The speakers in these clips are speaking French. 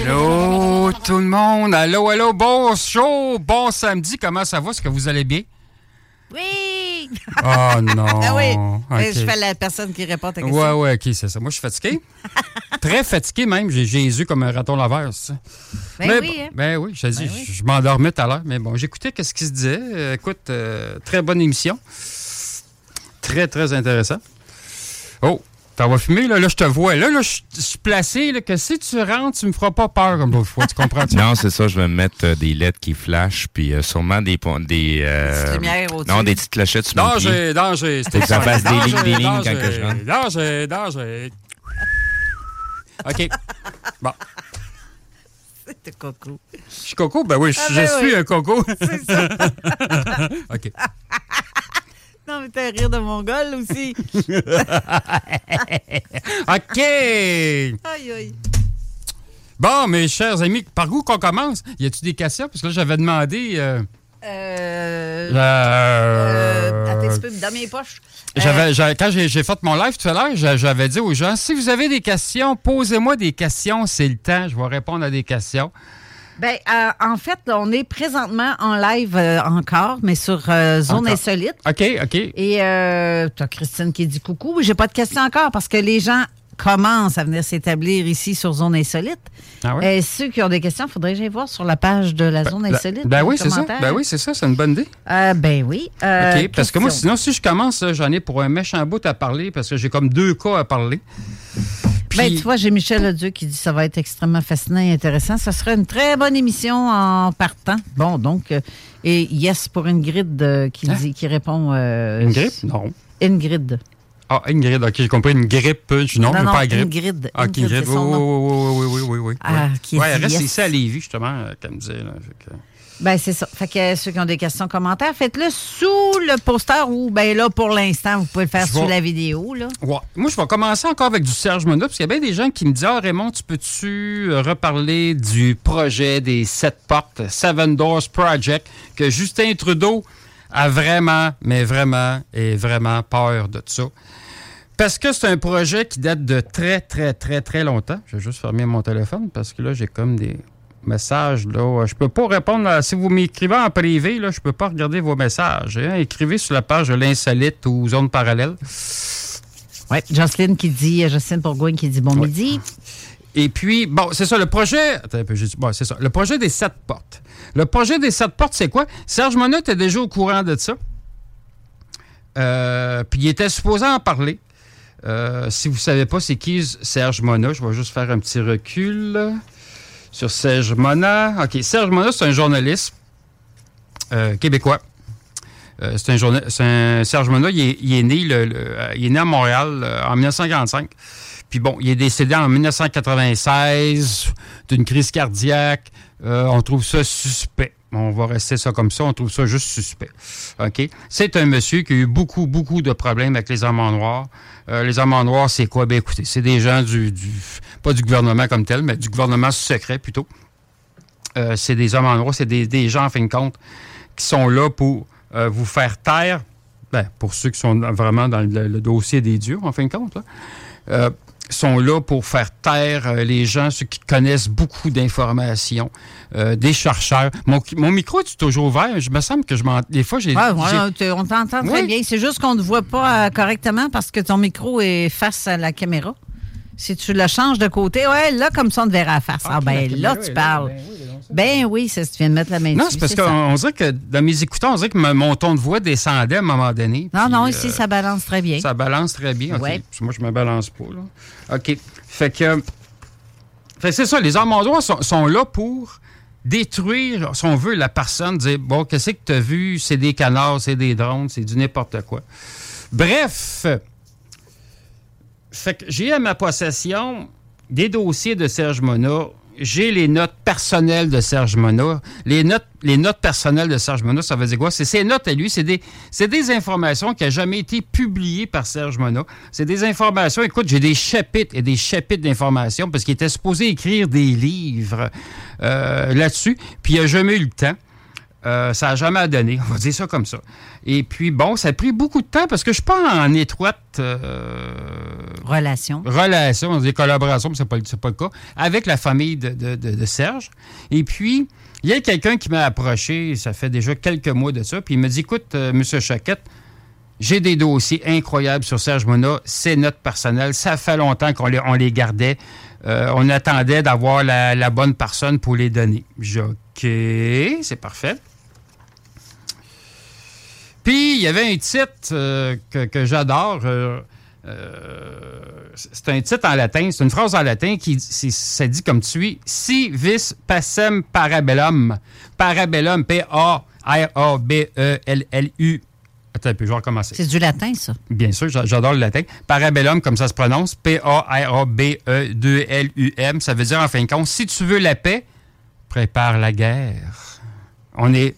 Allô, tout le monde. Allô, allô, bon show, bon samedi. Comment ça va? Est-ce que vous allez bien? Oui! Oh non. Ah oui, Ok. je fais la personne qui répond à ta question. Ouais, ouais, ok, c'est ça. Moi, je suis fatigué. Très fatigué même. J'ai Jésus comme un raton laveur, ça. Ben Mais oui, hein. Ben oui, je, dis, Ben oui. je, je m'endormais tout à l'heure. Mais bon, j'écoutais qu'est-ce qui se disait. Euh, écoute, euh, très bonne émission. Très, très intéressant. Oh, t'en vas fumer, là? Là, je te vois. Là, là, je suis placé, là, que si tu rentres, tu me feras pas peur comme l'autre fois. Tu comprends? Non, c'est ça, je vais me mettre euh, des lettres qui flashent, puis euh, sûrement des... des euh, Petites lumières au-dessus. Non, des petites clochettes sur. Danger, danger. Faut que ça fasse des lignes, des lignes quand que je rentre. Danger, danger. OK. Bon. C'est coco. Je suis coco? Ben oui, je, Ah, je ben suis un coco. C'est ça. OK. Non, mais t'as rire de mongol aussi. OK. Aïe, aïe. Bon, mes chers amis, par où qu'on commence? Y a-tu des questions? Parce que là, j'avais demandé... euh, Euh. euh, euh, attends dans mes poches. Euh, J'avais, j'avais- quand j'ai, j'ai fait mon live tout à l'heure, j'a- j'avais dit aux gens, si vous avez des questions, posez-moi des questions, c'est le temps, je vais répondre à des questions. Ben, euh, en fait, on est présentement en live euh, encore, mais sur euh, Zone Encore. Insolite. OK, OK. Et euh, t'as Christine qui dit coucou. J'ai pas de questions encore parce que les gens commencent à venir s'établir ici sur Zone Insolite. Ah ouais? Et ceux qui ont des questions, faudrait que j'aille voir sur la page de la Zone Ben, Insolite. ben oui, c'est ça. Ben oui, c'est ça, c'est une bonne idée. Ben oui. OK, parce que moi, sinon, si je commence, j'en ai pour un méchant bout à parler, parce que j'ai comme deux cas à parler. Ben, Puis- tu vois, j'ai Michel Ledieu qui dit que ça va être extrêmement fascinant et intéressant. Ça serait une très bonne émission en partant. Bon, donc, euh, et yes pour Ingrid euh, qui, Hein? dit, qui répond. euh, Une grippe? Non. Ingrid. Ah, Ingrid, OK, j'ai compris, une grippe. Non, Non, pas grippe. Ingrid. Ah, Ingrid, Ingrid, oui, oui, oui, oui, oui, oui, oui. Ah, ouais. qui Ouais, elle reste yes. ici à Lévis, justement, euh, comme disait. Là, fait que- Ben, c'est ça. Fait que ceux qui ont des questions, commentaires, faites-le sous le poster ou, ben là, pour l'instant, vous pouvez le faire Je sous la vidéo, là. Ouais. Moi, je vais commencer encore avec du Serge Monod, parce qu'il y a bien des gens qui me disent Ah, Raymond, tu peux-tu euh, reparler du projet des sept portes, Seven Doors Project, que Justin Trudeau a vraiment, mais vraiment, et vraiment peur de ça. Parce que c'est un projet qui date de très, très, très, très longtemps. Je vais juste fermer mon téléphone parce que là, j'ai comme des messages. Là. Je peux pas répondre. à- si vous m'écrivez en privé, là, je peux pas regarder vos messages. hein. Écrivez sur la page de l'insolite ou zone parallèle. Oui, Jocelyne qui dit, Jocelyne Bourgogne qui dit bon Ouais. midi. Et puis, bon, c'est ça, le projet. Attends un peu, j'ai dit- bon, c'est ça. Le projet des sept portes. Le projet des sept portes, c'est quoi? Serge Monod était déjà au courant de ça. Euh, puis il était supposé en parler. Euh, si vous ne savez pas c'est qui Serge Monod, je vais juste faire un petit recul sur Serge Monod. OK, Serge Monod, c'est un journaliste euh, québécois. Euh, c'est un journal, un- Serge Monod, il est, né, euh, il est né à Montréal en 1945. Puis bon, il est décédé en 1996 d'une crise cardiaque. On trouve ça suspect. On va rester ça comme ça. On trouve ça juste suspect. OK? C'est un monsieur qui a eu beaucoup, beaucoup de problèmes avec les amants noirs. Euh, les amants noirs, c'est quoi? Ben écoutez, c'est des gens du, pas du gouvernement comme tel, mais du gouvernement secret plutôt. Euh, c'est des hommes en noirs, c'est des, gens, en fin de compte, qui sont là pour euh, vous faire taire. Ben, pour ceux qui sont vraiment dans le, dossier des dieux, en fin de compte. Sont là pour faire taire euh, les gens, ceux qui connaissent beaucoup d'informations, euh, des chercheurs. Mon, mon micro est toujours ouvert. Je me semble que je m'en. Des fois, j'ai. Ouais, on t'entend très bien. C'est juste qu'on ne te voit pas euh, correctement parce que ton micro est face à la caméra. Si tu le changes de côté, ouais, là, comme ça, on te verra à face. Ah, ben là, tu parles. Ben oui, c'est tu viens de mettre la main Non, c'est parce ça. qu'on on dirait que dans mes écouteurs, on dirait que mon- ton de voix descendait à un moment donné. Non, puis, non, euh, ici, ça balance très bien. Ça balance très bien. OK. Ouais. Parce que Moi, je me balance pas. Là. OK. Fait que. Fait que c'est ça. Les armes en droit sont, sont là pour détruire, si on veut, la personne, dire Bon, qu'est-ce que tu as vu? C'est des canards, c'est des drones, c'est du n'importe quoi. Bref. Fait que j'ai à ma possession des dossiers de Serge Monod. J'ai les notes personnelles de Serge Monod. Les notes, les notes personnelles de Serge Monod, ça veut dire quoi? C'est ses notes à lui. C'est des, des informations qui n'ont jamais été publiées par Serge Monod. C'est des informations, écoute, j'ai des chapitres et des chapitres d'informations parce qu'il était supposé écrire des livres euh, là-dessus, puis il n'a jamais eu le temps. Euh, ça n'a jamais donné, on va dire ça comme ça. Et puis, bon, ça a pris beaucoup de temps parce que je suis pas en étroite euh, Relation. relation, on dit collaboration, mais c'est pas, c'est pas le cas, avec la famille de, de- de- de Serge. Et puis, il y a quelqu'un qui m'a approché, ça fait déjà quelques mois de ça, puis il me dit, écoute, euh, Monsieur Chaquette, j'ai des dossiers incroyables sur Serge Mona, c'est notre personnel, ça fait longtemps qu'on les, on les gardait, Euh, on attendait d'avoir la, la bonne personne pour les donner. J'ai dit, OK, c'est parfait. Puis, il y avait un titre euh, que, que j'adore. euh, euh, c'est un titre en latin, c'est une phrase en latin qui ça dit comme tu suis Si vis passem parabellum. Parabellum, P-A-R-A-B-E-L-L-U. Attends un peu, je vais recommencer. C'est du latin, ça. Bien sûr, j'a- j'adore le latin. Parabellum, comme ça se prononce, P-A-R-A-B-E-2-L-U-M. Ça veut dire, en fin de compte, si tu veux la paix, prépare la guerre. On est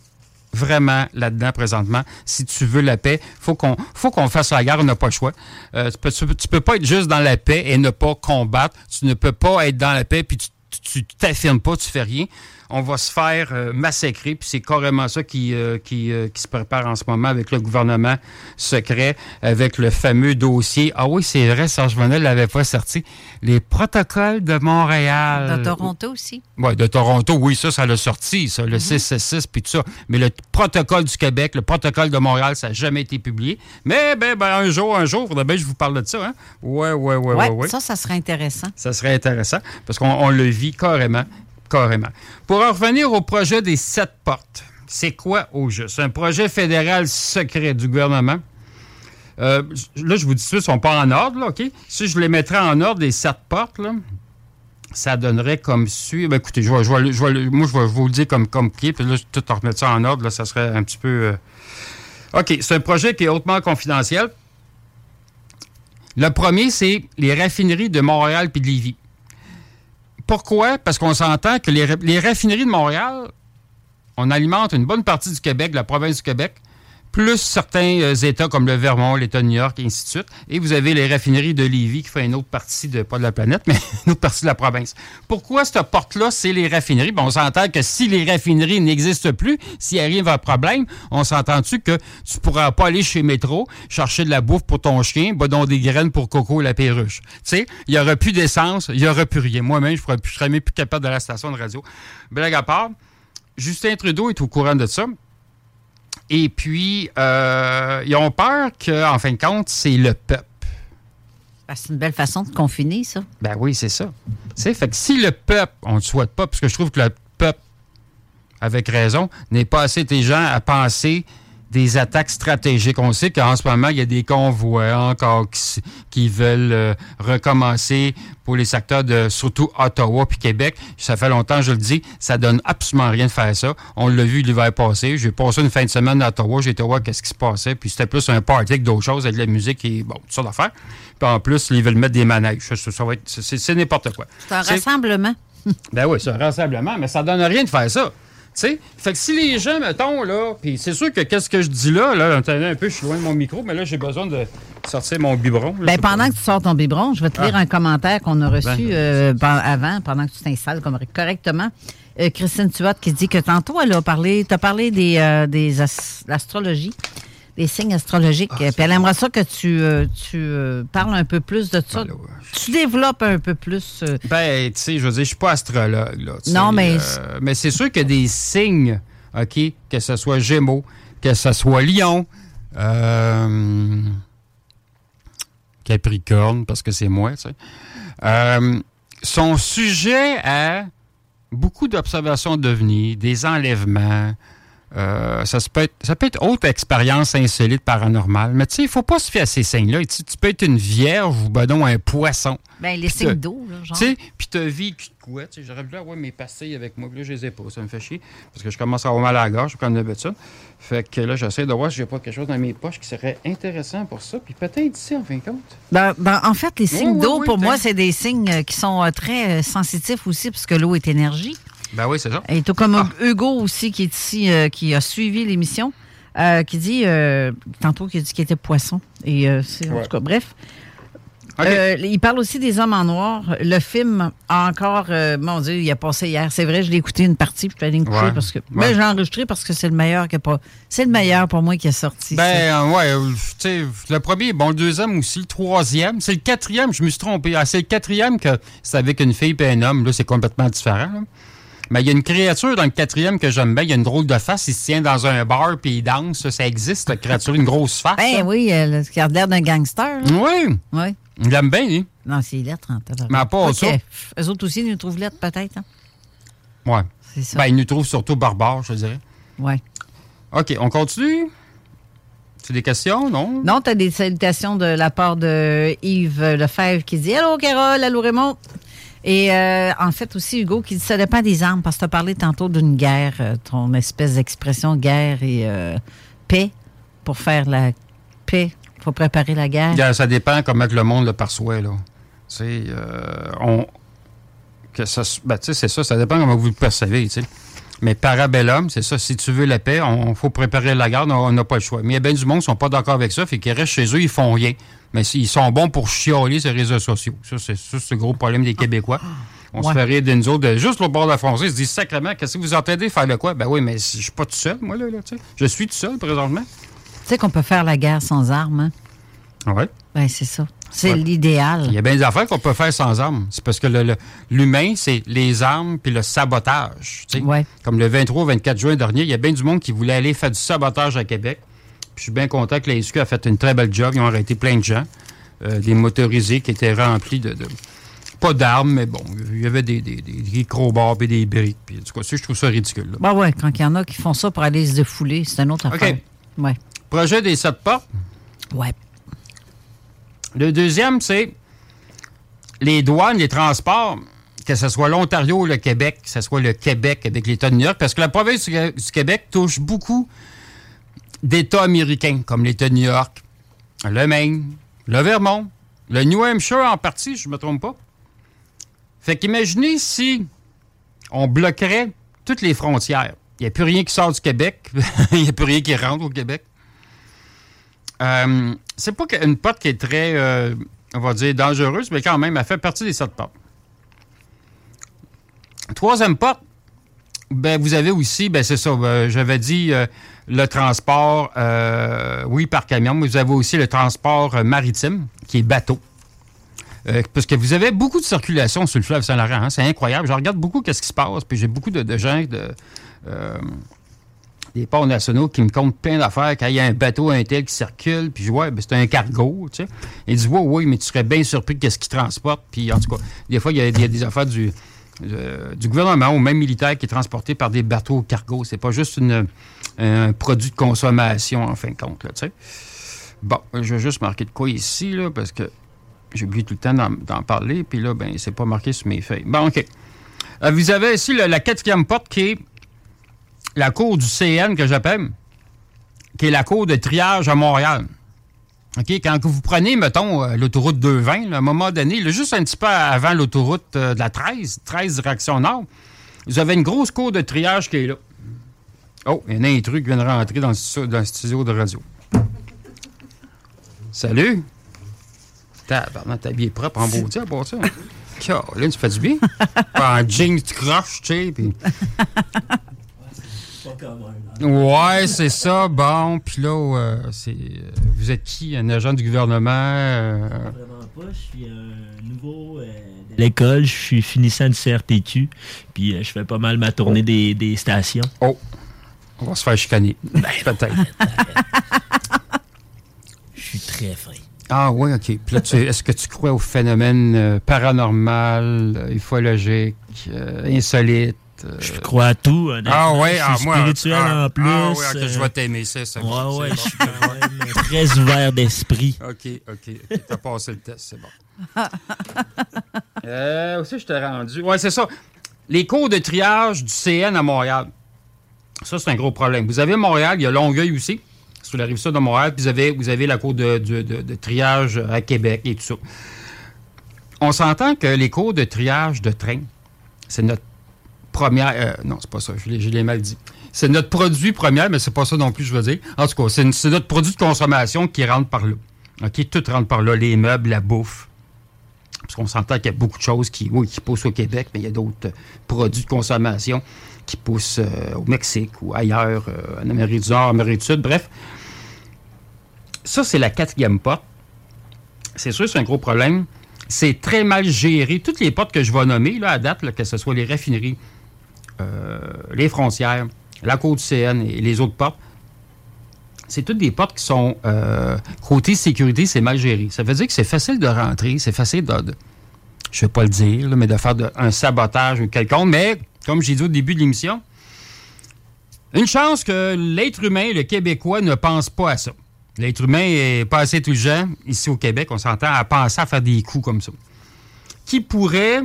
vraiment là-dedans présentement. Si tu veux la paix, faut qu'on faut qu'on fasse la guerre, on n'a pas le choix. Euh, tu, peux, tu peux- pas être juste dans la paix et ne pas combattre. Tu ne peux pas être dans la paix puis tu tu tu t'affirmes pas, tu fais rien. On va se faire euh, massacrer, puis c'est carrément ça qui, euh, qui, euh, qui se prépare en ce moment avec le gouvernement secret, avec le fameux dossier. Ah oui, c'est vrai, Serge Venel l'avait pas sorti. Les protocoles de Montréal. De Toronto aussi. Oui, de Toronto, oui, ça, ça l'a sorti, ça, le 666, puis tout ça. Mais le protocole du Québec, le protocole de Montréal, ça n'a jamais été publié. Mais, ben, ben, un jour, un jour, faudrait bien que je vous parle de ça, hein? Ouais, ouais, ouais, ouais, Ouais, ouais. ça, ça serait intéressant. Ça serait intéressant, parce qu'on on le vit carrément, carrément. Pour en revenir au projet des sept portes, c'est quoi au juste? Un projet fédéral secret du gouvernement? Euh, là, je vous dis ça, ils ne sont pas en ordre, là, OK? Si je les mettrais en ordre, les sept portes, ça donnerait comme suit. Ben, écoutez, moi, je vais vous le dire comme, comme qui, puis là, tout remettre ça en ordre, ça serait un petit peu... euh, OK, c'est un projet qui est hautement confidentiel. Le premier, c'est les raffineries de Montréal puis de Lévis. Pourquoi? Parce qu'on s'entend que les, ra- les raffineries de Montréal, on alimente une bonne partie du Québec, la province du Québec, plus certains euh, États comme le Vermont, l'État de New York, et ainsi de suite. Et vous avez les raffineries de Lévis qui fait une autre partie, de, pas de la planète, mais une autre partie de la province. Pourquoi cette porte-là, c'est les raffineries? Bon, on s'entend que si les raffineries n'existent plus, s'il arrive un problème, on s'entend-tu que tu pourras pas aller chez Métro, chercher de la bouffe pour ton chien, bah donc des graines pour Coco la perruche. Tu sais, il y aurait plus d'essence, il y aurait plus rien. Moi-même, je je serais plus capable de la station de radio. Blague à part, Justin Trudeau est au courant de ça. Et puis, euh, ils ont peur qu'en fin de compte, c'est le peuple Ben, c'est une belle façon de confiner, ça. Ben oui, c'est ça. C'est fait que si le peuple, on ne le souhaite pas, parce que je trouve que le peuple, avec raison, n'est pas assez intelligent à penser des attaques stratégiques. On sait qu'en ce moment, il y a des convois encore qui, qui veulent euh, recommencer pour les secteurs de surtout Ottawa puis Québec. Ça fait longtemps, je le dis, ça donne absolument rien de faire ça. On l'a vu l'hiver passé. J'ai passé une fin de semaine à Ottawa, j'ai été voir qu'est-ce qui se passait, puis c'était plus un party que d'autres choses, avec de la musique et bon, tout ça d'affaires. Puis en plus, ils veulent mettre des manèges. Ça, ça va être, c'est, c'est n'importe quoi. C'est un rassemblement. Ben oui, c'est un rassemblement, mais ça donne rien de faire ça. Sais, fait que si les gens, mettons, là, puis c'est sûr que qu'est-ce que je dis là, là, attendez un peu, je suis loin de mon micro, mais là, j'ai besoin de sortir mon biberon. là, Ben, pas- pendant que tu sors ton biberon, je vais te lire Ah. un commentaire qu'on a reçu Ben. euh, avant, pendant que tu t'installes correctement. Euh, Christine Tuat qui dit que tantôt, elle a parlé, tu as parlé des, euh, des des signes astrologiques. Ah, Puis elle aimerait ça que tu, euh, tu euh, parles un peu plus de ça. Ben. Tu développes un peu plus. euh, Ben, tu sais, je veux dire, je suis pas astrologue, là. Non, mais- euh, mais c'est sûr que des signes, OK, que ce soit Gémeaux, que ce soit Lion, Capricorne, parce que c'est moi, tu sais, sont sujets à beaucoup d'observations devenues, des enlèvements. Euh, ça, peut être, ça peut être autre expérience insolite paranormale. Mais tu sais, il faut pas se fier à ces signes-là. Tu, tu peux être une vierge ou ben non, un poisson. ben, les signes d'eau, là, genre. Tu sais, puis t'as vécu de quoi? Tu sais, j'aurais voulu avoir mes pastilles avec moi, puis là, je les ai pas. Ça me fait chier, parce que je commence à avoir mal à la gorge, comme d'habitude. Fait que là, j'essaie de voir si j'ai pas quelque chose dans mes poches qui serait intéressant pour ça. Puis peut-être ici, en fin de compte. Ben, ben, en fait, les signes oui, d'eau, oui, pour moi, c'est des signes euh, qui sont euh, très euh, sensitifs aussi, parce que l'eau est énergie. Ben oui, c'est ça. Et tout comme Ah. Hugo aussi, qui est ici, euh, qui a suivi l'émission, euh, qui dit, euh, tantôt, qui a dit qu'il était poisson. Et euh, c'est, en Ouais. tout cas, bref. Euh, il parle aussi des hommes en noir. Le film a encore, euh, mon Dieu, il a passé hier. C'est vrai, je l'ai écouté une partie, puis je suis allée me coucher Ouais. parce que. Ouais. Mais j'ai enregistré parce que c'est le meilleur qui a pas. C'est le meilleur pour moi qui est sorti. Ben, euh, ouais, tu sais, le premier, bon, le deuxième aussi, le troisième. C'est le quatrième, je me suis trompé. Ah, c'est le quatrième que c'est avec une fille et un homme. Là, c'est complètement différent. là. Mais il y a une créature dans le quatrième que j'aime bien. Il y a une drôle de face. Il se tient dans un bar puis il danse. Ça, ça existe, cette créature, une grosse face. Ben oui, euh, qui a l'air d'un gangster. là. Oui, Oui. il l'aime bien, lui. Non, c'est lettre en. Mais à part ça- Eux autres aussi nous trouvent lettres, peut-être. Hein? Ouais. C'est ça. Ben, il nous trouve surtout barbare, je dirais. ouais. OK, on continue? C'est des questions, non? Non, tu as des salutations de la part de Yves Lefebvre qui dit Allô, Carole, allô, Raymond? Et euh, en fait aussi, Hugo, qui dit Ça dépend des armes, parce que tu as parlé tantôt d'une guerre, euh, ton espèce d'expression guerre et euh, paix. Pour faire la paix, faut préparer la guerre. Ça dépend comment le monde le perçoit, là. C'est ça, ça dépend comment vous le percevez. Mais parabellum, c'est ça. Si tu veux la paix, on faut préparer la garde, on n'a pas le choix. Mais il y a bien du monde qui sont pas d'accord avec ça, fait qu'ils restent chez eux, ils font rien. Mais ils sont bons pour chialer les réseaux sociaux. Ça, c'est le gros problème des Québécois. On se fait rire d'une autres, de- juste au bord de la frontière, ils se disent sacrément, qu'est-ce que vous entendez faire le quoi? Ben oui, mais je suis pas tout seul, moi, là, là, tu sais. Je suis tout seul, présentement. Tu sais qu'on peut faire la guerre sans armes. Hein? Ouais. Ben, c'est ça. C'est Ouais. l'idéal. Il y a bien des affaires qu'on peut faire sans armes. C'est parce que le- le- l'humain, c'est les armes puis le sabotage. Ouais. Comme le 23 au 24 juin dernier, il y a bien du monde qui voulait aller faire du sabotage à Québec. Puis je suis bien content que la SQ a fait une très belle job. Ils ont arrêté plein de gens. Euh, des motorisés qui étaient remplis de... de- pas d'armes, mais bon, il y avait des, des, des, des crowbars et des briques. Puis, cas, ça, je trouve ça ridicule. là. Ben ouais, quand il y en a qui font ça pour aller se défouler, c'est une autre OK. affaire. Ouais. Projet des sept portes? Ouais. Le deuxième, c'est les douanes, les transports, que ce soit l'Ontario ou le Québec, que ce soit le Québec avec l'État de New York, parce que la province du du Québec touche beaucoup d'États américains, comme l'État de New York, le Maine, le Vermont, le New Hampshire en partie, je ne me trompe pas. Fait qu'imaginez si on bloquerait toutes les frontières. Il n'y a plus rien qui sort du Québec, il n'y a plus rien qui rentre au Québec. Euh, c'est pas une porte qui est très, euh, on va dire, dangereuse, mais quand même, elle fait partie des sept portes. Troisième porte, ben, vous avez aussi, ben, c'est ça, euh, j'avais dit euh, le transport, euh, oui, par camion, mais vous avez aussi le transport maritime, qui est bateau. Parce que vous avez beaucoup de circulation sur le fleuve Saint-Laurent. hein, c'est incroyable. Je regarde beaucoup qu'est-ce qui se passe, puis j'ai beaucoup de, gens de, des ports nationaux qui me comptent plein d'affaires quand il y a un bateau, un tel qui circule, puis je vois, ben, c'est un cargo, tu sais. Il dit, oui, oui, mais tu serais bien surpris de qu'est-ce qu'il transporte. Puis en tout cas, des fois, il y a des affaires du, euh, du gouvernement ou même militaire qui est transporté par des bateaux cargo. C'est pas juste une, un produit de consommation, en fin de compte, là. Bon, je vais juste marquer de quoi ici, là, parce que j'ai oublié tout le temps d'en, parler, puis là, ben, c'est pas marqué sur mes feuilles. Bon, OK. Euh, vous avez ici la quatrième porte qui est la cour du CN que j'appelle, qui est la cour de triage à Montréal. OK, quand vous prenez, mettons, euh, l'autoroute 220, là, à un moment donné, là, juste un petit peu avant l'autoroute euh, de la 13, 13 direction nord, vous avez une grosse cour de triage qui est là. Oh, il y en a un truc qui vient de rentrer dans le, stu- dans le studio de radio. Salut! T'es habillé propre en beau à part ça. Caroline, tu fais du bien? en jeans, tu croches, tu sais, puis... Ouais, c'est ça. Bon, puis là, euh, c'est, euh, vous êtes qui? Un agent du gouvernement? euh, Vraiment pas. Je suis un nouveau euh, de l'école. Je suis finissant du CRTQ. Puis euh, je fais pas mal ma tournée des, des stations. Oh, on va se faire chicaner. Peut-être. Je suis très fin. Ah oui, OK. Puis là, tu- est-ce que tu crois au phénomène euh, paranormal, ufologique, euh, insolite? Euh, Je crois à tout. honnêtement. Ah oui, je ah suis moi. spirituel ah, en plus. Ah oui, OK, je euh, vais t'aimer, c'est ça. Ouais, ouais, C'est je suis quand même très ouvert d'esprit. bon. OK, OK, OK. T'as passé le test, c'est bon. euh, aussi, je t'ai rendu? Oui, c'est ça. Les cours de triage du CN à Montréal. Ça, c'est un gros problème. Vous avez Montréal, il y a Longueuil aussi, sur la rive sud de Montréal, puis vous avez, vous avez la cour de, de- de- de triage à Québec et tout ça. On s'entend que les cours de triage de train, c'est notre première. euh, non, c'est pas ça, je l'ai, mal dit. C'est notre produit premier, mais c'est pas ça non plus, je veux dire. En tout cas, c'est, notre produit de consommation qui rentre par là. Tout rentre par là, les meubles, la bouffe. Parce qu'on s'entend qu'il y a beaucoup de choses qui, oui, qui poussent au Québec, mais il y a d'autres euh, produits de consommation qui poussent euh, au Mexique ou ailleurs, en Amérique du Nord, en Amérique du Sud, bref. Ça, c'est la quatrième porte. C'est sûr, c'est un gros problème. C'est très mal géré. Toutes les portes que je vais nommer, là, à date, que ce soit les raffineries, les frontières, la côte du CN et les autres portes, c'est toutes des portes qui sont euh, côté sécurité, c'est mal géré. Ça veut dire que c'est facile de rentrer, c'est facile de, je ne vais pas le dire, mais de faire un sabotage ou quelconque. Mais, comme j'ai dit au début de l'émission, une chance que l'être humain, le Québécois, ne pense pas à ça. L'être humain est pas assez intelligent, ici au Québec, on s'entend à penser à faire des coups comme ça. Qui pourrait,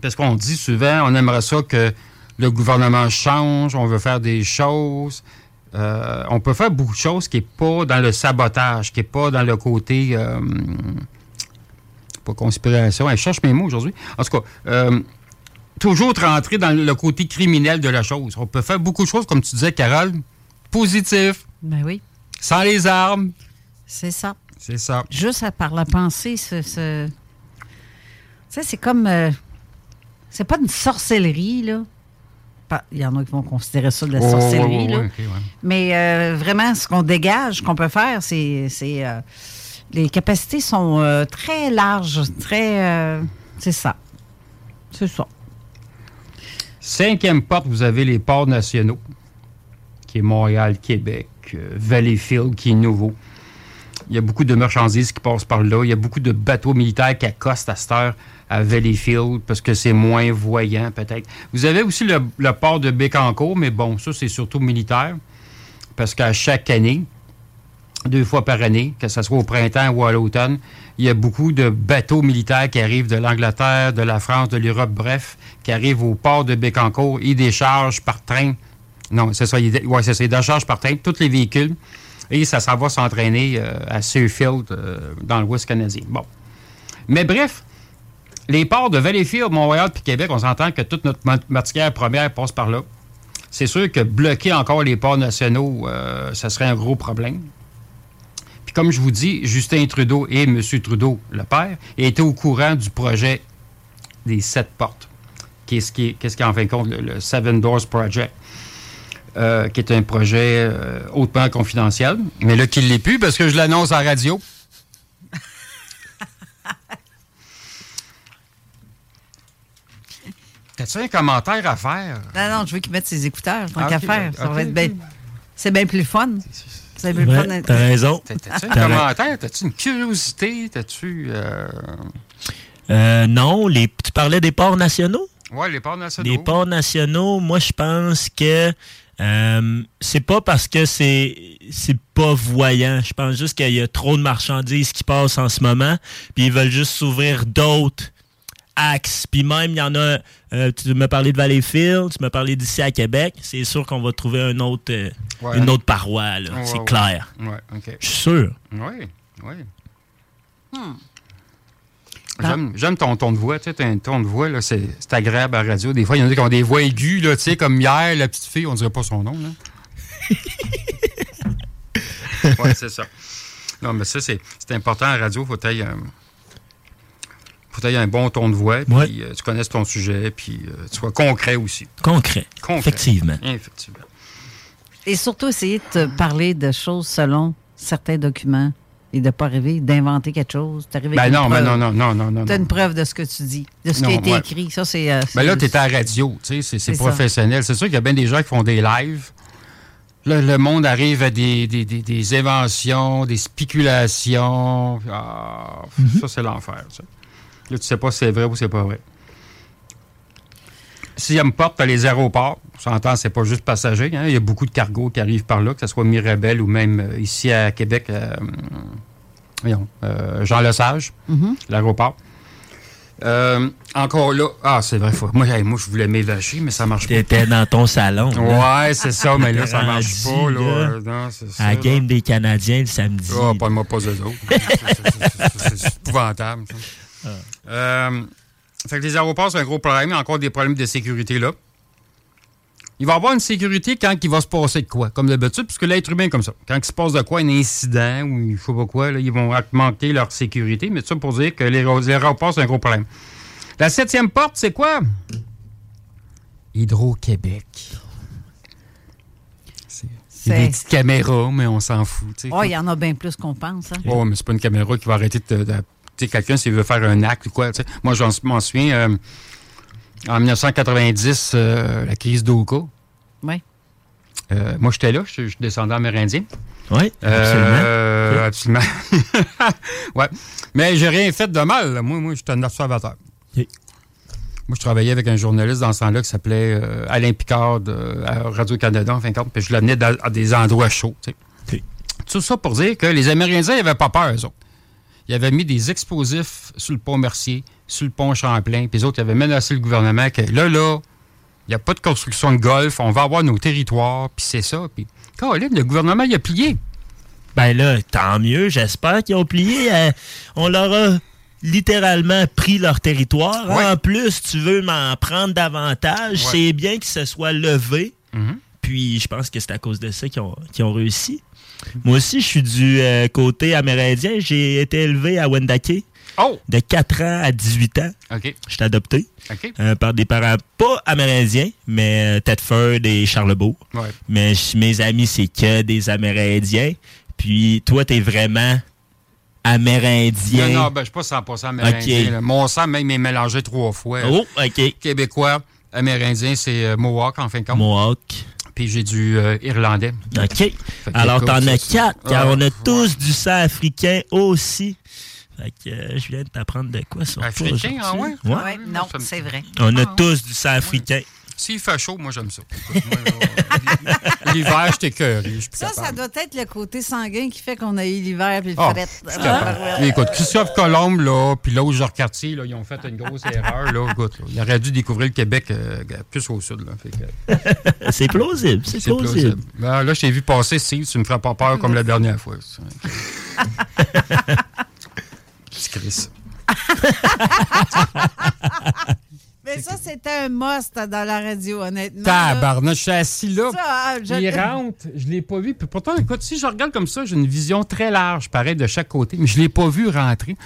parce qu'on dit souvent, on aimerait ça que le gouvernement change, on veut faire des choses. Euh, on peut faire beaucoup de choses qui n'est pas dans le sabotage, qui n'est pas dans le côté. euh, pas conspiration. Elle cherche mes mots aujourd'hui. En tout cas, euh, toujours rentrer dans le côté criminel de la chose. On peut faire beaucoup de choses, comme tu disais, Carole, positif, Ben oui, sans les armes. c'est ça. C'est ça. Juste à par la pensée, ce. ce- Tu sais, c'est comme. C'est pas une sorcellerie, là. Il y en a qui vont considérer ça de la Oh, sorcellerie, ouais, ouais, là. ouais. Mais euh, vraiment, ce qu'on dégage, qu'on peut faire, c'est. euh, les capacités sont euh, très larges, très. c'est ça. C'est ça. Cinquième porte, vous avez les ports nationaux, qui est Montréal, Québec, Valleyfield, qui est nouveau. Il y a beaucoup de marchandises qui passent par là. Il y a beaucoup de bateaux militaires qui accostent à cette heure à Valleyfield parce que c'est moins voyant, peut-être. Vous avez aussi le, port de Bécancourt, mais bon, ça, c'est surtout militaire parce qu'à chaque année, deux fois par année, que ce soit au printemps ou à l'automne, il y a beaucoup de bateaux militaires qui arrivent de l'Angleterre, de la France, de l'Europe, bref, qui arrivent au port de Bécancourt. Ils déchargent par train. Non, c'est ça. Ils, ouais, c'est ça. Ils déchargent par train tous les véhicules. Et ça s'en va s'entraîner euh, à Seafield, euh, dans l'Ouest canadien. Bon. Mais bref, les ports de Valleyfield, Montréal puis Québec, on s'entend que toute notre mat- matière première passe par là. C'est sûr que bloquer encore les ports nationaux, euh, ça serait un gros problème. Puis comme je vous dis, Justin Trudeau et M. Trudeau, le père, étaient au courant du projet des sept portes. Qu'est-ce qui, en fin de compte le, le Seven Doors Project, euh, qui est un projet euh, hautement confidentiel. Mais là, qu'il ne l'est plus parce que je l'annonce en radio. T'as T'as-tu un commentaire à faire? Non, non, je veux qu'il mette ses écouteurs, tant Ah, qu'à ok, faire. Ça ok, va être ok. bien. C'est bien plus fun. C'est bien plus Ouais, fun. d'être- t'as raison. T'as- T'as-tu un commentaire? T'as-tu une curiosité? T'as-tu. Euh... Euh, non, les, tu parlais des ports nationaux? Ouais, les ports nationaux. Les ports nationaux, moi, je pense que euh, c'est pas parce que c'est c'est pas voyant. Je pense juste qu'il y a trop de marchandises qui passent en ce moment, puis ils veulent juste s'ouvrir d'autres axes. Puis même, il y en a... euh, tu m'as parlé de Valleyfield, tu m'as parlé d'ici à Québec. C'est sûr qu'on va trouver un autre, euh, Ouais. une autre paroi, là. Ouais, c'est ouais. clair. Ouais, OK. Je suis sûr. Oui, oui. Hmm. J'aime, j'aime ton ton de voix. Tu sais, t'as un ton de voix, là, c'est, c'est agréable à la radio. Des fois, il y en a qui ont des voix aiguës, là, tu sais, comme hier, la petite fille, on dirait pas son nom, là. oui, c'est ça. Non, mais ça, c'est, c'est important à la radio. Faut que tu faut que t'aies un bon ton de voix, puis Ouais. euh, tu connaisses ton sujet, puis euh, tu sois concret aussi. Concret. Concret. Effectivement. Effectivement. Et surtout, essayer de te parler de choses selon certains documents et de ne pas arriver d'inventer quelque chose. T'arrives Ben non, preuve. non, non, non, non, non. Tu as une preuve de ce que tu dis, de ce qui a été ouais. écrit. Ça, c'est. euh, Ben là, tu es à la radio, tu sais, c'est, professionnel. C'est sûr qu'il y a bien des gens qui font des lives. Là, le monde arrive à des, des, des, des inventions, des spéculations. Ah, Mhm. Ça, c'est l'enfer. Là, tu sais pas si c'est vrai ou c'est pas vrai. Si elle me porte, tu les aéroports. On s'entend, c'est pas juste passager. hein. Il y a beaucoup de cargos qui arrivent par là, que ce soit Mirabel ou même euh, ici à Québec, euh, voyons, euh, Jean Lesage, Mhm. l'aéroport. Euh, encore là, ah, c'est vrai, faut- moi, moi, je voulais m'évacher, mais ça marche pas. T'étais dans ton salon. là. Ouais, c'est ça, mais là, ça marche pas, là. là, Euh, Non, c'est ça. À la game des Canadiens le samedi. Ah, pas moi, pas eux autres. C'est- épouvantable. ça. Ah. Euh, fait que les aéroports, c'est un gros problème. Il y a encore des problèmes de sécurité là. Il va y avoir une sécurité quand il va se passer de quoi, comme d'habitude, puisque l'être humain est comme ça. Quand il se passe de quoi, un incident ou il faut pas quoi, là, ils vont manquer leur sécurité. Mais tout ça pour dire que les, aéroports, c'est un gros problème. La septième porte, c'est quoi? Hydro-Québec. C'est c'est des petites caméras, mais on s'en fout. sais. Oh, il y en a bien plus qu'on pense. hein. Oh, mais c'est pas une caméra qui va arrêter de. sais, quelqu'un, s'il veut faire un acte ou quoi. tu sais. Moi, j'en m'en souviens, euh, en 1990, euh, la crise d'Oka. Oui. Euh, moi, j'étais là, je je suis descendant amérindien. Oui, Euh, absolument. ouais. Mais j'ai rien fait de mal. là. Moi, moi j'étais un observateur. Moi, je travaillais avec un journaliste dans ce temps-là qui s'appelait euh, Alain Picard de, à Radio-Canada, en fin de compte, puis je l'amenais à des endroits chauds. tu sais. Ok. Tout ça pour dire que les Amérindiens n'avaient pas peur, eux autres. Ils avaient mis des explosifs sur le pont Mercier, sur le pont Champlain, puis les autres ils avaient menacé le gouvernement que là, là, il n'y a pas de construction de golf, on va avoir nos territoires, puis c'est ça. Puis, Caroline, le gouvernement, il a plié. Ben là, tant mieux. J'espère qu'ils ont plié. Euh, on leur a littéralement pris leur territoire. Ouais. En plus, tu veux m'en prendre davantage. Ouais. C'est bien qu'ils se soient levés. Mhm. Puis je pense que c'est à cause de ça qu'ils ont, qu'ils ont réussi. Moi aussi, je suis du euh, côté amérindien. J'ai été élevé à Wendake Oh! de 4 ans à 18 ans. OK. J'étais adopté OK. euh, par des parents pas amérindiens, mais euh, Tedford et Charlebourg. Ouais. Mais mes amis, c'est que des Amérindiens. Puis toi, t'es vraiment Amérindien. Non, non, ben, je suis pas 100% amérindien. Là. Mon sang, même, est mélangé trois fois. Oh, OK. Québécois, amérindien, c'est euh, Mohawk, en fin de compte. Mohawk. Puis j'ai du euh, Irlandais. OK. Alors, t'en as quatre, car Ah, on a ouais. tous du sang africain aussi. Fait que euh, je viens de t'apprendre de quoi sur toi Africain, ah ouais? Ouais. Ouais, non, c'est vrai. On a Ah, tous du sang africain. S'il fait chaud, moi, j'aime ça. L'hiver, je plus Ça, ça doit être le côté sanguin qui fait qu'on a eu l'hiver puis le Ah, fret. capable. Écoute, Christophe Colombe, là, puis l'autre Georges Cartier, là, ils ont fait une grosse erreur. Là, écoute, là, ils auraient dû découvrir le Québec euh, plus au sud. Là, Fait que, C'est plausible, c'est c'est plausible. plausible. Ben, là, je t'ai vu passer, Steve, tu me feras pas peur comme la dernière fois. Petit Chris. Mais ça, c'était un must dans la radio, honnêtement. Tabarnak, je suis assis là. Ça, ah, je- Il rentre, je l'ai pas vu. Puis pourtant, écoute, si je regarde comme ça, j'ai une vision très large, pareil, de chaque côté, mais je l'ai pas vu rentrer.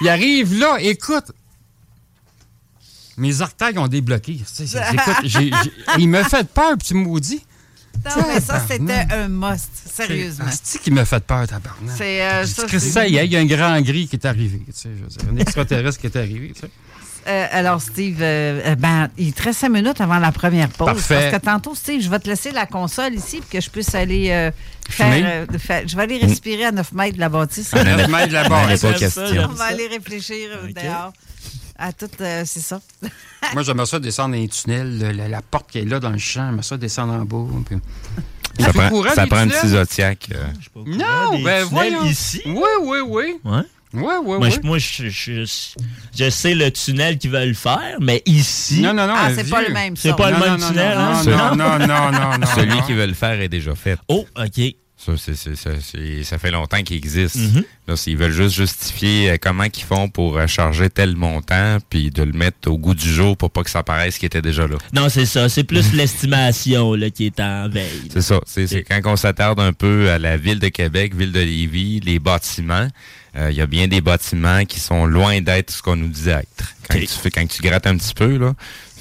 Il arrive là, écoute. Mes orteils ont débloqué. Il me fait peur, petit maudit. Non, mais ça, c'était un must, sérieusement. C'est qui me fait peur, tabarnak. C'est euh, ça. Ça y est, il y a un grand gris qui est arrivé. Tu sais, je veux dire, un extraterrestre qui est arrivé. Tu sais. Euh, alors, Steve, euh, euh, ben, il te reste cinq minutes avant la première pause. Parfait. Parce que tantôt, Steve, je vais te laisser la console ici pour que je puisse aller euh, faire, euh, Je vais aller respirer à 9 mètres de la bâtisse. On en a- mètres de la base. pas question. On va aller réfléchir euh, Ok. dehors. À tout, euh, c'est ça. Moi, j'aimerais ça descendre dans les tunnels, le- la, la porte qui est là dans le champ, j'aimerais ça descendre en bas. puis- Ça prend, courant ça prend un petit Zodiac. euh. Non, ben tunnels voyons. ici. Oui, oui, oui. Ouais. Oui, oui, Moi, oui. je, moi, je, je- je sais le tunnel qu'ils veulent faire, mais ici, Non, non, non. ah, c'est pas le même. C'est ça. pas le Non, même non, tunnel, non, hein, non, ça? non, non, non, non, non. Celui qu'ils veulent faire est déjà fait. Oh, OK. Ça, c'est- c'est- ça fait longtemps qu'il existe. Mhm. Là, ils veulent juste justifier euh, comment ils font pour euh, charger tel montant, puis de le mettre au goût du jour pour pas que ça paraisse qu'il était déjà là. Non, c'est ça. C'est plus l'estimation là, qui est en veille. C'est ça. C'est c'est quand on s'attarde un peu à la ville de Québec, ville de Lévis, les bâtiments. Euh, Il y a bien des bâtiments qui sont loin d'être ce qu'on nous disait être. Quand, tu fais, quand tu grattes un petit peu, là,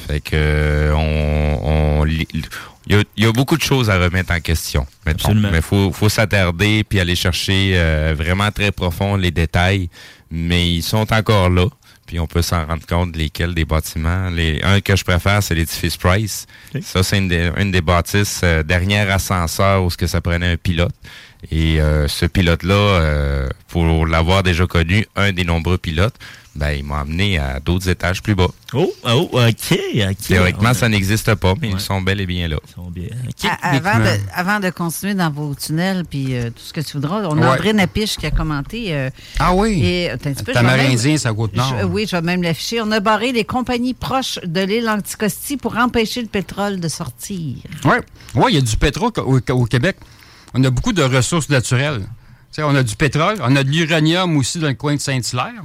fait que euh, on, on il y, a, il y a beaucoup de choses à remettre en question. mettons. Absolument. Mais faut, faut s'attarder puis aller chercher euh, vraiment très profond les détails. Mais ils sont encore là. Puis on peut s'en rendre compte lesquels des bâtiments. Les, un que je préfère, c'est l'édifice Price. Ça, c'est une des, une des bâtisses euh, dernière ascenseur où ce que ça prenait un pilote. Et euh, ce pilote-là, euh, pour l'avoir déjà connu, un des nombreux pilotes, ben, il m'a amené à d'autres étages plus bas. Oh, oh, OK, OK. Théoriquement, ça n'existe pas, mais Ouais. ils sont bel et bien là. Ils sont bien. À- avant, de, avant de continuer dans vos tunnels puis euh, tout ce que tu voudras, on a Ouais. André Napiche qui a commenté. euh, Ah oui. et, un petit peu, Tamarindien, ça goûte nord. Je- oui, je vais même l'afficher. On a barré les compagnies proches de l'île Anticosti pour empêcher le pétrole de sortir. Oui, ouais, il y a du pétrole au, au Québec. On a beaucoup de ressources naturelles. On a du pétrole, on a de l'uranium aussi dans le coin de Saint-Hilaire,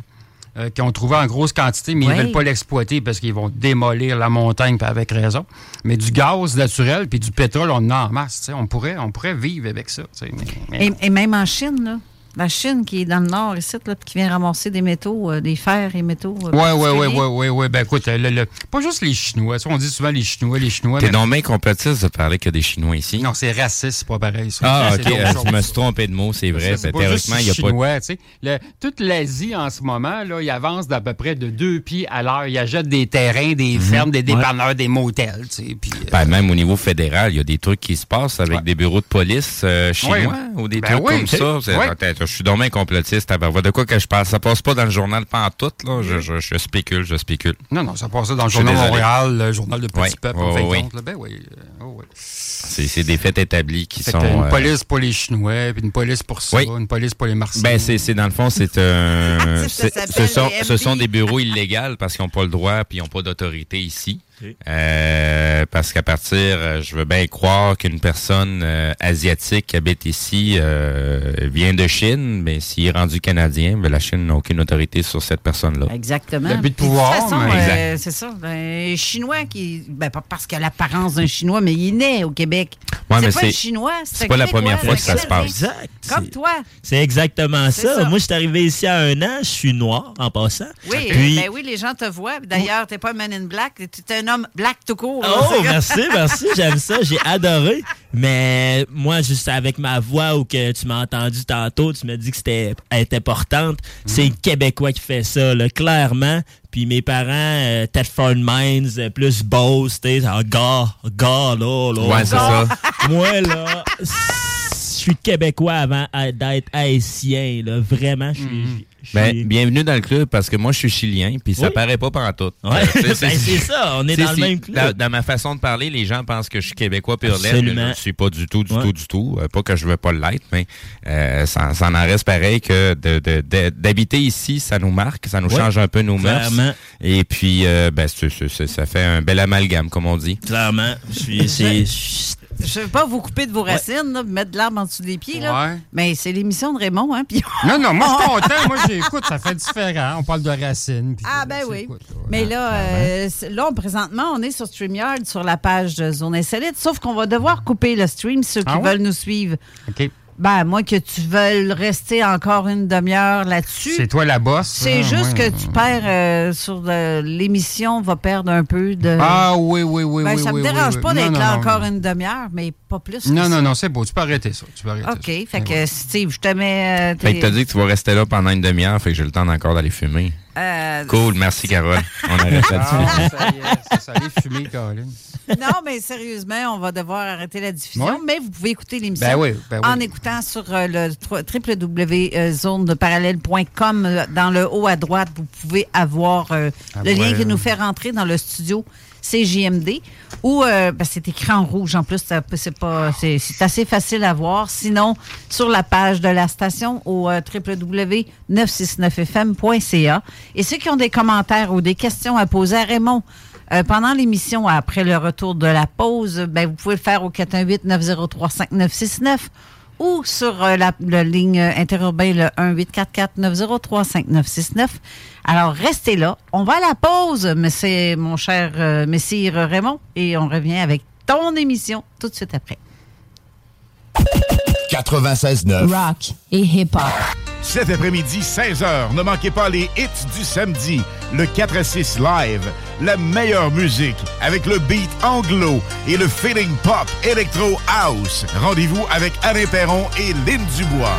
euh, qu'on trouvait en grosse quantité, mais Oui. ils ne veulent pas l'exploiter parce qu'ils vont démolir la montagne, avec raison. Mais du gaz naturel puis du pétrole, on en a en masse. On pourrait, on pourrait vivre avec ça. mais- mais Et, et même en Chine, là. La Chine qui est dans le nord ici, là, puis qui vient ramasser des métaux, euh, des fers et métaux. euh, Oui, oui, oui, oui, oui, oui. Ben écoute, le- le- pas juste les Chinois. On dit souvent les Chinois, les Chinois. T'es mais- donc bien complotiste de parler que des Chinois ici. Non, c'est raciste, c'est pas pareil. ça. Ah, ok. d'autres euh, je me suis trompé de mot, c'est vrai. Ça, c'est Ben, pas juste théoriquement, il n'y a pas de chinois, tu sais. Le- toute l'Asie, en ce moment, là, il avance d'à peu près de deux pieds à l'heure. Il achète des terrains, des fermes, des dépanneurs, des motels, tu sais. Puis, euh, Ben, même au niveau fédéral, il y a des trucs qui se passent avec Ouais. des bureaux de police euh, chinois ou des Ben trucs oui, comme ça. C'est- je suis dommage complotiste. tabarouette. De quoi que je parle? Ça passe pas dans le journal pas en tout, là. Je, je, je spécule, je spécule. non, non, ça passait dans le Journal désolé. Montréal, le Journal de Petit Ouais. Peuple, compte, là. Ben oui. euh, oh oui. C'est des faits établis qui Fait sont. une euh, police pour les Chinois, puis une police pour ça, Oui. une police pour les Martiens. Ben, c'est, c'est dans le fond, c'est ce, sont, ce sont des bureaux illégaux parce qu'ils n'ont pas le droit puis ils n'ont pas d'autorité ici. Euh, parce qu'à partir, euh, je veux bien croire qu'une personne euh, asiatique qui habite ici euh, vient de Chine, mais s'il est rendu canadien, ben, la Chine n'a aucune autorité sur cette personne-là. Exactement. Le but de pouvoir, toute façon, mais- euh, c'est ça. Un Chinois qui. Ben, pas parce qu'il a l'apparence d'un Chinois, mais il est né au Québec. Ouais, mais c'est pas c'est- un Chinois, c'est pas la première fois que ça se passe. Exact. Comme toi. C'est exactement C'est ça. ça. Moi, je suis arrivé ici à un an, je suis noir en passant. Oui, Puis- ben oui, les gens te voient. D'ailleurs, t'es pas un man in black, t'es un homme black tout court. Oh, merci, merci, j'aime ça, j'ai adoré. Mais moi, juste avec ma voix ou que tu m'as entendu tantôt, tu me dis que c'était importante. C'est le Québécois qui fait ça, là, clairement. Puis mes parents, euh, Mines, euh, plus Beauce, tu sais, un gars, gars, là, là. Ouais, c'est ça. Moi, là, je suis Québécois avant d'être haïtien, là. Vraiment, je suis... je Ben, bienvenue dans le club parce que moi, je suis chilien puis ça Oui. paraît pas pendant tout. Ouais, Euh, ben, c'est ça, on est dans le même club. Dans, dans ma façon de parler, les gens pensent que je suis québécois pur mais Je ne suis pas du tout, du Ouais. tout, du tout. Euh, pas que je veux pas l'être, mais euh, ça, ça en reste pareil que de- de- de- d'habiter ici, ça nous marque, ça nous Ouais, change un peu nos mœurs. Et puis, euh, ben, ça fait un bel amalgame, comme on dit. Clairement, je suis... je- Je veux pas vous couper de vos racines, là, mettre de l'arbre en dessous des pieds, là. Ouais. Mais c'est l'émission de Raymond, hein. Puis Non, non, moi, je suis content. Moi, j'écoute, ça fait différent. On parle de racines. puis Ah, ben c'est- oui. écoute, là, Mais là, euh, là, présentement, on est sur StreamYard, sur la page de Zone Insolite, sauf qu'on va devoir couper le stream, ceux qui Ah ouais? veulent nous suivre. OK. Ben, moi, que tu veuilles rester encore une demi-heure là-dessus. C'est toi la bosse. C'est hein, juste que tu perds euh, sur le- l'émission, va perdre un peu de. Ah oui, oui, oui, Ben, oui. ça oui, me dérange oui, pas d'être là non, encore non. une demi-heure, mais pas plus. que Non, ça. non, non, c'est beau. Tu peux arrêter ça. Tu peux arrêter OK. ça. Fait que, Steve, je te mets. euh, Fait que t'as dit que tu vas rester là pendant une demi-heure, fait que j'ai le temps encore d'aller fumer. Euh, Cool, merci Carole. On arrête là-dessus. Ah, ça y est, c'est ça, Caroline. non, mais sérieusement, on va devoir arrêter la diffusion. Ouais. Mais vous pouvez écouter l'émission Ben oui, ben oui. en écoutant sur euh, le www.zoneparallèle.com. euh, Dans le haut à droite, vous pouvez avoir euh, Ah le lien qui nous fait rentrer dans le studio CJMD. Ou euh, ben, c'est écrit en rouge en plus, c'est pas c'est c'est assez facile à voir. Sinon, sur la page de la station au euh, www.969fm.ca. Et ceux qui ont des commentaires ou des questions à poser à Raymond euh, pendant l'émission, après le retour de la pause, ben, vous pouvez le faire au 418-903-5969 ou sur euh, la, ligne interurbaine le 1-844-903-5969. Alors, restez là. On va à la pause, c'est mon cher euh, messire Raymond, et on revient avec ton émission tout de suite après. 96.9. Rock et hip-hop. Cet après-midi, 16h, ne manquez pas les hits du samedi, le 4 à 6 live, la meilleure musique avec le beat anglo et le feeling pop électro house. Rendez-vous avec Alain Perron et Lynn Dubois.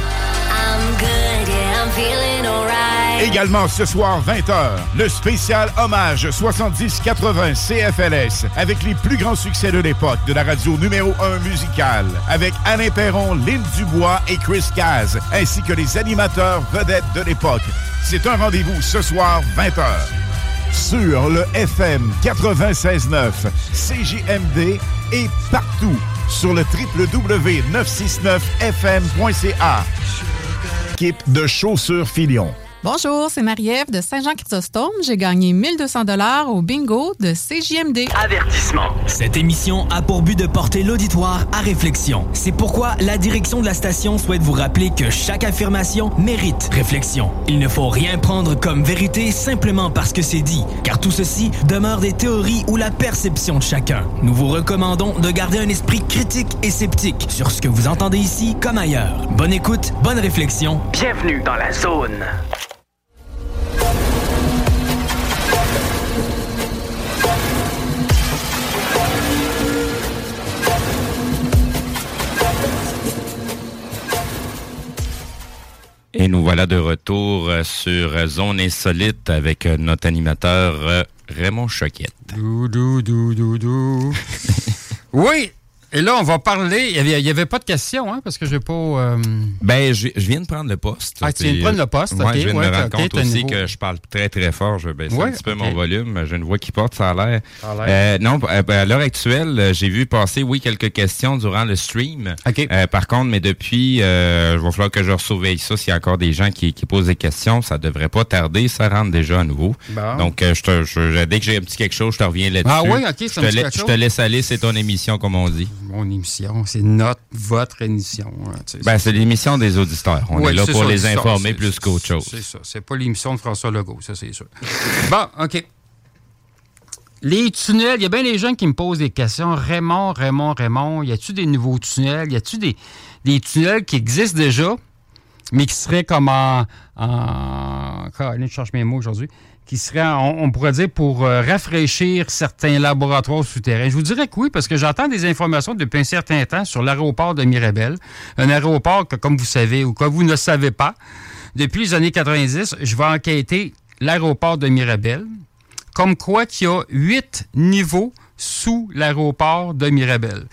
I'm good, yeah, I'm feeling alright. Également ce soir 20h, le spécial hommage 70-80 CFLS avec les plus grands succès de l'époque de la radio numéro 1 musicale avec Alain Perron, Lynn Dubois et Chris Caz ainsi que les animateurs vedettes de l'époque. C'est un rendez-vous ce soir 20h sur le FM 96.9 CJMD et partout sur le www.969fm.ca. Équipe de chaussures Filion. Bonjour, c'est Marie-Ève de Saint-Jean-Chrysostome. J'ai gagné 1200 dollars au bingo de CJMD. Avertissement. Cette émission a pour but de porter l'auditoire à réflexion. C'est pourquoi la direction de la station souhaite vous rappeler que chaque affirmation mérite réflexion. Il ne faut rien prendre comme vérité simplement parce que c'est dit, car tout ceci demeure des théories ou la perception de chacun. Nous vous recommandons de garder un esprit critique et sceptique sur ce que vous entendez ici comme ailleurs. Bonne écoute, bonne réflexion. Bienvenue dans la zone. Et nous voilà de retour euh, sur Zone Insolite avec euh, notre animateur euh, Raymond Choquette. Dou, dou, dou, dou, dou. oui! Et là, on va parler. Il n'y avait, pas de questions, hein, parce que je n'ai pas. euh, Ben, je, je viens de prendre le poste. Ah, tu viens de prendre le poste, ok, je viens de ouais, me rendre compte aussi niveau. que je parle très, très fort. Je vais baisser Ouais, un petit peu mon volume. J'ai une voix qui porte, ça a l'air. Euh, non, euh, ben, à l'heure actuelle, euh, j'ai vu passer, oui, quelques questions durant le stream. Euh, par contre, mais depuis, euh, il va falloir que je surveille ça. S'il y a encore des gens qui, qui posent des questions, ça devrait pas tarder. Ça rentre déjà à nouveau. Bon. Donc, je te, je- dès que j'ai un petit quelque chose, je te reviens là-dessus. Ah oui, ok, Je te, quelque je te laisse aller, c'est ton émission, comme on dit. Mon émission, c'est notre, votre émission. hein, tu sais, Ben, c'est l'émission des auditeurs. On Ouais, est là c'est pour ça, les informer c'est- plus qu'autre chose. C'est ça. C'est pas l'émission de François Legault, ça, c'est sûr. bon, OK. Les tunnels, il y a bien des gens qui me posent des questions. Raymond, Raymond, Raymond, y a-tu des nouveaux tunnels? Y a-tu des, des tunnels qui existent déjà, mais qui seraient comme en. en... Je cherche mes mots aujourd'hui. Qui on, on pourrait dire, pour euh, rafraîchir certains laboratoires souterrains. Je vous dirais que oui, parce que j'entends des informations depuis un certain temps sur l'aéroport de Mirabel. Un aéroport que, comme vous savez, ou que vous ne savez pas, depuis les années 90, je vais enquêter l'aéroport de Mirabel, comme quoi qu'il y a huit niveaux sous l'aéroport de Mirabel.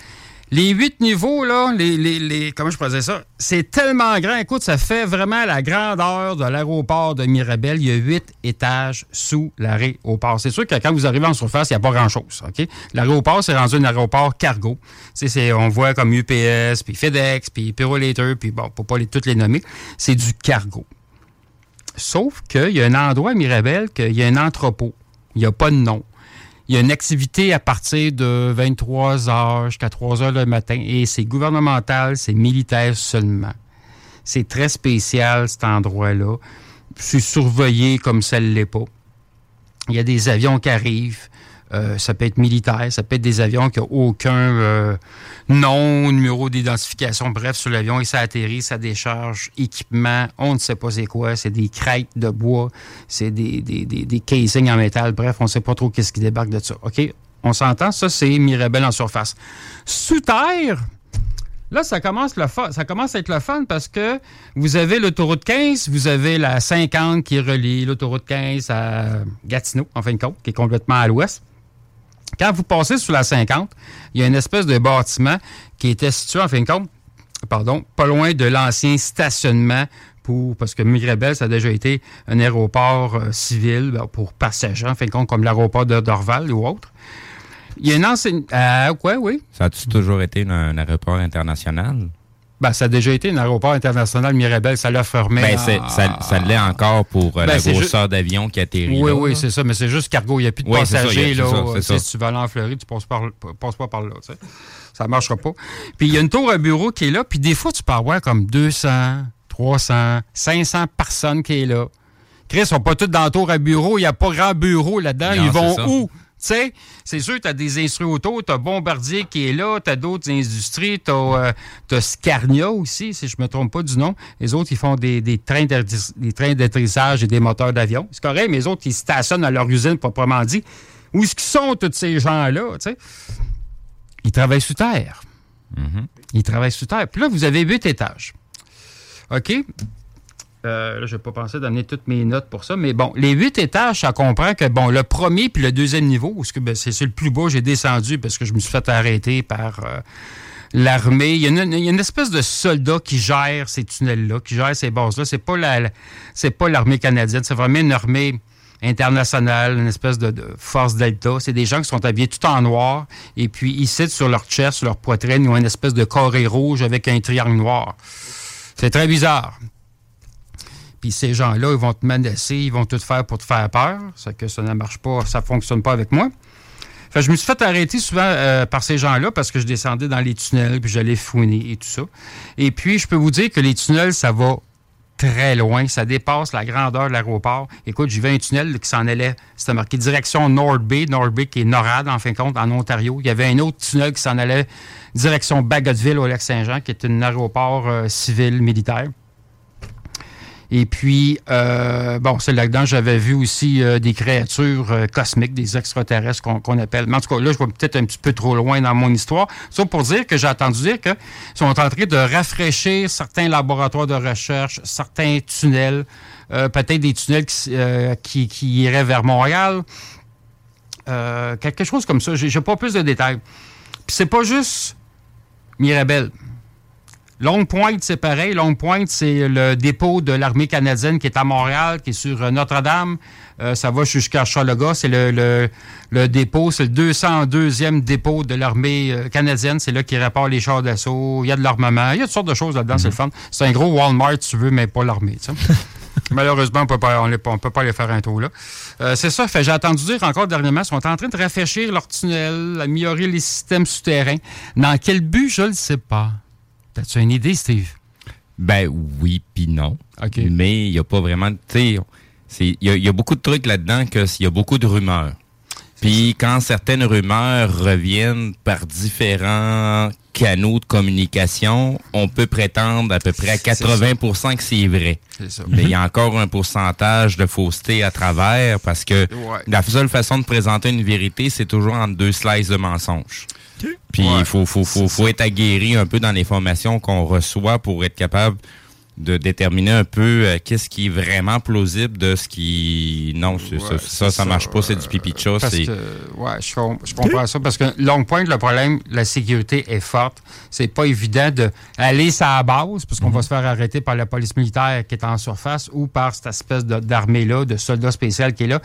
Les huit niveaux, là, les, les, les- comment je pourrais ça? C'est tellement grand. Écoute, ça fait vraiment la grandeur de l'aéroport de Mirabel. Il y a huit étages sous l'aéroport. C'est sûr que quand vous arrivez en surface, il n'y a pas grand-chose. OK? L'aéroport, c'est rendu un aéroport cargo. On voit comme UPS, puis FedEx, puis Purolator, puis bon, pour pas les, toutes les nommer, c'est du cargo. Sauf qu'il y a un endroit à Mirabel, qu'il y a un entrepôt. Il n'y a pas de nom. Il y a une activité à partir de 23 h jusqu'à 3 h le matin et c'est gouvernemental, c'est militaire seulement. C'est très spécial cet endroit-là. C'est surveillé comme ça ne l'est pas. Il y a des avions qui arrivent. Euh, ça peut être militaire, ça peut être des avions qui n'ont aucun euh, nom, numéro d'identification. Bref, sur l'avion, et ça atterrit, ça décharge, équipement, on ne sait pas c'est quoi. C'est des crêtes de bois, c'est des, des, des, casings en métal. Bref, on ne sait pas trop qu'est-ce qui débarque de ça. OK? On s'entend? Ça, c'est Mirabel en surface. Sous terre, Là, ça commence, le ça commence à être le fun parce que vous avez l'autoroute 15, vous avez la 50 qui relie l'autoroute 15 à Gatineau, en fin de compte, qui est complètement à l'ouest. Quand vous passez sur la 50, il y a une espèce de bâtiment qui était situé, en fin de compte, pardon, pas loin de l'ancien stationnement pour, parce que Mirabel, ça a déjà été un aéroport euh, civil ben, pour passagers, en fin de compte, comme l'aéroport de Dorval ou autre. Il y a une ancienne. Euh, quoi, oui? Ça a-tu toujours été un aéroport international? Ben, ça a déjà été un aéroport international Mirabel, ça l'a fermé. Ben, en- c'est- ça, ça l'est encore pour euh, Ben, la grosseur d'avion qui atterrit. Oui, là, oui, c'est ça, mais c'est juste cargo. Il n'y a plus de Oui, c'est ça, passagers. là. ça, ça. Si tu vas aller en Floride, tu ne passes, pas par là. Ça ne marchera pas. Puis il y a une tour à bureau qui est là. Puis des fois, tu peux avoir comme 200, 300, 500 personnes qui est là. Chris, ils sont pas tous dans la tour à bureau. Il n'y a pas grand bureau là-dedans. Ils vont où? Tu sais, c'est sûr, tu as des instruments auto, tu as Bombardier qui est là, tu as d'autres industries, tu as, Scania aussi, si je me trompe pas du nom. Les autres, ils font des, des trains d'atterrissage et des moteurs d'avion. C'est correct, mais les autres, ils stationnent à leur usine proprement dit. Où est-ce qu'ils sont, tous ces gens-là? tu sais? Ils travaillent sous terre. Ils travaillent sous terre. Puis là, vous avez huit étages. OK? Euh, là, je n'ai pas pensé donner toutes mes notes pour ça, mais bon, les huit étages, ça comprend que, bon, le premier puis le deuxième niveau, parce que ben, c'est le plus bas, j'ai descendu parce que je me suis fait arrêter par euh, l'armée. Il y, a une, il y a une espèce de soldat qui gère ces tunnels-là, qui gère ces bases-là. C'est pas la, c'est pas l'armée canadienne, c'est vraiment une armée internationale, une espèce de, force delta. C'est des gens qui sont habillés tout en noir et puis ici, sur leur chest, sur leur poitrine, ils ont une espèce de carré rouge avec un triangle noir. C'est très bizarre. Puis ces gens-là, ils vont te menacer, ils vont tout faire pour te faire peur. C'est que ça ne marche pas, ça fonctionne pas avec moi. Fait je me suis fait arrêter souvent euh, par ces gens-là parce que je descendais dans les tunnels, puis j'allais fouiner et tout ça. Et puis, je peux vous dire que les tunnels, ça va très loin. Ça dépasse la grandeur de l'aéroport. Écoute, j'ai vu un tunnel qui s'en allait, c'était marqué direction North Bay, North Bay qui est NORAD, en fin de compte, en Ontario. Il y avait un autre tunnel qui s'en allait direction Bagotville au Lac-Saint-Jean, qui est un aéroport euh, civil militaire. Et puis, euh, bon, c'est là-dedans, j'avais vu aussi euh, des créatures euh, cosmiques, des extraterrestres qu'on appelle. Mais en tout cas, là, je vais peut-être un petit peu trop loin dans mon histoire. Ça pour dire que j'ai entendu dire qu'ils sont en train de rafraîchir certains laboratoires de recherche, certains tunnels, peut-être des tunnels qui, iraient vers Montréal. Quelque chose comme ça. J'ai j'ai pas plus de détails. Puis c'est pas juste Mirabel. Longue Pointe, c'est pareil. Longue Pointe, c'est le dépôt de l'armée canadienne qui est à Montréal, qui est sur euh, Notre-Dame. Euh, ça va jusqu'à Charlevoix. C'est le, le, le dépôt, c'est le 202e dépôt de l'armée euh, canadienne. C'est là qu'ils réparent les chars d'assaut. Il y a de l'armement. Il y a toutes sortes de choses là-dedans. C'est le fun. C'est un gros Walmart, si tu veux, mais pas l'armée. Malheureusement, on peut pas, on ne peut pas aller faire un tour là. Euh, c'est ça. Fait, j'ai entendu dire encore dernièrement, ils sont en train de rafraîchir leur tunnel, améliorer les systèmes souterrains. Dans quel but, je ne sais pas. T'as-tu une idée, Steve? Ben oui, puis non. Mais il n'y a pas vraiment. Tu sais, il y, a- il y a beaucoup de trucs là-dedans que il y a beaucoup de rumeurs. Puis quand certaines rumeurs reviennent par différents canaux de communication, on peut prétendre à peu près à C'est ça. 80% que c'est vrai. Ça. Mais il y a encore un pourcentage de fausseté à travers parce que Ouais. la seule façon de présenter une vérité, c'est toujours en deux slices de mensonges. Puis il faut, faut, faut, faut être aguerri un peu dans les formations qu'on reçoit pour être capable de déterminer un peu euh, qu'est-ce qui est vraiment plausible de ce qui... Non, ça, ça, ça marche pas, c'est du pipi de chat. Parce c'est- que, ouais, je, com- je comprends ça. Parce que Long Point, le problème, la sécurité est forte. C'est pas évident d'aller à la base, parce qu'on Mhm. va se faire arrêter par la police militaire qui est en surface ou par cette espèce de- d'armée-là, de soldats spéciaux qui est là.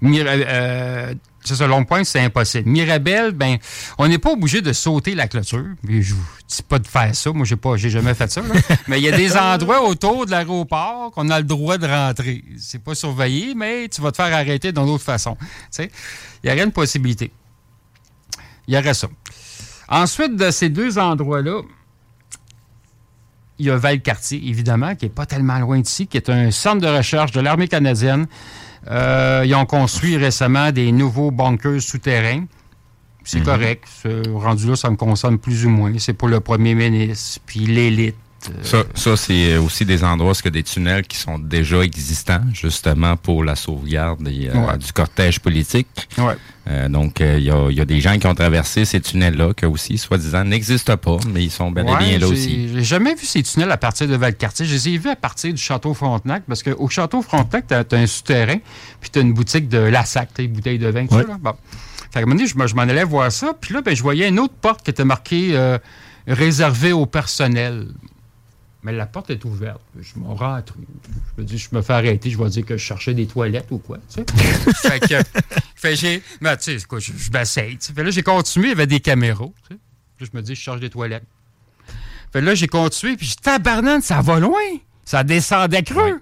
Mira- euh, c'est ça, Long Point, c'est impossible. Mirabel, ben, on n'est pas obligé de sauter la clôture. Mais je vous dis pas de faire ça. Moi, j'ai pas, j'ai jamais fait ça. là. mais il y a des endroits autour de l'aéroport qu'on a le droit de rentrer. C'est pas surveillé, mais tu vas te faire arrêter d'une autre façon. Il y aurait une possibilité. Il y aurait ça. Ensuite de ces deux endroits-là, il y a Valcartier, évidemment, qui n'est pas tellement loin d'ici, qui est un centre de recherche de l'armée canadienne. Euh, ils ont construit récemment des nouveaux bunkers souterrains. C'est Mhm. correct. Ce rendu là, ça me concerne plus ou moins. C'est pour le premier ministre, puis l'élite. Ça, ça c'est aussi des endroits a des tunnels qui sont déjà existants, justement pour la sauvegarde euh, Ouais. du cortège politique? Ouais. Euh, donc, euh, il y, a, il y a des gens qui ont traversé ces tunnels-là, qui aussi, soi-disant, n'existent pas, mais ils sont bel et Ouais, bien là aussi. J'ai jamais vu ces tunnels à partir de Valcartier. Je les ai vus à partir du Château Frontenac, parce qu'au Château Frontenac, tu as, un souterrain, puis tu as une boutique de Lassac, tu une bouteille de vin, tout Ouais. ça. Là. Bon. Fait qu'à un moment donné, je, me- je m'en allais voir ça, puis là, ben, je voyais une autre porte qui était marquée euh, réservée au personnel. Mais la porte est ouverte. Je m'en rentre. Je me dis, je me fais arrêter, je vais dire que je cherchais des toilettes ou quoi. Tu sais. fait que, j'ai. Mais tu sais, quoi, je, je. Fait là, j'ai continué, il y avait des caméras. tu sais. Je me dis, je cherche des toilettes. Fait là, j'ai continué, puis dit, tabarnane, ça va loin. Ça descendait creux.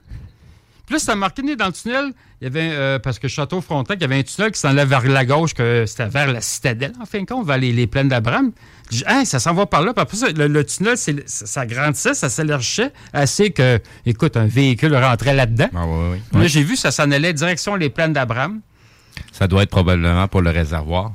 Puis là, c'était marqué dans le tunnel. Il y avait, euh, parce que Château Frontenac, il y avait un tunnel qui s'en allait vers la gauche, que c'était vers la citadelle, en fin de compte, vers les, les plaines d'Abraham. Ça s'en va par là. Puis après ça, le, le tunnel, ça, ça grandissait, ça s'élargissait assez que, écoute, un véhicule rentrait là-dedans. Ah, ouais. Puis Là, j'ai vu, ça s'en allait direction les plaines d'Abraham. Ça doit être probablement pour le réservoir.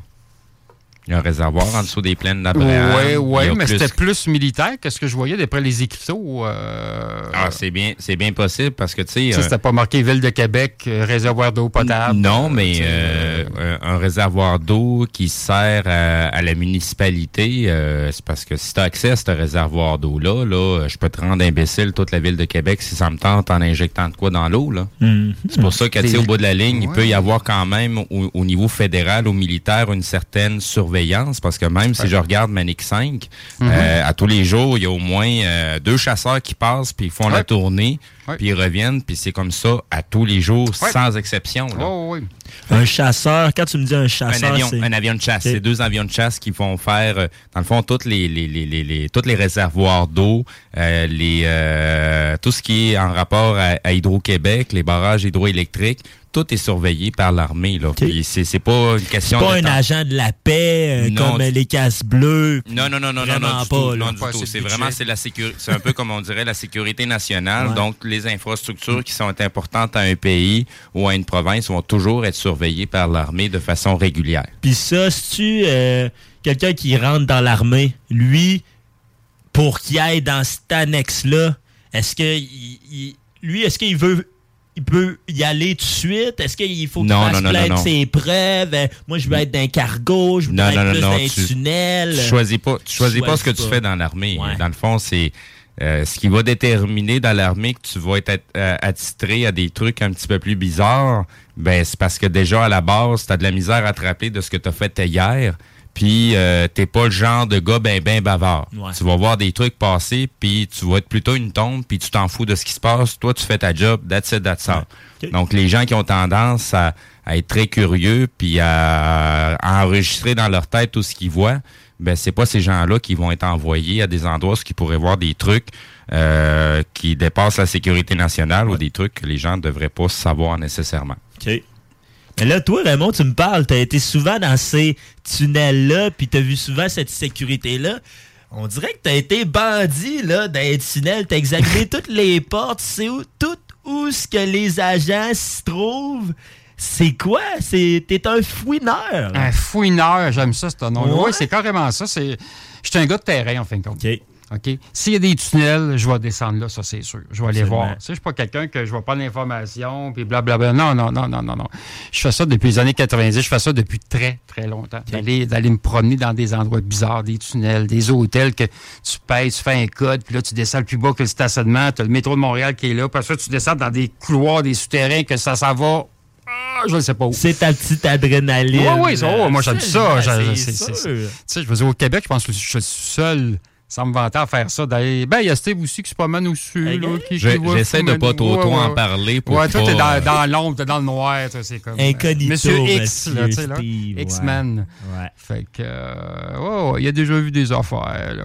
Il y a un réservoir en dessous des plaines d'Abraham. Oui, oui, mais plus- c'était plus militaire que ce que je voyais d'après les écriteaux. euh, Ah, c'est bien, c'est bien possible parce que, tu sais... tu sais, euh, c'était pas marqué Ville de Québec, euh, réservoir d'eau potable. Non, mais euh, un, réservoir d'eau qui sert à, à la municipalité, euh, c'est parce que si tu as accès à ce réservoir d'eau-là, là, je peux te rendre imbécile toute la ville de Québec si ça me tente en injectant de quoi dans l'eau. là. Mhm. C'est pour ça que, tu sais, au bout de la ligne, il peut y avoir quand même, au, au niveau fédéral ou militaire, une certaine surveillance, parce que même si je regarde Manic 5, Mhm. euh, à tous les jours, il y a au moins euh, deux chasseurs qui passent, puis ils font la tournée, Ouais. puis ils reviennent, puis c'est comme ça à tous les jours, Ouais. sans exception. là. Oh, oui. Un chasseur, quand tu me dis un Un chasseur, avion, c'est... un avion de chasse. C'est deux avions de chasse qui vont faire, euh, dans le fond, toutes les, les, les, les, les- toutes les réservoirs d'eau, euh, les euh, tout ce qui est en rapport à, à Hydro-Québec, les barrages hydroélectriques, tout est surveillé par l'armée. Là. Puis C'est, c'est pas une C'est question pas de un temps. agent de la paix euh, Non. comme euh, les casse bleus. Non, non, non, non, non, Vraiment non, du pas, tout. Non, du Pas tout. assez C'est vraiment, c'est la sécurité, c'est un peu comme on dirait la sécurité nationale. Ouais. Donc, les infrastructures qui sont importantes à un pays ou à une province vont toujours être surveillées par l'armée de façon régulière. Puis ça, si tu euh, quelqu'un qui rentre dans l'armée, lui, pour qu'il aille dans cette annexe-là, est-ce que il- il- lui, est-ce qu'il veut il peut y aller tout de suite? Est-ce qu'il faut qu'il fasse plein ses preuves? Euh, moi, je veux être d'un cargo, je veux Non, être non, plus non, d'un tu- tunnel. Tu choisis pas, tu choisis pas ce que tu fais dans l'armée. Ouais. Dans le fond, c'est euh, ce qui va déterminer dans l'armée que tu vas être euh, attitré à des trucs un petit peu plus bizarres. Ben, c'est parce que déjà à la base, tu as de la misère à te rappeler de ce que tu as fait hier. Puis euh, t'es pas le genre de gars ben ben bavard. Ouais. Tu vas voir des trucs passer, puis tu vas être plutôt une tombe, puis tu t'en fous de ce qui se passe. Toi, tu fais ta job, that's it, that's all. Ok. Donc, les gens qui ont tendance à, à être très curieux, puis à, à enregistrer dans leur tête tout ce qu'ils voient, ben c'est pas ces gens-là qui vont être envoyés à des endroits où ils pourraient voir des trucs euh, qui dépassent la sécurité nationale ou des trucs que les gens ne devraient pas savoir nécessairement. OK. Mais là, toi, Raymond, tu me parles, t'as été souvent dans ces tunnels-là, puis t'as vu souvent cette sécurité-là. On dirait que t'as été bandit, là, dans les tunnels, t'as examiné toutes les portes, tu sais où, tout où ce que les agents se trouvent. C'est quoi? C'est, t'es un fouineur. Un fouineur, j'aime ça, ce nom-là. Ouais. Oui, c'est carrément ça. C'est... Je suis un gars de terrain, en fin de compte. OK. OK? S'il y a des tunnels, je vais descendre là, ça, c'est sûr. Je vais aller voir. Tu sais, je suis pas quelqu'un que je vais prendre l'information, puis blablabla. Non, non, non, non, non, non. Je fais ça depuis les années 90. Je fais ça depuis très, très longtemps. D'aller, d'aller me promener dans des endroits bizarres, des tunnels, des hôtels que tu payes, tu fais un code, puis là, tu descends le plus bas que le stationnement. Tu as le métro de Montréal qui est là. Puis ça, tu descends dans des couloirs, des souterrains, que ça s'en va. Ah, je ne sais pas où. C'est ta petite adrénaline. Oui, oui, ça, oh, moi j'aime ça. C'est- Tu sais, je veux dire, au Québec, je pense que je suis seul sans me vanter à faire ça. D'aller- Ben, il y a Steve aussi qui se promène au-dessus. Hey, là, qui- Je- qui voit J'essaie de pas trop, Ouais, trop ouais. en parler pour Ouais, toi, pas, t'es euh, dans, dans l'ombre, t'es dans le noir, c'est comme. euh, Incognito, Monsieur X, là, tu sais. X-Men. Ouais. Fait que. euh, ouais, il a déjà vu des affaires, là.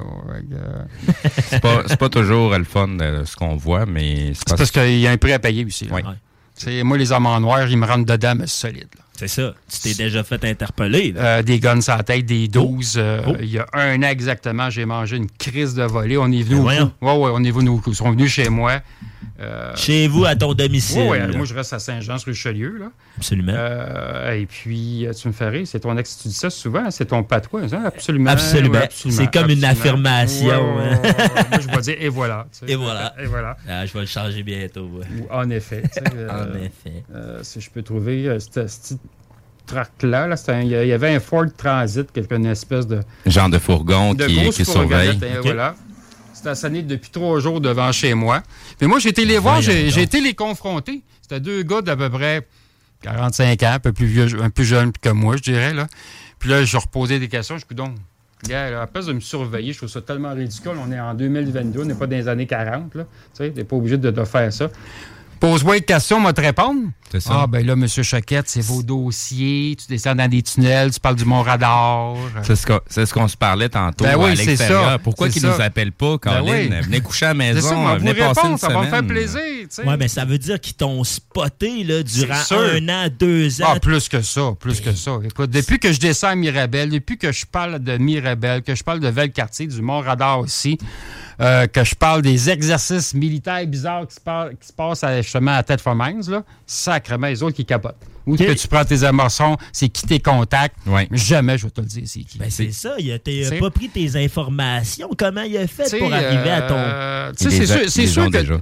Euh, c'est pas, c'est pas toujours le fun de ce qu'on voit, mais c'est C'est parce parce qu'il y a un prix à payer aussi. là. Ouais. Moi, les hommes en noir, ils me rentrent dedans, mais solide. là. C'est ça. Tu t'es déjà fait interpeller. Euh, des guns la tête, des 12. euh, Oh. Il y a un an exactement, j'ai mangé une crise de volée. On est venu. Ben. Ouais, ouais, on est venu. Ils sont venus chez moi. Euh, Chez vous, à ton domicile. ouais, ouais, là. moi, je reste à Saint-Jean-sur-Richelieu. Là. Absolument. Euh, et puis, euh, tu me fais rire, c'est ton ex, tu dis ça souvent, c'est ton patois, hein? absolument. Absolument. ouais, C'est comme une affirmation, Ouais, ouais, hein. ouais, ouais. Moi, je vais dire, et voilà. tu sais. Et voilà. Et voilà. Ah, je vais le changer bientôt. ouais. Ou En effet. tu sais, euh, En effet. euh, si je peux trouver euh, cette, cette track-là, là, c'était un- il y avait un Ford Transit, était une espèce de, Genre de fourgon de qui, qui surveille. hein, voilà. C'était assané depuis trois jours devant chez moi. Mais moi, j'ai été les voir, j'ai été les confronter. C'était deux gars d'à peu près 45 ans, un peu plus vieux, un peu jeune que moi, je dirais. Là. Puis là, je leur posais des questions. Je dis, donc, gars, là, à place de me surveiller, je trouve ça tellement ridicule. On est en 2022, on n'est pas dans les années 40. Là. Tu sais, t'es pas obligé de, de faire ça. Pose-moi une question, moi te répondre. C'est ça. Ah, ben là, M. Choquette, c'est vos dossiers. Tu descends dans des tunnels, tu parles du Mont Radar. C'est ce qu'on c'est ce qu'on se parlait tantôt Ben oui, à c'est l'extérieur. ça. Pourquoi qu'ils ça. nous appellent pas, Colin? oui. Venez coucher à la maison, ça, on va venez vous passer répondre, une ça va me faire plaisir. Ouais, mais ça veut dire qu'ils t'ont spoté là, durant un an, deux ans. Ah, plus que ça, plus que ça. Écoute, depuis que je descends à Mirabel, depuis que je parle de Mirabel, que je parle de Valcartier, du Mont-Radar aussi, euh, que je parle des exercices militaires bizarres qui se, par- qui se passent à, justement à Tête Mines, là, sacrément, les autres qui capotent. Ou que tu prends tes amorçons, c'est qui tes contacts? Ouais. Jamais je vais te le dire, c'est qui. Ben, c'est ça, il C'est- pas pris tes informations. Comment il a fait pour arriver à ton. euh, c'est sûr, sûr que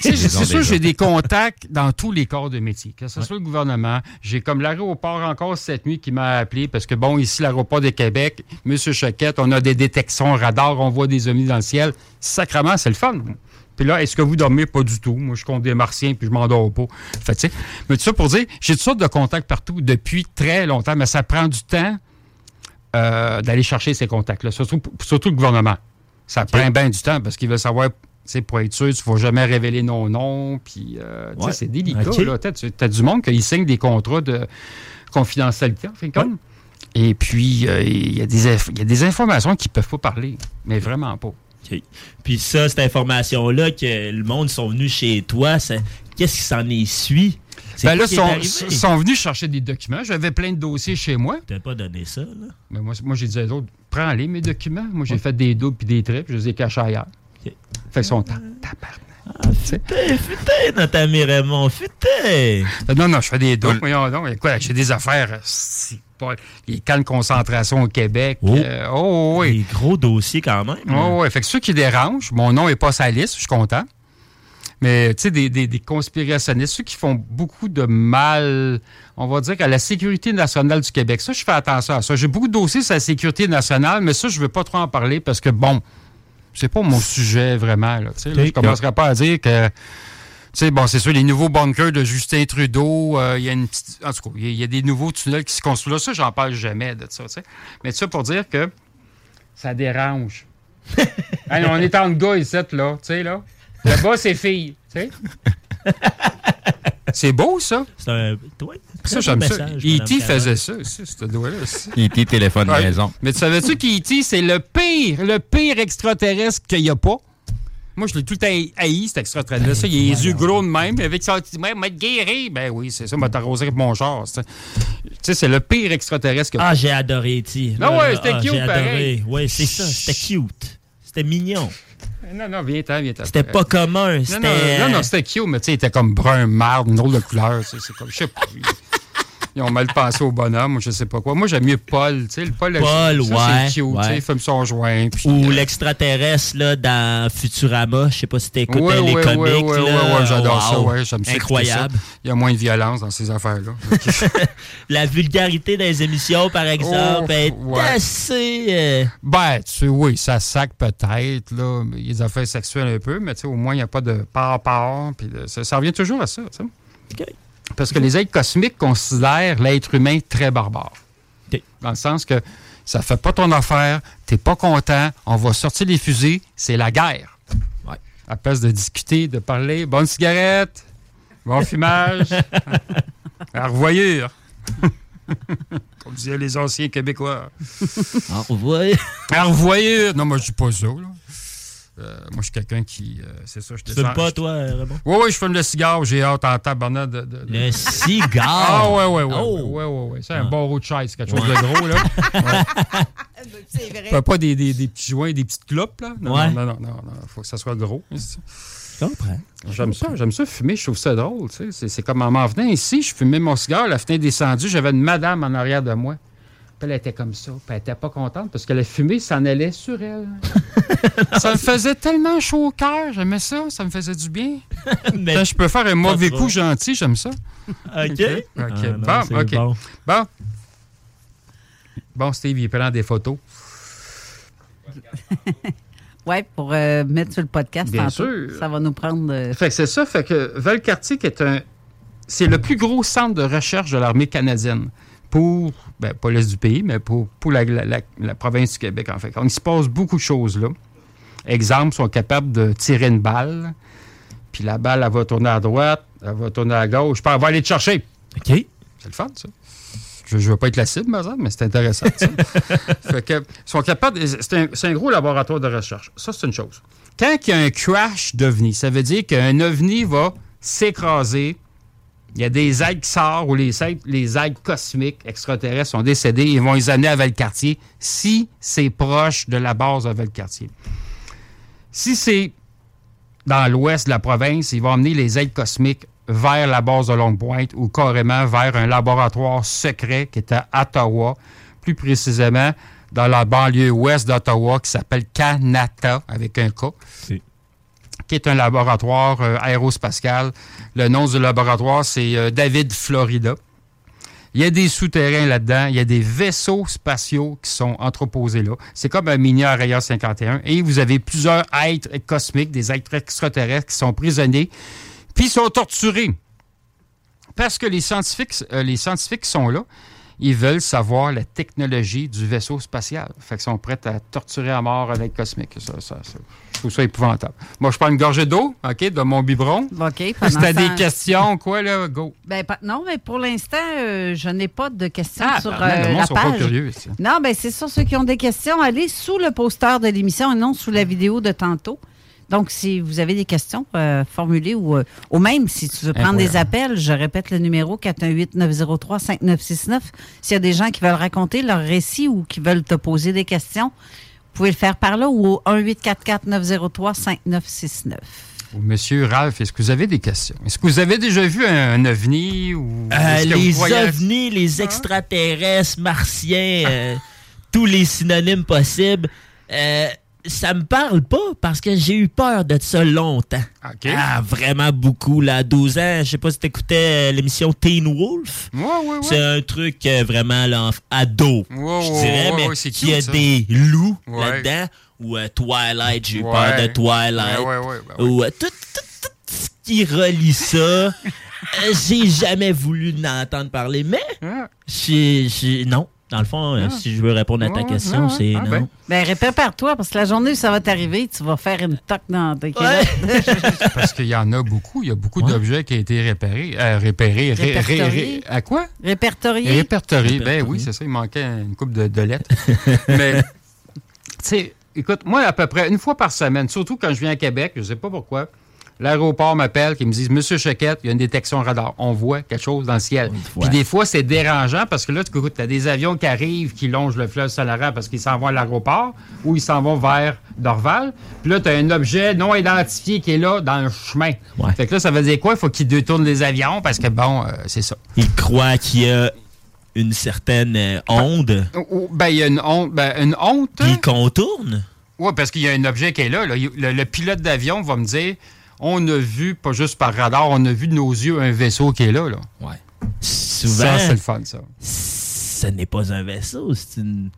c'est sûr, j'ai des contacts dans tous les corps de métier, que ce soit le gouvernement. J'ai comme l'aéroport encore cette nuit qui m'a appelé parce que, bon, ici, l'aéroport de Québec, M. Choquette, on a des détections radar, on voit des ovnis dans le ciel. Sacrement, c'est le fun. Puis là, est-ce que vous dormez? Pas du tout. Moi, je compte des martiens puis je m'endors pas. Fait, tu sais, mais tout ça pour dire, j'ai toutes sortes de contacts partout depuis très longtemps, mais ça prend du temps euh, d'aller chercher ces contacts-là, surtout, surtout le gouvernement. Ça prend bien du temps parce qu'il veut savoir, sais, pour être sûr, tu ne vas jamais révéler nos noms. Puis, euh, tu Ouais. c'est délicat. Ok. là. Tu as du monde qui signe des contrats de confidentialité, en fin de compte. Et puis, euh, il y, y a des informations qui ne peuvent pas parler, mais vraiment pas. Puis ça, cette information-là, que le monde sont venus chez toi, ça- qu'est-ce qui s'en? C'est Ben là, sont, sont venus chercher des documents. J'avais plein de dossiers chez moi. T'as pas donné ça, là? Mais moi, moi j'ai dit aux autres, prends-les, mes documents. Moi, j'ai fait des doubles puis des trips, je les ai cachés ailleurs. Fait qu'ils sont en tabarnak. Futé, futé, notre ami Raymond, futé! Non, non, je fais des doubles. Voyons donc. Écoute, j'ai des affaires. euh, pas- les camps de concentration au Québec. Oh. euh, oh, oui. Des gros dossiers quand même. Oh, ouais. Fait que ceux qui dérangent, mon nom n'est pas sa liste, je suis content. Mais, tu sais, des, des, des conspirationnistes, ceux qui font beaucoup de mal, on va dire, à la sécurité nationale du Québec. Ça, je fais attention à ça. J'ai beaucoup de dossiers sur la sécurité nationale, mais ça, je ne veux pas trop en parler parce que, bon, c'est pas mon sujet vraiment. Là, je commencerai pas à dire que. Tu sais, bon, c'est sûr, les nouveaux bunkers de Justin Trudeau, euh, il y a une petite. En tout cas, il y a- il y, a des nouveaux tunnels qui se construisent là. Ça, j'en parle jamais de ça. tu sais. Mais ça pour dire que ça dérange. Hey, on est en gars ici, là. Tu sais, là. Là-bas, c'est sais. C'est beau, ça. C'est un. Toi, Ça, j'aime ça. E.T. Madame faisait ça, aussi, ce doigt-là. aussi. E.T. téléphone Ouais. maison. Mais tu savais-tu qu'E.T., c'est le pire, le pire extraterrestre qu'il n'y a pas? Moi, je l'ai tout haï, haï, cet extraterrestre. Ça, il a les yeux gros de même. Avec ça, ouais, m'a guéri. Ben oui, c'est ça, m'a t'arrosé avec mon char. Tu sais, c'est le pire extraterrestre que Ah, j'ai adoré, T. Non, ouais, c'était cute, J'ai adoré. pareil. Oui, c'est ça, c'était cute. C'était mignon. Non, non, viens-t'en, viens-t'en. C'était pas commun. Non, C'était. non, non, non, c'était cute, mais tu sais, il était comme brun marde, une drôle de couleur. C'est comme, je sais pas. Ils- ont mal pensé au bonhomme, ou je sais pas quoi. Moi, j'aime mieux Paul. Tu sais, le Paul, Paul, ça, ouais, C'est cute, ouais. il fume son joint. puis, Ou euh, l'extraterrestre là, dans Futurama. Je sais pas si t'écoutais Ouais, les ouais, comics. ouais, ouais, là. ouais, ouais, j'adore ça, ouais, j'aime ça, Incroyable. Il y a moins de violence dans ces affaires-là. La vulgarité des émissions, par exemple, Oh, est assez. euh, ben, tu sais, oui, ça sac peut-être, là, des affaires sexuelles un peu, mais tu sais, au moins, il n'y a pas de part-part, puis de- ça, ça revient toujours à ça, tu sais. Parce que les êtres cosmiques considèrent l'être humain très barbare. Dans le sens que ça fait pas ton affaire, t'es pas content, on va sortir les fusées, c'est la guerre. Ouais. À place de discuter, de parler, bonne cigarette, bon fumage, à revoyure. Comme disaient les anciens Québécois. Au revoir. À revoyure. Non, moi, je dis pas ça, là. Euh, moi, je suis quelqu'un qui. euh, c'est ça, je Tu fumes pas, toi, Raymond? Oui, oui, je fume le cigare. J'ai hâte en tabarnak de, de, de- Le cigare? Ah, ouais, ouais, ouais. Oh. ouais, ouais, ouais. C'est un Ah. bon roux de chaise, quelque chose de gros, là. Ouais. C'est vrai. Pas, pas des, des, des petits joints, des petites clopes, là. Non, Ouais. non, non, non, non, Faut que ça soit gros. hein. Je comprends. J'aime ça, j'aime ça fumer, je trouve ça drôle. tu sais. C'est, c'est comme en m'en venant ici, je fumais mon cigare, la fenêtre descendue, j'avais une madame en arrière de moi. Puis elle était comme ça, puis elle était pas contente parce que la fumée s'en allait sur elle. ça me faisait tellement chaud au cœur, j'aimais ça, ça me faisait du bien. Mais Quand je peux faire un mauvais trop. coup gentil, j'aime ça. OK. OK. Ah, non, bon, OK. bon. Bon. Bon, Steve, il prend des photos. Oui, pour euh, mettre sur le podcast. Bien tantôt. sûr. Ça va nous prendre. euh, Fait que c'est ça, fait que Valcartier qui est un c'est le plus gros centre de recherche de l'armée canadienne pour ben, pas l'est du pays, mais pour, pour la, la- la- la province du Québec en fait. Donc, il se passe beaucoup de choses là. Exemple, ils sont capables de tirer une balle, puis la balle elle va tourner à droite, elle va tourner à gauche, puis elle va aller te chercher. OK. C'est le fun, ça. Je ne veux pas être la cible, mais c'est intéressant. ça. fait que, sont capables. C'est un, c'est un gros laboratoire de recherche. Ça, c'est une chose. Quand il y a un crash d'OVNI, ça veut dire qu'un OVNI va s'écraser. Il y a des algues qui sortent ou les algues, les algues cosmiques extraterrestres sont décédées. Ils vont les amener à Valcartier si c'est proche de la base de Valcartier. Si c'est dans l'ouest de la province, ils vont amener les aides cosmiques vers la base de Longue Pointe ou carrément vers un laboratoire secret qui est à Ottawa, plus précisément dans la banlieue ouest d'Ottawa qui s'appelle Canata avec un K, qui est un laboratoire euh, aérospatial. Le nom du laboratoire, c'est euh, David Florida. Il y a des souterrains là-dedans, il y a des vaisseaux spatiaux qui sont entreposés là. C'est comme un mini Araya 51. Et vous avez plusieurs êtres cosmiques, des êtres extraterrestres qui sont prisonniers, puis sont torturés. Parce que les scientifiques, euh, les scientifiques sont là, ils veulent savoir la technologie du vaisseau spatial. Fait qu'ils sont prêts à torturer à mort un être cosmique. Ça, ça, ça. Je trouve ça épouvantable. Moi, je prends une gorgée d'eau, OK, de mon biberon. OK. Si t'as des questions, quoi, là, go. Ben, non, mais pour l'instant, euh, je n'ai pas de questions Ah, sur ben, le euh, monde la sont pas page. curieux, ici. non, ben c'est ça. Ceux qui ont des questions, allez sous le poster de l'émission et non sous la vidéo de tantôt. Donc, si vous avez des questions, euh, formulées ou, euh, ou même si tu veux prendre des appels, je répète le numéro 418-903-5969. S'il y a des gens qui veulent raconter leur récit ou qui veulent te poser des questions, vous pouvez le faire par là ou au 1-844-903-5969. Monsieur Ralph, est-ce que vous avez des questions? Est-ce que vous avez déjà vu un, un ovni ou Euh, est-ce que vous les voyez- ovnis, les extraterrestres, martiens, euh, tous les synonymes possibles, euh, ça me parle pas parce que j'ai eu peur de ça longtemps. OK. Ah, vraiment beaucoup. Là, à 12 ans, je sais pas si t'écoutais euh, l'émission Teen Wolf. Ouais, ouais, ouais. C'est un truc euh, vraiment là, ado, Ouais, je ouais, dirais, ouais, mais il y a ça. des loups là-dedans. Ou euh, Twilight, j'ai eu peur de Twilight. Ouais, ouais, ouais, ben ouais. Ou euh, tout, tout, tout ce qui relie ça. j'ai jamais voulu en entendre parler, mais Ah. j'ai- non. Dans le fond, euh, si je veux répondre à ta question, c'est ah, non. ben. Ben, prépare-toi parce que la journée où ça va t'arriver, tu vas faire une toque dans tes. Parce qu'il y en a beaucoup. Il y a beaucoup d'objets qui ont été réparés. Euh, réparés. ré- ré- Répertoriés. ré- à quoi? Répertorié. Répertoriés. Ben Répertoriés. oui, c'est ça. Il manquait une coupe de, de lettres. Mais, tu sais, écoute, moi, à peu près une fois par semaine, surtout quand je viens à Québec, je sais pas pourquoi, l'aéroport m'appelle, qui me disent Monsieur Choquette, il y a une détection radar. On voit quelque chose dans le ciel. Puis des fois, c'est dérangeant parce que là, tu as des avions qui arrivent, qui longent le fleuve Saint-Laurent parce qu'ils s'en vont à l'aéroport ou ils s'en vont vers Dorval. Puis là, tu as un objet non identifié qui est là dans le chemin. Ouais. Fait que là, ça veut dire quoi? Il faut qu'ils détournent les avions parce que, bon, euh, c'est ça. Il croit qu'il y a une certaine euh, onde Ou- ou- Ben, il y a une honte. Ben, une honte. qui contourne. Oui, parce qu'il y a un objet qui est là. là. Il- Le, le pilote d'avion va me dire on a vu, pas juste par radar, on a vu de nos yeux un vaisseau qui est là. là. Ouais. Souvent, Ça, c'est le fun, ça. ce n'est pas un vaisseau, c'est une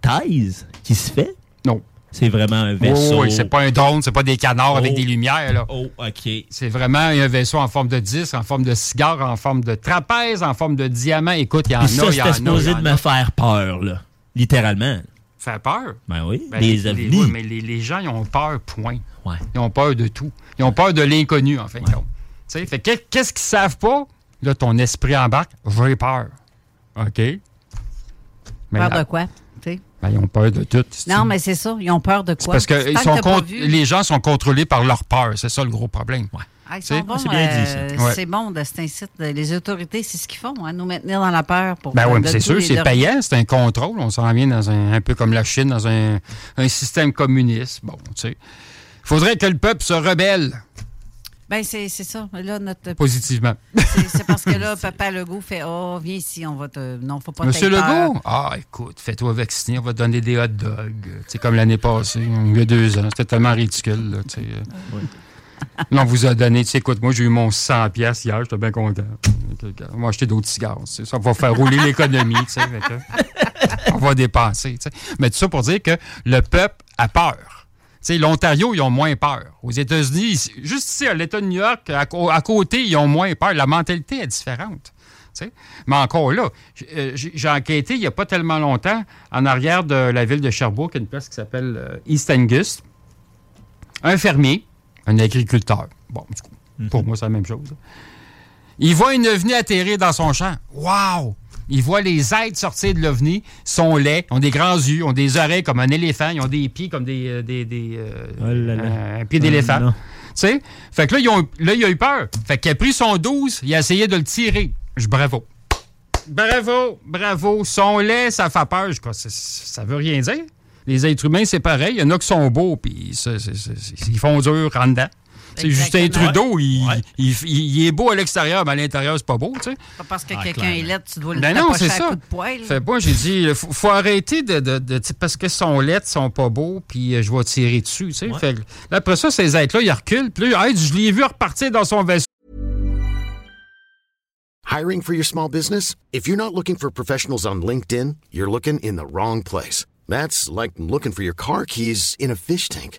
thèse qui se fait. Non. C'est vraiment un vaisseau. oui, c'est pas un drone, c'est pas des canards avec Oh. des lumières. Là. Oh, OK. C'est vraiment un vaisseau en forme de disque, en forme de cigare, en forme de trapèze, en forme de diamant. Écoute, il y en a, Puis il y en a. supposé de me faire peur, là. Littéralement. Faire peur? Ben oui, Ben, les les- ovnis. oui, mais les, les gens, ils ont peur, point. Ouais. Ils ont peur de tout. Ils ont peur de l'inconnu, en fin de compte. Tu sais, fait que- qu'est-ce qu'ils savent pas? Là, ton esprit embarque. J'ai peur. OK? Mais Peur là, de quoi? ben, ils ont peur de tout. Non, mais c'est ça. Ils ont peur de quoi? parce que ils sont les gens sont contrôlés par leur peur. C'est ça le gros problème. Ah, sont bons, c'est bien dit, ça. euh, Ouais. C'est bon de cet incite. Les autorités, c'est ce qu'ils font, hein, nous maintenir dans la peur. Pour, Ben oui, c'est sûr, c'est payant, c'est un contrôle. On s'en vient dans un, un peu comme la Chine, dans un, un système communiste. Bon, tu sais. Il faudrait que le peuple se rebelle. Ben, c'est c'est ça. Là, notre. Positivement. C'est parce que là, Papa Legault fait Oh, viens ici, on va te. Non, faut pas Monsieur peur. Legault? Ah, écoute, fais-toi vacciner, on va te donner des hot dogs. C'est comme l'année passée, il y a deux ans. C'était tellement ridicule. Là, tu sais. Là, on vous a donné, tu sais, écoute, moi, j'ai eu mon 100 pièces hier, j'étais bien content. On va acheter d'autres cigares. tu sais. Ça va faire rouler l'économie, tu sais. On va dépenser, tu sais. Mais tout ça pour dire que le peuple a peur. L'Ontario, ils ont moins peur. Aux États-Unis, juste ici, à l'État de New York, à, côté, ils ont moins peur. La mentalité est différente. Mais encore là, euh, j'ai enquêté il n'y a pas tellement longtemps en arrière de la ville de Sherbrooke, une place qui s'appelle euh, East Angus. Un fermier, un agriculteur. Bon, du coup, pour moi, c'est la même chose. Il voit une ovni atterrir dans son champ. Wow! Il voit les êtres sortir de l'ovni, sont laids, ont des grands yeux, ont des oreilles comme un éléphant, ils ont des pieds comme des, euh, des, des, euh, Oh là là. euh, un pied Oh d'éléphant. Tu sais? Fait que là, ils ont- là, il a eu peur. Fait qu'il a pris son 12, il a essayé de le tirer. Je bravo. Bravo, bravo. Son lait, ça fait peur. Je crois, ça, ça veut rien dire. Les êtres humains, c'est pareil. Il y en a qui sont beaux, puis ils font dur en dedans. C'est Justin. Trudeau, il, il- il- il est beau à l'extérieur, mais à l'intérieur, c'est pas beau, tu sais. Pas parce que Ah, quelqu'un est laid, tu dois le Ben non, c'est à ça. coup de poil. Fait moi, j'ai dit, il faut, faut arrêter de, de, de- parce que son lettres sont pas beaux, puis euh, je vais tirer dessus, tu sais. Fait que là, après ça, ces êtres-là, ils reculent, puis là, hey, je l'ai vu repartir dans son vaisseau. Hiring for your small business? If you're not looking for professionals on LinkedIn, you're looking in the wrong place. That's like looking for your car keys in a fish tank.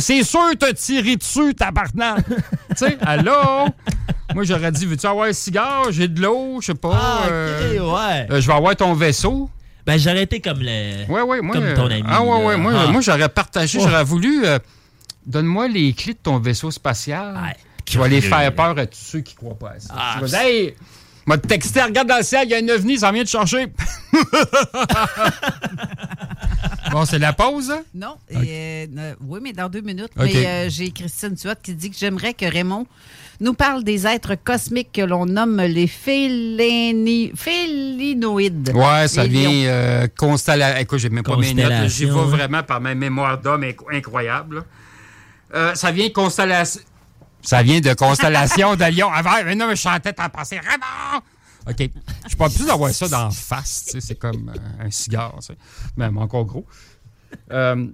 C'est sûr, t'as tiré dessus, tabarnak. tu sais, allô? Moi, j'aurais dit, veux-tu avoir un cigare? J'ai de l'eau, je sais pas. Ah, ok, euh, ouais. euh, je vais avoir ton vaisseau. Ben, j'aurais été comme le. Ouais, ouais, moi. Comme ton ami. Ah, ouais, là. ouais. Moi, Ah. moi j'aurais partagé, Oh. j'aurais voulu. euh, Donne-moi les clés de ton vaisseau spatial. Tu vas les faire peur à tous ceux qui croient pas à ça. Ah, tu vas dire, hey, m'a texté, regarde dans le ciel, il y a un ovni, ça vient de chercher. bon, c'est la pause, hein? Non, et, euh, euh, oui, mais dans deux minutes. Mais euh, j'ai Christine Tuat qui dit que j'aimerais que Raymond nous parle des êtres cosmiques que l'on nomme les félinoïdes. Ouais, ça Les vient euh, constellation. Écoute, j'ai même pas mes notes. J'y vais vraiment par ma mémoire d'homme inc- incroyable. Euh, ça vient constellation. Ça vient de constellation de Lion. Avant, mais non, mais je chantais en passé. Raymond! OK. Je suis pas plus d'avoir ça d'en face. C'est comme euh, un cigare. Même encore gros. Euh,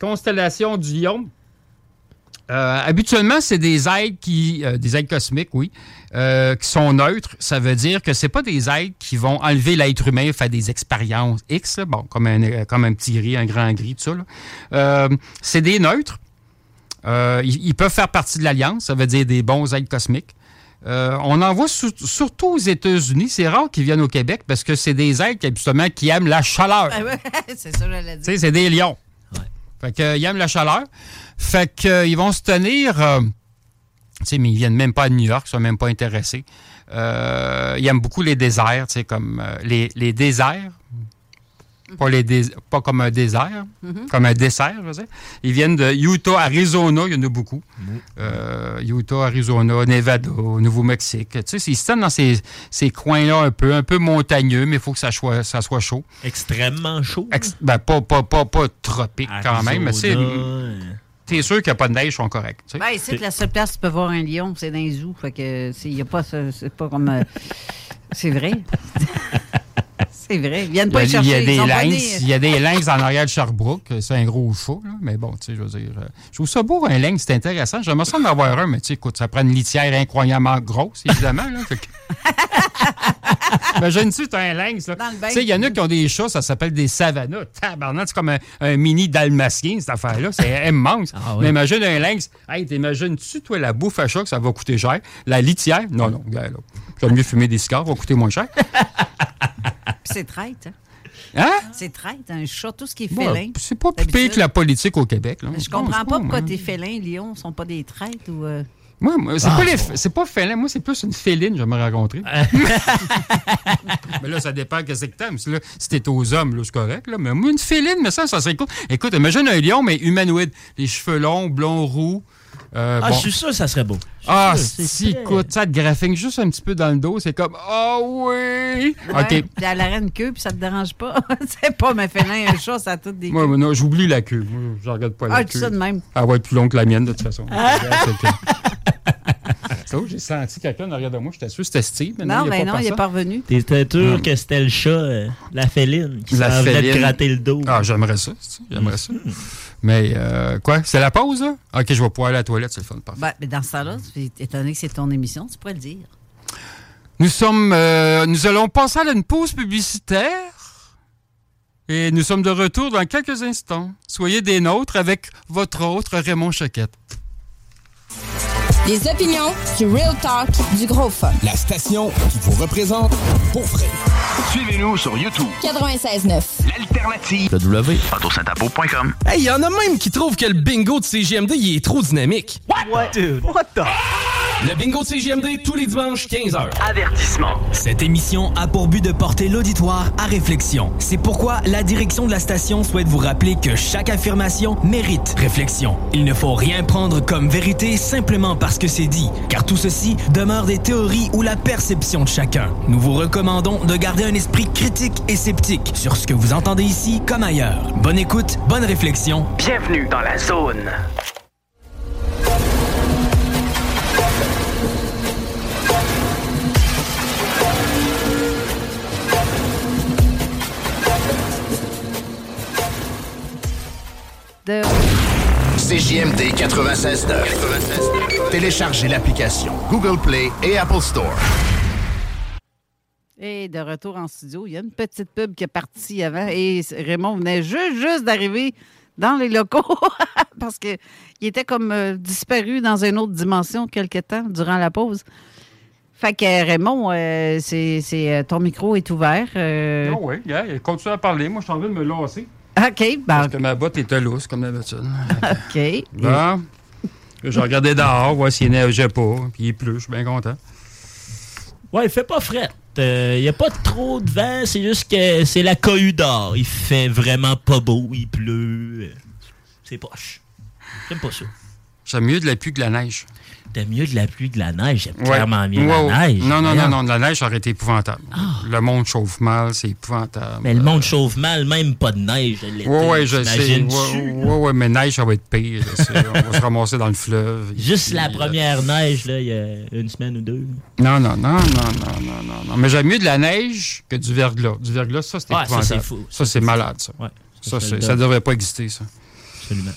constellation du Lion. Euh, habituellement, c'est des êtres qui, des êtres cosmiques, oui, qui sont neutres. Ça veut dire que c'est pas des êtres qui vont enlever l'être humain, faire des expériences X, bon, comme un, comme un petit riz, un grand gris, tout ça. c'est des neutres. Euh, ils, ils peuvent faire partie de l'alliance. Ça veut dire des bons êtres cosmiques. Euh, on en voit surtout aux États-Unis. C'est rare qu'ils viennent au Québec parce que c'est des êtres justement qui aiment la chaleur. Ouais, c'est ça, sais, c'est des lions. Fait que, ils aiment la chaleur. Fait que, euh, ils vont se tenir. euh, mais ils viennent même pas de New York, ils sont même pas intéressés. Ils aiment beaucoup les déserts, comme les, les déserts. Pas, les dés- pas comme un désert, Mhm. comme un dessert, je veux dire. Ils viennent de Utah, Arizona, il y en a beaucoup. Euh, Utah, Arizona, Nevada, Nouveau-Mexique. Tu sais, ils se tiennent dans ces, ces coins-là un peu, un peu montagneux, mais il faut que ça soit, ça soit chaud. Extrêmement chaud. Ex- ben, pas, pas, pas, pas tropique quand même, mais c'est. Arizona. T'es sûr qu'il n'y a pas de neige, ils sont corrects. tu sais. Ben, la seule place où tu peux voir un lion, c'est dans les zoos. Fait que c'est y a pas, c'est pas comme. euh, c'est vrai. c'est vrai. Ils viennent pas il, y a, il y chercher. a des lynx, il y a des lynx en arrière de Sherbrooke. C'est un gros chat, là. mais bon, tu sais, je veux dire. euh, je trouve ça beau, un lynx, c'est intéressant. J'aimerais ça en avoir un, mais tu sais, écoute, ça prend une litière incroyablement grosse, évidemment. là. Fait que- Imagine-tu, t'as un lynx, là. Tu sais, il y en a qui ont des chats, ça s'appelle des savannas. Tabarnak, c'est comme un, un mini dalmatien, cette affaire-là. C'est immense. Ah oui. Mais imagine un lynx. Hey, t'imagines-tu, toi, la bouffe à chat, que ça va coûter cher? La litière? Non, non, gars, là. J'aime mieux fumer des cigares, ça va coûter moins cher. Puis c'est traite, hein? Hein? C'est traite, un chat, tout ce qui est félin. c'est pas plus pire que la politique au Québec. Là. Je comprends c'est pas pourquoi tes félins, lions, ne sont pas des traites ou. euh, Moi, moi, c'est Ah, pas, les- c'est pas félin. Moi, c'est plus une féline, je me rencontrer. mais là, ça dépend de ce que t'aimes. Si, t'es aux hommes, là, c'est correct. Là. Mais moi, une féline, mais ça, ça serait cool. Écoute, imagine un lion, mais humanoïde. Les cheveux longs, blonds, roux. Euh, Ah, bon. je suis sûr que ça serait beau. Ah, sûr, si, écoute, ça te graphique juste un petit peu dans le dos, c'est comme Ah oui! ouais, OK. Puis elle une queue, puis ça te dérange pas. c'est pas mes félins, un chat, ça a toutes des Moi, moi, non, j'oublie la queue. Moi, je regarde pas la Ah, queue. tout ça de même. Elle va être plus longue que la mienne, de toute façon. C'est où j'ai senti quelqu'un derrière de moi. J'étais sûr que c'était Steve. mais Non, mais non, il n'est personne. pas revenu. T'étais sûr Hmm. que c'était le chat, euh, la féline, qui La s'en venait de gratter le dos. Ah, j'aimerais ça. c'est- J'aimerais ça. Mais, euh, quoi? C'est la pause, là? OK, je vais pouvoir aller à la toilette, c'est le fun. Parfait. Ben, mais dans ce temps-là, étant donné que c'est ton émission, tu pourrais le dire. Nous sommes. euh, nous allons passer à une pause publicitaire. Et nous sommes de retour dans quelques instants. Soyez des nôtres avec votre autre Raymond Choquette. Les opinions, du real talk, du gros fun. La station qui vous représente pour vrai. Suivez-nous sur YouTube. 96.9. L'alternative. W. Autosyntapo.com. Hey, y en a même qui trouvent que le bingo de CGMD il est trop dynamique. What? Dude, what the? Le bingo de CGMD tous les dimanches 15h. Avertissement. Cette émission a pour but de porter l'auditoire à réflexion. C'est pourquoi la direction de la station souhaite vous rappeler que chaque affirmation mérite réflexion. Il ne faut rien prendre comme vérité simplement parce que c'est dit, car tout ceci demeure des théories ou la perception de chacun. Nous vous recommandons de garder un esprit critique et sceptique sur ce que vous entendez ici comme ailleurs. Bonne écoute, bonne réflexion. Bienvenue dans la zone. De... CJMD 96.9. Téléchargez l'application Google Play et Apple Store. Et de retour en studio, il y a une petite pub qui est partie avant et Raymond venait juste, juste d'arriver dans les locaux parce qu'il était comme euh, disparu dans une autre dimension quelque temps durant la pause. Fait que Raymond, euh, c'est, euh, ton micro est ouvert. euh, Oh oui, gars, continue à parler. Moi, je suis en train de me lasser. OK, ben, Parce que ma botte était lousse, comme d'habitude. OK. Bon. Je regardais dehors, voir s'il neigeait pas. Puis il pleut, je suis bien content. Ouais, il fait pas fret. Il n'y a pas trop de vent, c'est juste que c'est la cohue d'or. Il fait vraiment pas beau, il pleut. C'est poche. J'aime pas ça. J'aime mieux de la pluie que de la neige. T'aimes mieux de la pluie que de la neige. J'aime Ouais. clairement mieux la neige. Non, non, non, non, de la neige, ça aurait été épouvantable. Le monde chauffe mal, c'est épouvantable. Mais le monde chauffe mal, même pas de neige. Oui, oui, je sais. Oui, oui, mais neige, ça va être pire. On va se ramasser dans le fleuve. Juste Puis, la euh, première neige, là, il y a une semaine ou deux. Non, non, non, non, non, non, non, non. Mais j'aime mieux de la neige que du verglas. Du verglas, ça, c'est Ouais, ça, épouvantable. c'est fou. Ça, c'est malade, ça. Ouais, Ça, ça, le devrait pas exister, ça. Absolument.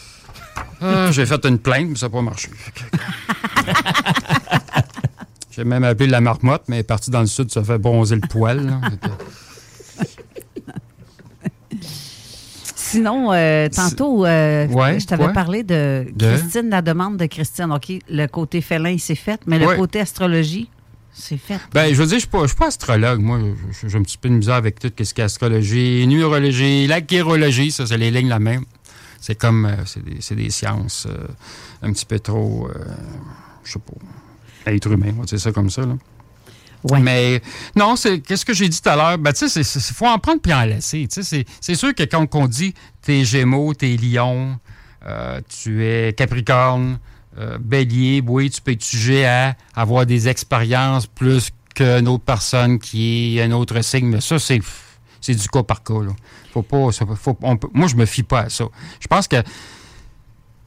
Ah, J'ai fait une plainte, mais ça n'a pas marché. J'ai même appelé la marmotte, mais elle est partie dans le sud, ça fait bronzer le poil. Sinon, euh, tantôt, euh, Ouais, je t'avais ouais. parlé de, De? Christine, la demande de Christine. OK, le côté félin, c'est fait, mais le côté astrologie, c'est fait. Ben, je veux dire, je suis pas, je suis pas astrologue. Moi, j'ai un petit peu de misère avec tout ce qui est astrologie, numérologie, la chirologie, ça, c'est les lignes la même. C'est comme, euh, c'est des, des sciences un petit peu trop, je sais pas, être humain, on va dire ça comme ça, là. Mais non, c'est qu'est-ce que j'ai dit tout à l'heure? Ben, tu sais, il faut en prendre puis en laisser. Tu sais, c'est- c'est sûr que quand on dit t'es Gémeaux, t'es Lion, euh, tu es Capricorne, euh, Bélier, oui, tu peux être sujet à avoir des expériences plus qu'une autre personne qui est un autre signe, mais ça, c'est c'est du cas par cas. Là. Faut pas, ça- faut- on peut- moi, je me fie pas à ça. Je pense que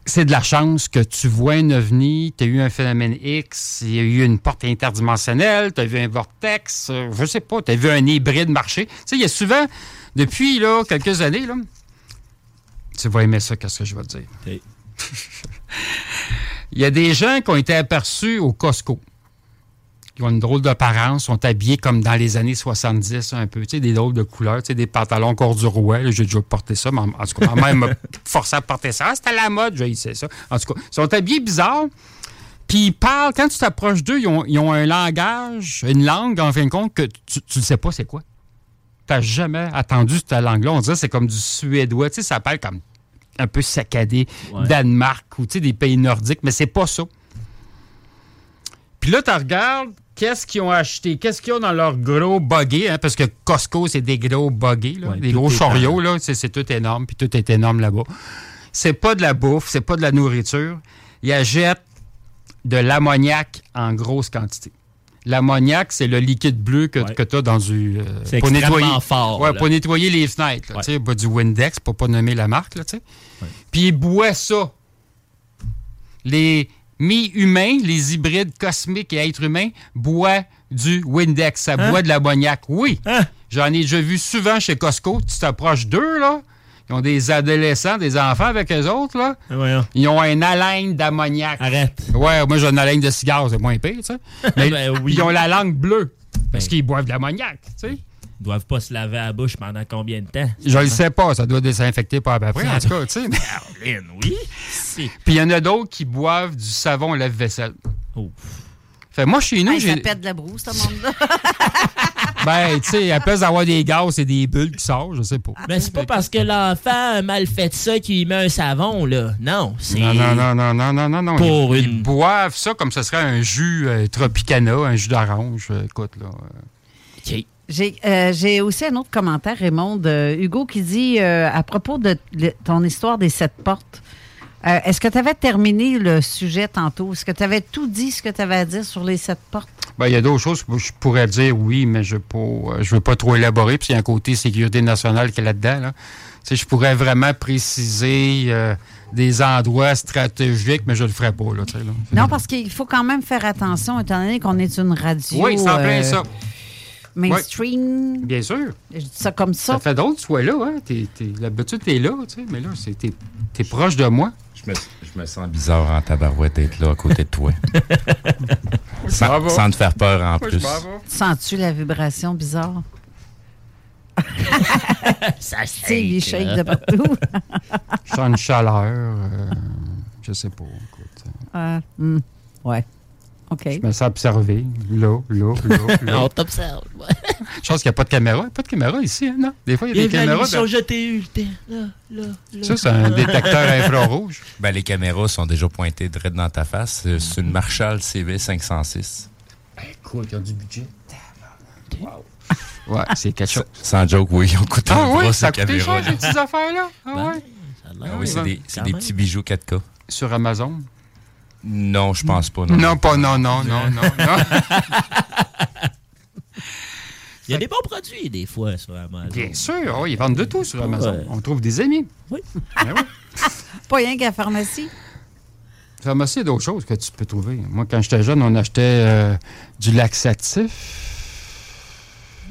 c'est de la chance que tu vois un ovni, tu as eu un phénomène X, il y a eu une porte interdimensionnelle, tu as vu un vortex, euh, je sais pas, tu as vu un hybride marcher. Tu sais, il y a souvent, depuis là, quelques années, là, tu vas aimer ça, qu'est-ce que je vais te dire? Il y a des gens qui ont été aperçus au Costco. Ils ont une drôle d'apparence, sont habillés comme dans les années 70 un peu, tu sais, des drôles de couleurs, tu sais, des pantalons corduroy. J'ai déjà porté ça, mais en, en tout cas, ma mère m'a forcé à porter ça. Ah, C'était à la mode, j'ai ça. En tout cas, ils sont habillés bizarres. Puis ils parlent, quand tu t'approches d'eux, ils ont, ils ont un langage, une langue, en fin de compte, que tu ne sais pas c'est quoi. Tu n'as jamais attendu cette langue-là. On dirait que c'est comme du suédois. Tu sais, ça parle comme un peu saccadé, Ouais. Danemark ou tu sais, des pays nordiques, mais c'est pas ça. Puis là, tu regardes qu'est-ce qu'ils ont acheté, qu'est-ce qu'ils ont dans leur gros buggy, hein, parce que Costco, c'est des gros buggy, là, Ouais, des gros chariots, là, c'est tout énorme, puis tout est énorme là-bas. C'est pas de la bouffe, c'est pas de la nourriture. Ils achètent de l'ammoniac en grosse quantité. L'ammoniac, c'est le liquide bleu que, tu as dans du. euh, C'est pour nettoyer, fort, Ouais, pour nettoyer les fenêtres. là, Ouais. pas du Windex, pour pas nommer la marque. Là. Puis ils boivent ça. Les mi-humains, les hybrides cosmiques et êtres humains, boivent du Windex. Ça Hein? boit de l'ammoniac. Oui. J'en ai déjà vu souvent chez Costco. Tu t'approches d'eux, là. Ils ont des adolescents, des enfants avec eux autres, là. Ils ont un haleine d'ammoniac. Arrête. Ouais, moi j'ai une haleine de cigare, c'est moins pire, tu sais. Mais Ben oui. Ils ont la langue bleue. Parce qu'ils boivent de l'ammoniac, tu sais. Ils doivent pas se laver la bouche pendant combien de temps? Je le sais pas, ça doit désinfecter pas à peu près, en tout cas, tu sais. Caroline, oui. Puis il y en a d'autres qui boivent du savon lave-vaisselle. Fait moi, chez nous, Hey, ça j'ai. pète de la brousse, ce monde-là. Ben, tu sais, à place d'avoir des gaz et des bulles qui sortent, je sais pas. Mais c'est pas parce que l'enfant a mal fait ça qu'il met un savon, là. Non, c'est. Non, non, non, non, non, non, non, non. Pour ils, une- ils boivent ça comme ce serait un jus euh, Tropicana, un jus d'orange. euh, écoute, là. euh. J'ai euh, j'ai aussi un autre commentaire, Raymond, de Hugo, qui dit euh, à propos de ton histoire des sept portes. euh, Est-ce que tu avais terminé le sujet tantôt? Est-ce que tu avais tout dit ce que tu avais à dire sur les sept portes? Ben, il y a d'autres choses que je pourrais dire oui, mais je ne veux pas trop élaborer. Puis il y a un côté sécurité nationale qui est là-dedans. Là. Je pourrais vraiment préciser euh, des endroits stratégiques, mais je le ferai pas. Là. Non, parce qu'il faut quand même faire attention, étant donné qu'on est une radio. Oui, c'est en plein euh, ça. Mainstream. Bien sûr. Je dis ça comme ça. Ça fait drôle que tu sois là. Hein? T'es- t'es- L'habitude, tu es là, tu sais, mais là, c'est- t'es es proche de moi. Je me, je me sens bizarre en tabarouette d'être là à côté de toi. Sans, te faire peur en Moi, plus. Sens-tu la vibration bizarre? ça C'est les shakes de partout. Je sens une chaleur. euh, je sais pas. écoute. Ah, hmm, ouais. OK. Je me sens observé. Là, là, là, là. On t'observe. Je pense qu'il n'y a pas de caméra. Il n'y a pas de caméra ici, hein, non? Des fois, il y a des caméras. dans- GTU. T'es Là, là, là. Ça, c'est un détecteur infrarouge. Ben, les caméras sont déjà pointées direct dans ta face. Euh, C'est une Marshall CV 506. Cool, ils ont du budget. Ouais, c'est quelque chose. Sans joke, oui, ils ont coûté Ah un oui, bras, ça coûté cher, ces petites affaires-là? Ah Ben, ouais? Ah oui, c'est des, c'est des petits bijoux 4K. Sur Amazon? Non, je pense pas. Non, Non, pas non, non, non, non, non. Il y a des bons produits, des fois, sur Amazon. Bien sûr, oui, ils vendent de tout sur Amazon. Ouais. On trouve des amis. Oui. Ben oui. Pas rien qu'à la pharmacie. Pharmacie, il y a d'autres choses que tu peux trouver. Moi, quand j'étais jeune, on achetait euh, du laxatif.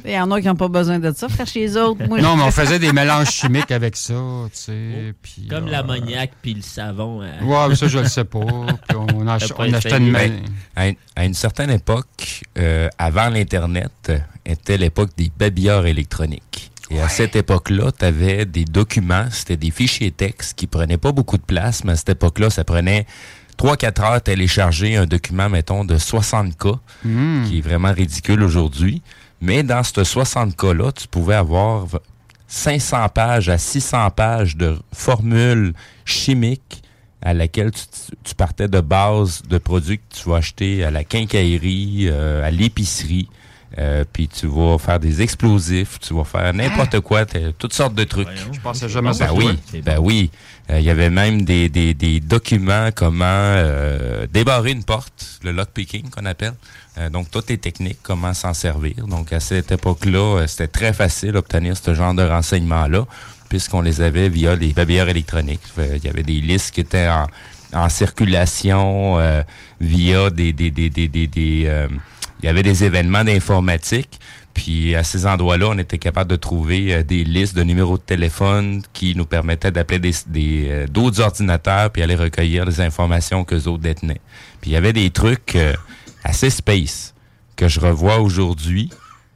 Il y en a qui n'ont pas besoin de ça, faire chez les autres. Moi, Non, mais on faisait des mélanges chimiques avec ça, tu sais. puis, Comme euh, l'ammoniac puis le savon. hein. Ouais, mais ça, je le sais pas. Puis on, ach- T'as pas on achetait une... Ben, à, une, à une certaine époque, euh, avant l'Internet, était l'époque des babillards électroniques. Et à cette époque-là, tu avais des documents, c'était des fichiers texte qui prenaient pas beaucoup de place, mais à cette époque-là, ça prenait 3-4 heures télécharger un document, mettons, de 60K, Hmm. qui est vraiment ridicule aujourd'hui. Mais dans ce 60K-là, tu pouvais avoir v- 500 pages à 600 pages de formules chimiques à laquelle tu, tu partais de base de produits que tu vas acheter à la quincaillerie, euh, à l'épicerie. euh, puis tu vas faire des explosifs, tu vas faire n'importe quoi, t'as toutes sortes de trucs. Je pensais jamais ça. Ben oui, ben oui. Euh, Il y avait même des, des, des documents comment débarrer une porte, le lockpicking qu'on appelle. Euh, donc, toutes les techniques, comment s'en servir. Donc, à cette époque-là, euh, c'était très facile d'obtenir ce genre de renseignements-là, puisqu'on les avait via les babilleurs électroniques. Fait, Il y avait des listes qui étaient en, circulation euh, via des... des, des, des, des, euh, il y avait des événements d'informatique. Puis à ces endroits-là, on était capable de trouver euh, des listes de numéros de téléphone qui nous permettaient d'appeler des, des, euh, d'autres ordinateurs puis aller recueillir les informations que autres détenaient. Puis il y avait des trucs euh, assez space que je revois aujourd'hui.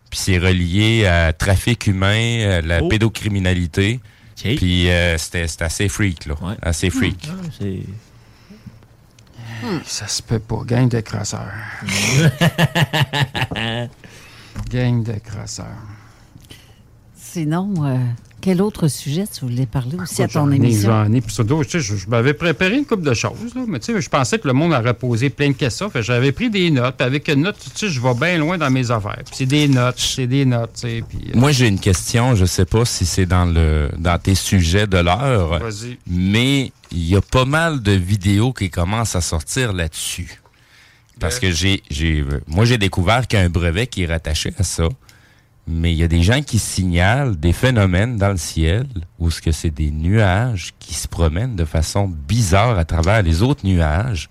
Puis c'est relié à trafic humain, à la Oh. pédocriminalité. Puis euh, c'était assez freak, là. Assez freak. Hmm, Ça se peut pas. Gang de crosseurs. Gang de crosseurs. Sinon, euh, quel autre sujet tu voulais parler aussi à ton émission? J'en ai, je, je m'avais préparé une couple de choses, là, mais tu sais, je pensais que le monde aurait posé plein de questions. J'avais pris des notes, puis avec une note, tu sais, je vais bien loin dans mes affaires. Puis c'est des notes, c'est des notes, tu sais, puis... euh, Moi, j'ai une question. Je sais pas si c'est dans le dans tes sujets de l'heure, Vas-y. mais il y a pas mal de vidéos qui commencent à sortir là-dessus. Parce que j'ai j'ai moi j'ai découvert qu'il y a un brevet qui est rattaché à ça. Mais il y a des gens qui signalent des phénomènes dans le ciel où ce que c'est des nuages qui se promènent de façon bizarre à travers les autres nuages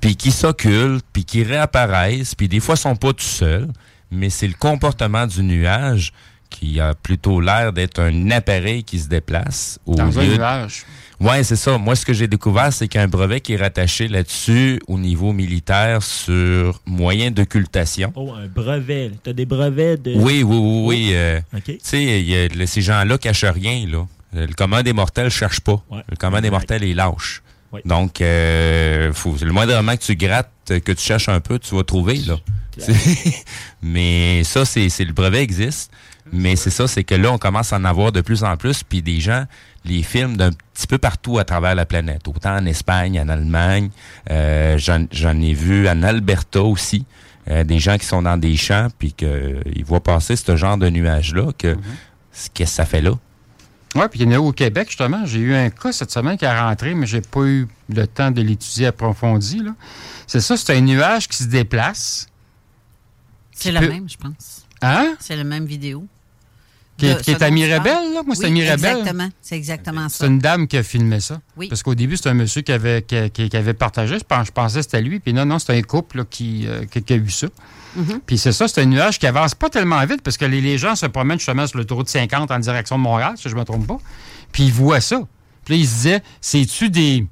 puis qui s'occultent, puis qui réapparaissent, puis des fois sont pas tout seuls, mais c'est le comportement du nuage qui a plutôt l'air d'être un appareil qui se déplace. Au Dans un lieu de- nuage. Ouais, c'est ça. Moi, ce que j'ai découvert, c'est qu'il y a un brevet qui est rattaché là-dessus au niveau militaire sur moyens d'occultation. Oh, un brevet. Tu as des brevets de. Oui, oui, oui, oui. euh, OK. Tu sais, il y a le- ces gens-là cachent rien, là. Le commun des mortels cherche pas. Le commun des mortels est lâche. Donc, euh, faut, le moindrement que tu grattes, que tu cherches un peu, tu vas trouver, là. Mais ça, c'est c'est- le brevet existe. Mais c'est ça, c'est que là, on commence à en avoir de plus en plus, puis des gens les filment d'un petit peu partout à travers la planète. Autant en Espagne, en Allemagne, euh, j'en ai vu en Alberta aussi. euh, des gens qui sont dans des champs, puis qu'ils voient passer ce genre de nuages-là, que qu'est-ce que ça fait là? Oui, puis il y en a au Québec, justement. J'ai eu un cas cette semaine qui est rentré, mais j'ai pas eu le temps de l'étudier approfondi. C'est ça, c'est un nuage qui se déplace. C'est la peut- même, je pense. Hein? C'est la même vidéo. Qui, De- est- qui à Mirabel, parles. là? Moi, c'est Oui, à Mirabel. Exactement. C'est exactement ça. C'est une dame qui a filmé ça. Oui. Parce qu'au début, c'était un monsieur qui avait, qui, qui- qui avait partagé. Je, pense- je pensais que c'était lui. Puis non, non, c'était un couple là, qui, euh, qui, qui a vu ça. Mhm. Puis c'est ça, c'est un nuage qui avance pas tellement vite parce que les, les gens se promènent justement sur l'autoroute 50 en direction de Montréal, si je me trompe pas. Puis ils voient ça. Puis là, ils se disaient, c'est-tu des.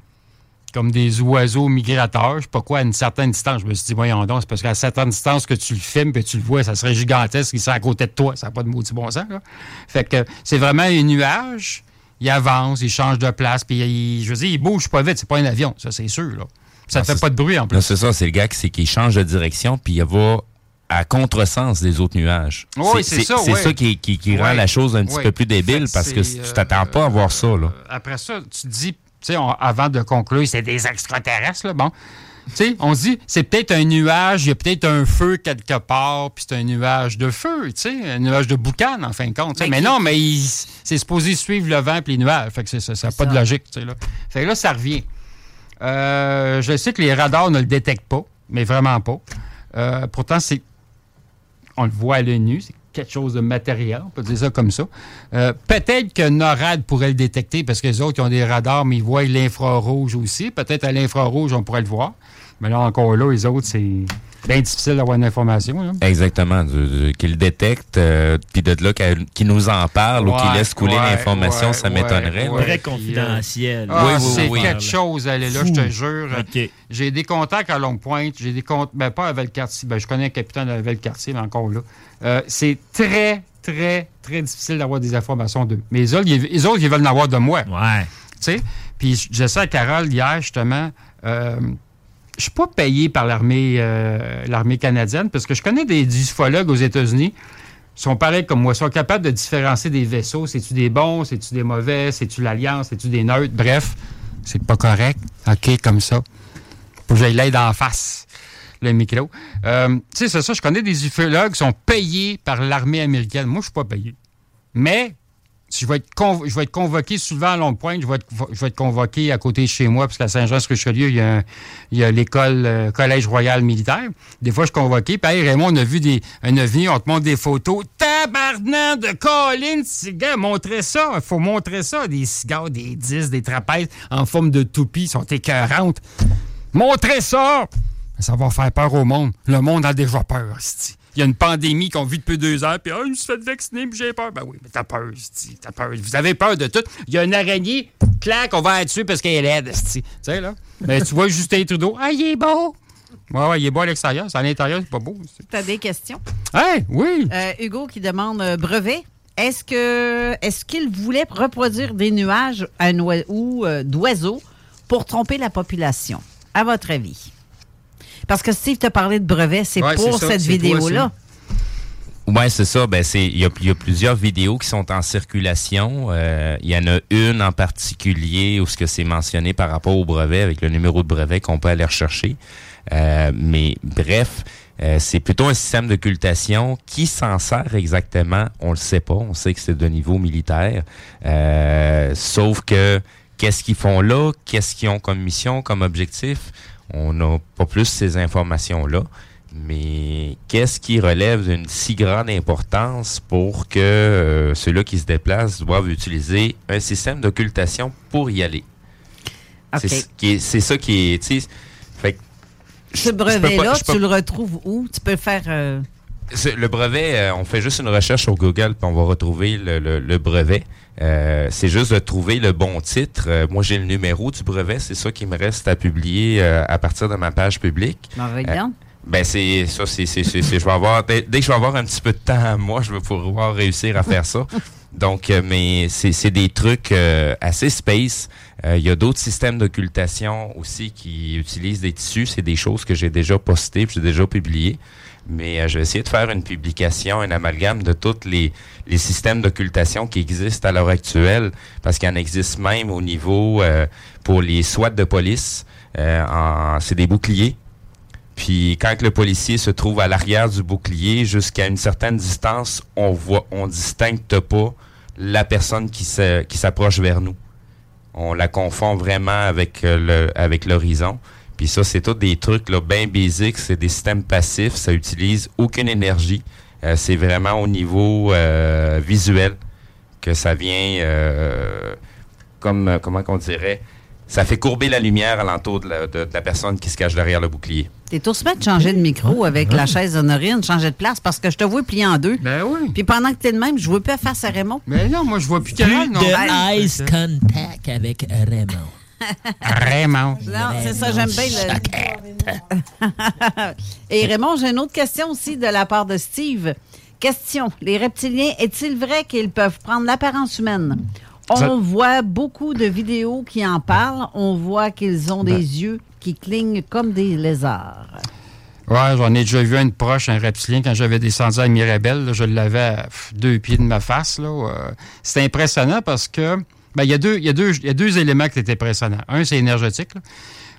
Comme des oiseaux migrateurs, je sais pas quoi, à une certaine distance. Je me suis dit, voyons donc, c'est parce qu'à certaine distance que tu le filmes et tu le vois, ça serait gigantesque, il serait à côté de toi. Ça n'a pas de maudit bon sens, là. Fait que c'est vraiment un nuage. Il avance, il change de place, puis il, je veux dire, il bouge pas vite. C'est pas un avion, ça, c'est sûr, là. Ça ne fait pas de bruit, en plus. C'est ça, c'est le gars qui, change de direction, puis il va à contresens des autres nuages. Oui, c'est ça, C'est ça qui, qui- qui rend la chose un petit peu plus débile, parce que tu t'attends pas à voir ça, là. Après ça, tu te dis, sais, avant de conclure, c'est des extraterrestres, là, bon. On se dit, c'est peut-être un nuage, il y a peut-être un feu quelque part, puis c'est un nuage de feu, un nuage de boucan, en fin de compte. Ben, mais non, mais c'est supposé suivre le vent et les nuages. Fait que c'est- ça n'a pas de logique, tu sais, là. Fait que là, ça revient. Euh, je sais que les radars ne le détectent pas, mais vraiment pas. Euh, pourtant, c'est on le voit à l'œil nu, c'est quelque chose de matériel, on peut dire ça comme ça. Euh, Peut-être que NORAD pourrait le détecter parce que les autres ont des radars, mais ils voient l'infrarouge aussi. Peut-être à l'infrarouge, on pourrait le voir. Mais là, encore là, les autres, c'est bien difficile d'avoir une information. là. Exactement, du- du- qu'il détecte, euh, puis de là qu'elle- qu'il nous en parle ou qu'il Ouais, laisse couler ouais, l'information, ouais, ça m'étonnerait. ouais. Très confidentiel. Ah, Oui, oui, c'est oui. quelque chose, elle est là, je te jure. J'ai des contacts à Longue Pointe, j'ai des contacts, ben pas à Valcartier, ben je connais un capitaine de Valcartier, mais encore là. Euh, c'est très, très, très difficile d'avoir des informations d'eux. Mais les autres, ils, les autres, ils veulent en avoir de moi. Ouais. Tu sais? Puis je disais ça à Carole hier, justement. euh, je suis pas payé par l'armée euh, l'armée canadienne parce que je connais des, ufologues aux États-Unis. Sont pareils comme moi. Sont capables de différencier des vaisseaux. C'est-tu des bons? C'est-tu des mauvais? C'est-tu l'Alliance? C'est-tu des neutres? Bref, c'est pas correct. OK, comme ça. Faut que j'aille l'aide en face, le micro. Euh, tu sais, c'est ça. Je connais des ufologues qui sont payés par l'armée américaine. Moi, je suis pas payé. Mais si je vais, être convoqué souvent à Longue Pointe, je vais, être, convoqué à côté de chez moi, parce qu'à Saint-Jean-sur-Richelieu, il y a, l'école euh, Collège Royal Militaire. Des fois, je suis convoqué. Puis, hey, Raymond, on a vu des, un ovni, on te montre des photos. Tabarnan de Colin, cigare, montrez ça. Il faut montrer ça. Des cigares, des disques, des trapèzes en forme de toupie sont écœurantes. Montrez ça! Ça va faire peur au monde. Le monde a déjà peur, c'ti. Il y a une pandémie qu'on vit depuis deux heures, puis ah, je me suis fait vacciner, puis j'ai peur. Ben oui, mais t'as peur. T'as peur. Vous avez peur de tout. Il y a une araignée, clac, on va la tuer parce qu'elle est laide. Tu sais, là. Mais tu vois Justin Trudeau, ah, il est beau! Ouais, ouais, il est beau à l'extérieur. C'est à l'intérieur, c'est pas beau. Tu as des questions? Hey, oui. Euh, Hugo qui demande euh, brevet. Est-ce que est-ce qu'il voulait reproduire des nuages à ou euh, d'oiseaux pour tromper la population? À votre avis? Parce que Steve t'a parlé de brevet, c'est Ouais, pour ça, cette vidéo-là. Ouais, c'est ça. Ben, c'est il y a, il y a plusieurs vidéos qui sont en circulation. Euh, Il y en a une en particulier où ce que c'est mentionné par rapport au brevet avec le numéro de brevet qu'on peut aller rechercher. Euh, mais bref, euh, c'est plutôt un système d'occultation qui s'en sert exactement. On le sait pas. On sait que c'est de niveau militaire. Euh, sauf que qu'est-ce qu'ils font là? Qu'est-ce qu'ils ont comme mission, comme objectif? On n'a pas plus ces informations là. Mais qu'est-ce qui relève d'une si grande importance pour que euh, ceux-là qui se déplacent doivent utiliser un système d'occultation pour y aller? C'est ça qui est. fait que Ce pas- brevet-là, tu le retrouves où? Tu peux faire... euh, Le brevet, euh, on fait juste une recherche sur Google puis on va retrouver le, le- le brevet. Euh, c'est juste de trouver le bon titre. Euh, moi, j'ai le numéro du brevet. C'est ça qui me reste à publier euh, à partir de ma page publique. Ben, Euh, regarde. ben c'est ça, c'est c'est c'est c'est- je vais avoir dès, dès que je vais avoir un petit peu de temps à moi, je vais pouvoir réussir à faire ça. Donc, mais c'est c'est des trucs euh, assez space. Euh, Il y a d'autres systèmes d'occultation aussi qui utilisent des tissus. C'est des choses que j'ai déjà postées, j'ai déjà publiées. Mais euh, je vais essayer de faire une publication, un amalgame de tous les, les systèmes d'occultation qui existent à l'heure actuelle, parce qu'il en existe même au niveau euh, pour les SWAT de police. Euh, c'est des boucliers puis quand le policier se trouve à l'arrière du bouclier, jusqu'à une certaine distance, on voit, on distingue pas la personne qui s'approche vers nous. On la confond vraiment avec euh, le avec l'horizon. Puis ça, c'est tous des trucs là bien basiques, c'est des systèmes passifs, ça utilise aucune énergie. Euh, c'est vraiment au niveau euh, visuel que ça vient euh, comme euh, comment qu'on dirait, ça fait courber la lumière alentour de la, de- de la personne qui se cache derrière le bouclier. T'es tout de changer de micro avec la chaise honorine, changer de place parce que je te vois plier en deux. Ben oui. Puis pendant que t'es le même, je vois plus face à Raymond. Mais non, moi, je vois plus Plus Carole, non. de eyes contact avec Raymond. Raymond. Non, c'est ça, j'aime bien le. Et Raymond, j'ai une autre question aussi de la part de Steve. Question Les reptiliens, est-il vrai qu'ils peuvent prendre l'apparence humaine? On Ça- voit beaucoup de vidéos qui en parlent. On voit qu'ils ont des Ben. yeux qui clignent comme des lézards. Ouais, j'en ai déjà vu une proche, un reptilien, quand j'avais descendu à Mirabel. là, je l'avais à deux pieds de ma face. là. Euh, C'était impressionnant parce que ben, il y, a deux- il y, a deux- il y a deux éléments qui étaient impressionnants. Un, c'est énergétique.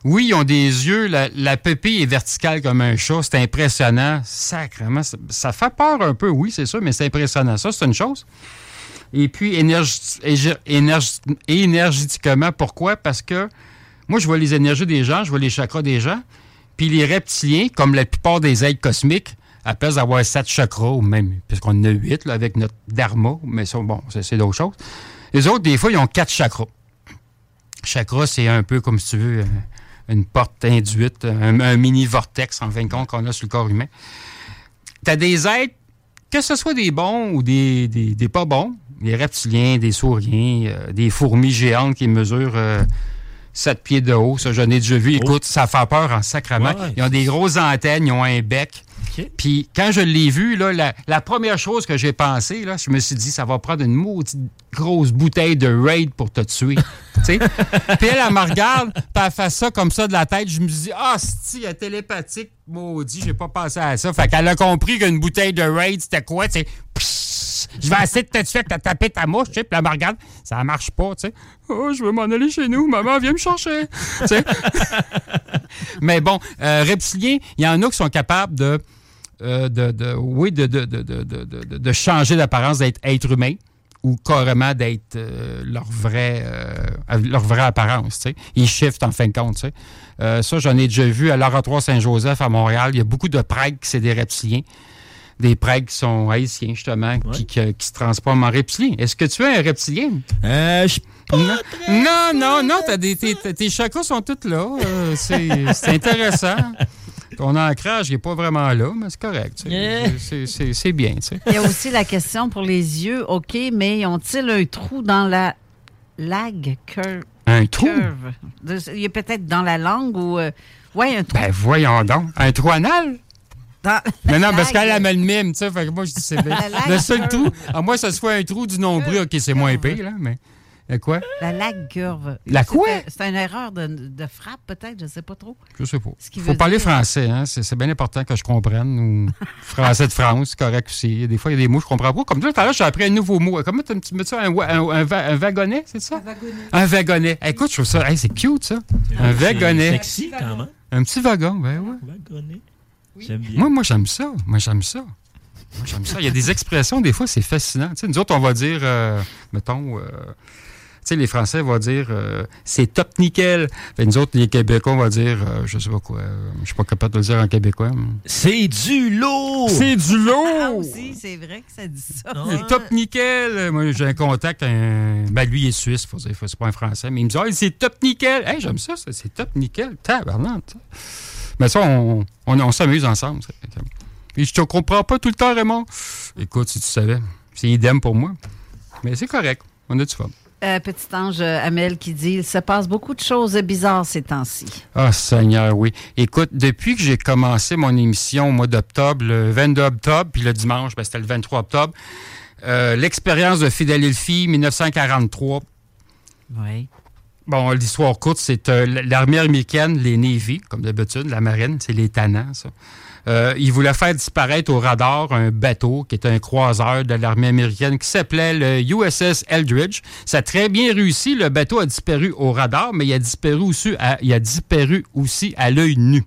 Oui, ils ont des yeux, la, la pupille est verticale comme un chat. C'est impressionnant. Sacrement. Ça, fait peur un peu, oui, c'est sûr, mais c'est impressionnant. Ça, c'est une chose. Et puis, énergétiquement, pourquoi? Parce que moi, je vois les énergies des gens, je vois les chakras des gens. Puis les reptiliens, comme la plupart des êtres cosmiques, appellent avoir sept chakras, ou même, puisqu'on en a huit là, avec notre dharma, mais ça, bon, c'est d'autres choses. Les autres, des fois, ils ont quatre chakras. Chakra, c'est un peu comme si tu veux, euh, une porte induite, un, un mini vortex, en fin de compte, qu'on a sur le corps humain. Tu as des êtres, que ce soit des bons ou des, des, des pas bons, des reptiliens, des sauriens, euh, des fourmis géantes qui mesurent euh, 7 pieds de haut. Ça, j'en ai déjà vu. Écoute, ça fait peur en sacrement. Ouais. Ils ont des grosses antennes, ils ont un bec. Puis quand je l'ai vu, la, première chose que j'ai pensé, je me suis dit, ça va prendre une maudite grosse bouteille de raid pour te tuer. Puis elle, elle me regarde, puis elle fait ça comme ça de la tête. Je me suis dit, ah, c'est elle est télépathique, maudit, j'ai pas pensé à ça. Fait qu'elle a compris qu'une bouteille de raid, c'était quoi? Psst, je vais essayer de te tuer, de te taper ta mouche. Puis elle me regarde, ça marche pas, tu. Oh, je veux m'en aller chez nous, maman, viens me chercher. Tu sais? Mais bon, euh, reptiliens, il y en a qui sont capables de, euh, de, de- oui, de, de, de, de, de, de- de changer d'apparence, d'être être humain ou carrément d'être euh, leur vraie euh, leur vraie apparence. tu sais. Ils shiftent en fin de compte. Euh, ça, j'en ai déjà vu à l'Oratoire Saint-Joseph à Montréal. Il y a beaucoup de prêtres qui c'est des reptiliens. Des prêtres qui sont haïtiens, justement, qui, qui, qui se transforment en reptiliens. Est-ce que tu es un reptilien? Je non, non, non, non, t'as des, tes, tes- chakras sont tous là. C'est c'est intéressant. Ton ancrage n'est pas vraiment là, mais c'est correct. Yeah. C'est- bien. Il y a aussi la question pour les yeux. OK, mais ont-ils un trou dans la lag cur- Un trou? Curve? Il y a peut-être dans la langue ou. euh, ouais, un trou. Ben voyons donc. Un trou anal? Dans- Non, non, parce qu'elle a le mime, tu sais. Fait que moi, je dis c'est bien. Le seul curve. trou, à moi, ça se fait un trou du nombril. OK, c'est moins épais, là, mais. Euh, quoi? La lague curve. La quoi? C'est une erreur de, de frappe, peut-être, je sais pas trop. Je sais pas. Qui faut parler dire- français, hein? C'est c'est bien important que je comprenne. Ou français de France, c'est correct aussi. Des fois, il y a des mots que je comprends pas. Comme tout à l'heure, j'ai appris un nouveau mot. Comment tu mets ça? Un, un, un un wagonnet, c'est ça? Un wagonnet. Un wagonnet. Écoute, je trouve ça. hey, c'est cute, ça. Un wagonnet. Sexy, quand même. Un petit wagon, ben ouais. Wagonnet. J'aime bien. Moi, moi j'aime ça. Moi, j'aime ça. Moi, j'aime ça. Il y a des expressions, des fois, c'est fascinant. Tu sais, nous autres, on va dire, euh, mettons, euh, sais, les Français vont dire, euh, c'est top nickel. Fait nous autres, les Québécois, on va dire, euh, je sais pas quoi. euh, je suis pas capable de le dire en québécois. mais- C'est du lourd! C'est du Ah, lourd! aussi, c'est vrai que ça dit ça. C'est top nickel. Moi, j'ai un contact, un... ben, lui, il est suisse, faut dire, c'est pas un français, mais il me dit, Ah, c'est top nickel. Hey, j'aime ça, ça, c'est top nickel. Tabarnak, ça. Mais ça, on, on, on s'amuse ensemble. ça. Et je te comprends pas tout le temps, Raymond. Écoute, si tu savais, c'est idem pour moi. Mais c'est correct. On a du fun. Euh, petit ange euh, Amel qui dit Il se passe beaucoup de choses bizarres ces temps-ci. Ah, Seigneur, oui. Écoute, depuis que j'ai commencé mon émission au mois d'octobre, le 22 octobre, puis le dimanche, ben, c'était le 23 octobre, euh, l'expérience de Philadelphie 1943. Oui. Bon, l'histoire courte, c'est euh, l'armée américaine, les Navy, comme d'habitude, la marine, c'est les tannants, ça. Euh, ils voulaient faire disparaître au radar un bateau qui était un croiseur de l'armée américaine qui s'appelait le USS Eldridge. Ça a très bien réussi. Le bateau a disparu au radar, mais il a disparu aussi à, il a disparu aussi à l'œil nu.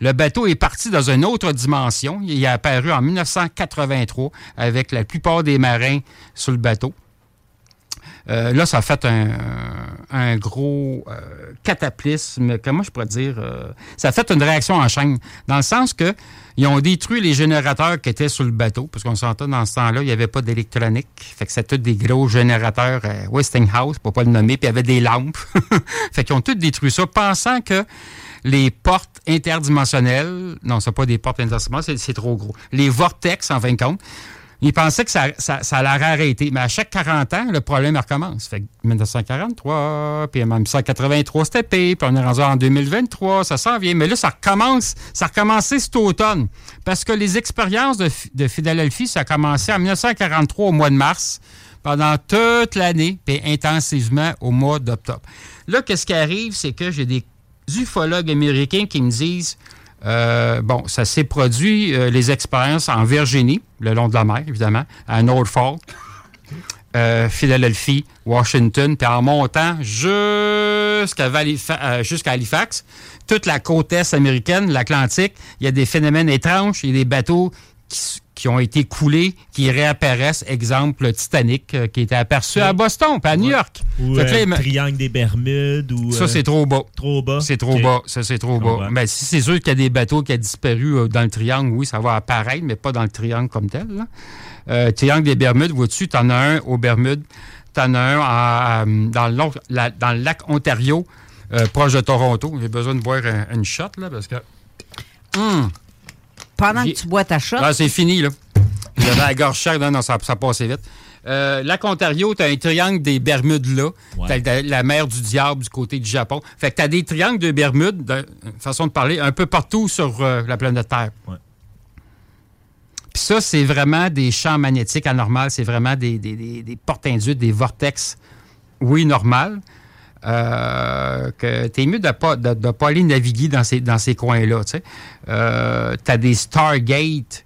Le bateau est parti dans une autre dimension. Il est apparu en 1983 avec la plupart des marins sur le bateau. Euh, là, ça a fait un, gros euh. Comment je pourrais dire? euh, ça a fait une réaction en chaîne, dans le sens que ils ont détruit les générateurs qui étaient sur le bateau, parce qu'on s'entend dans ce temps-là, il n'y avait pas d'électronique. Fait que c'était tous des gros générateurs euh, Westinghouse, pour pas le nommer, puis il y avait des lampes. fait qu'ils ont tous détruit ça, pensant que les portes interdimensionnelles, non, c'est pas des portes interdimensionnelles, c'est trop gros. Les vortex, en fin de compte, ils pensaient que ça, ça, ça arrêter. Mais à chaque 40 ans, le problème recommence. Fait que 1943, puis en 1983, c'était pire, puis on est rendu en 2023, ça s'en vient. Mais là, ça recommence, ça a recommencé cet automne. Parce que les expériences de, de Philadelphie, ça a commencé en 1943 au mois de mars, pendant toute l'année, puis intensivement au mois d'octobre. Là, qu'est-ce qui arrive, c'est que j'ai des ufologues américains qui me disent euh, bon, ça s'est produit, euh, les expériences en Virginie, le long de la mer, évidemment, à Norfolk, euh, Philadelphie, Washington, puis en montant jusqu'à euh, jusqu'à Halifax, toute la côte est américaine, l'Atlantique, il y a des phénomènes étranges, il y a des bateaux qui, qui ont été coulés, qui réapparaissent. Exemple, le Titanic, euh, qui était aperçu à Boston, puis à New York. Ou là, euh, triangle des Bermudes. Ou, ça, euh, c'est trop bas. Trop bas. C'est trop bas. Ça, c'est trop bas. comprends. Ben, si c'est sûr qu'il y a des bateaux qui ont disparu euh, dans le triangle, oui, ça va apparaître, mais pas dans le triangle comme tel. là. Euh, triangle des Bermudes, vois-tu, t'en as un aux Bermudes, t'en as un à- euh, dans, le long- la- dans le lac Ontario, euh, proche de Toronto. J'ai besoin de boire un- une shot, là, parce que... Hum! Pendant que tu bois ta shot. Ah, c'est fini, là. J'avais la gorge chère, non, non, ça, ça passait vite. Euh, lac Ontario, t'as un triangle des Bermudes là. T'as la, la mer du diable du côté du Japon. Fait que t'as des triangles de Bermudes, de, façon de parler, un peu partout sur euh, la planète Terre. Puis ça, c'est vraiment des champs magnétiques anormaux. C'est vraiment des, des, des- des portes induites, des vortex, oui, normal. Euh, que t'es mieux de ne pas, de, pas aller naviguer dans ces, dans ces coins-là. Tu. Euh, t'as des Stargate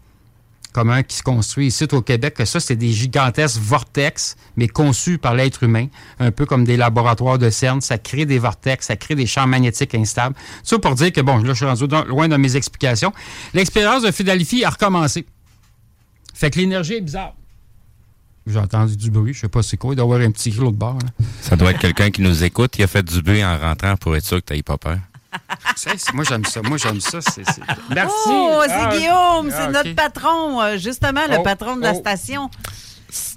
qui se construit ici au Québec, que ça, c'est des gigantesques vortex, mais conçus par l'être humain, un peu comme des laboratoires de CERN. Ça crée des vortex, ça crée des champs magnétiques instables. Ça pour dire que, bon, là, je suis rendu dans- loin de mes explications. L'expérience de Philadelphie a recommencé. Fait que l'énergie est bizarre. J'ai entendu du bruit, je sais pas c'est quoi, il doit y avoir un petit cri l'autre bord. là. Ça doit être quelqu'un qui nous écoute. Il a fait du bruit en rentrant pour être sûr que tu pas peur. Moi, j'aime ça. Moi, j'aime ça. Merci. Oh, c'est Ah, Guillaume, c'est ah, notre patron, euh, justement, le Oh, patron de la oh. station.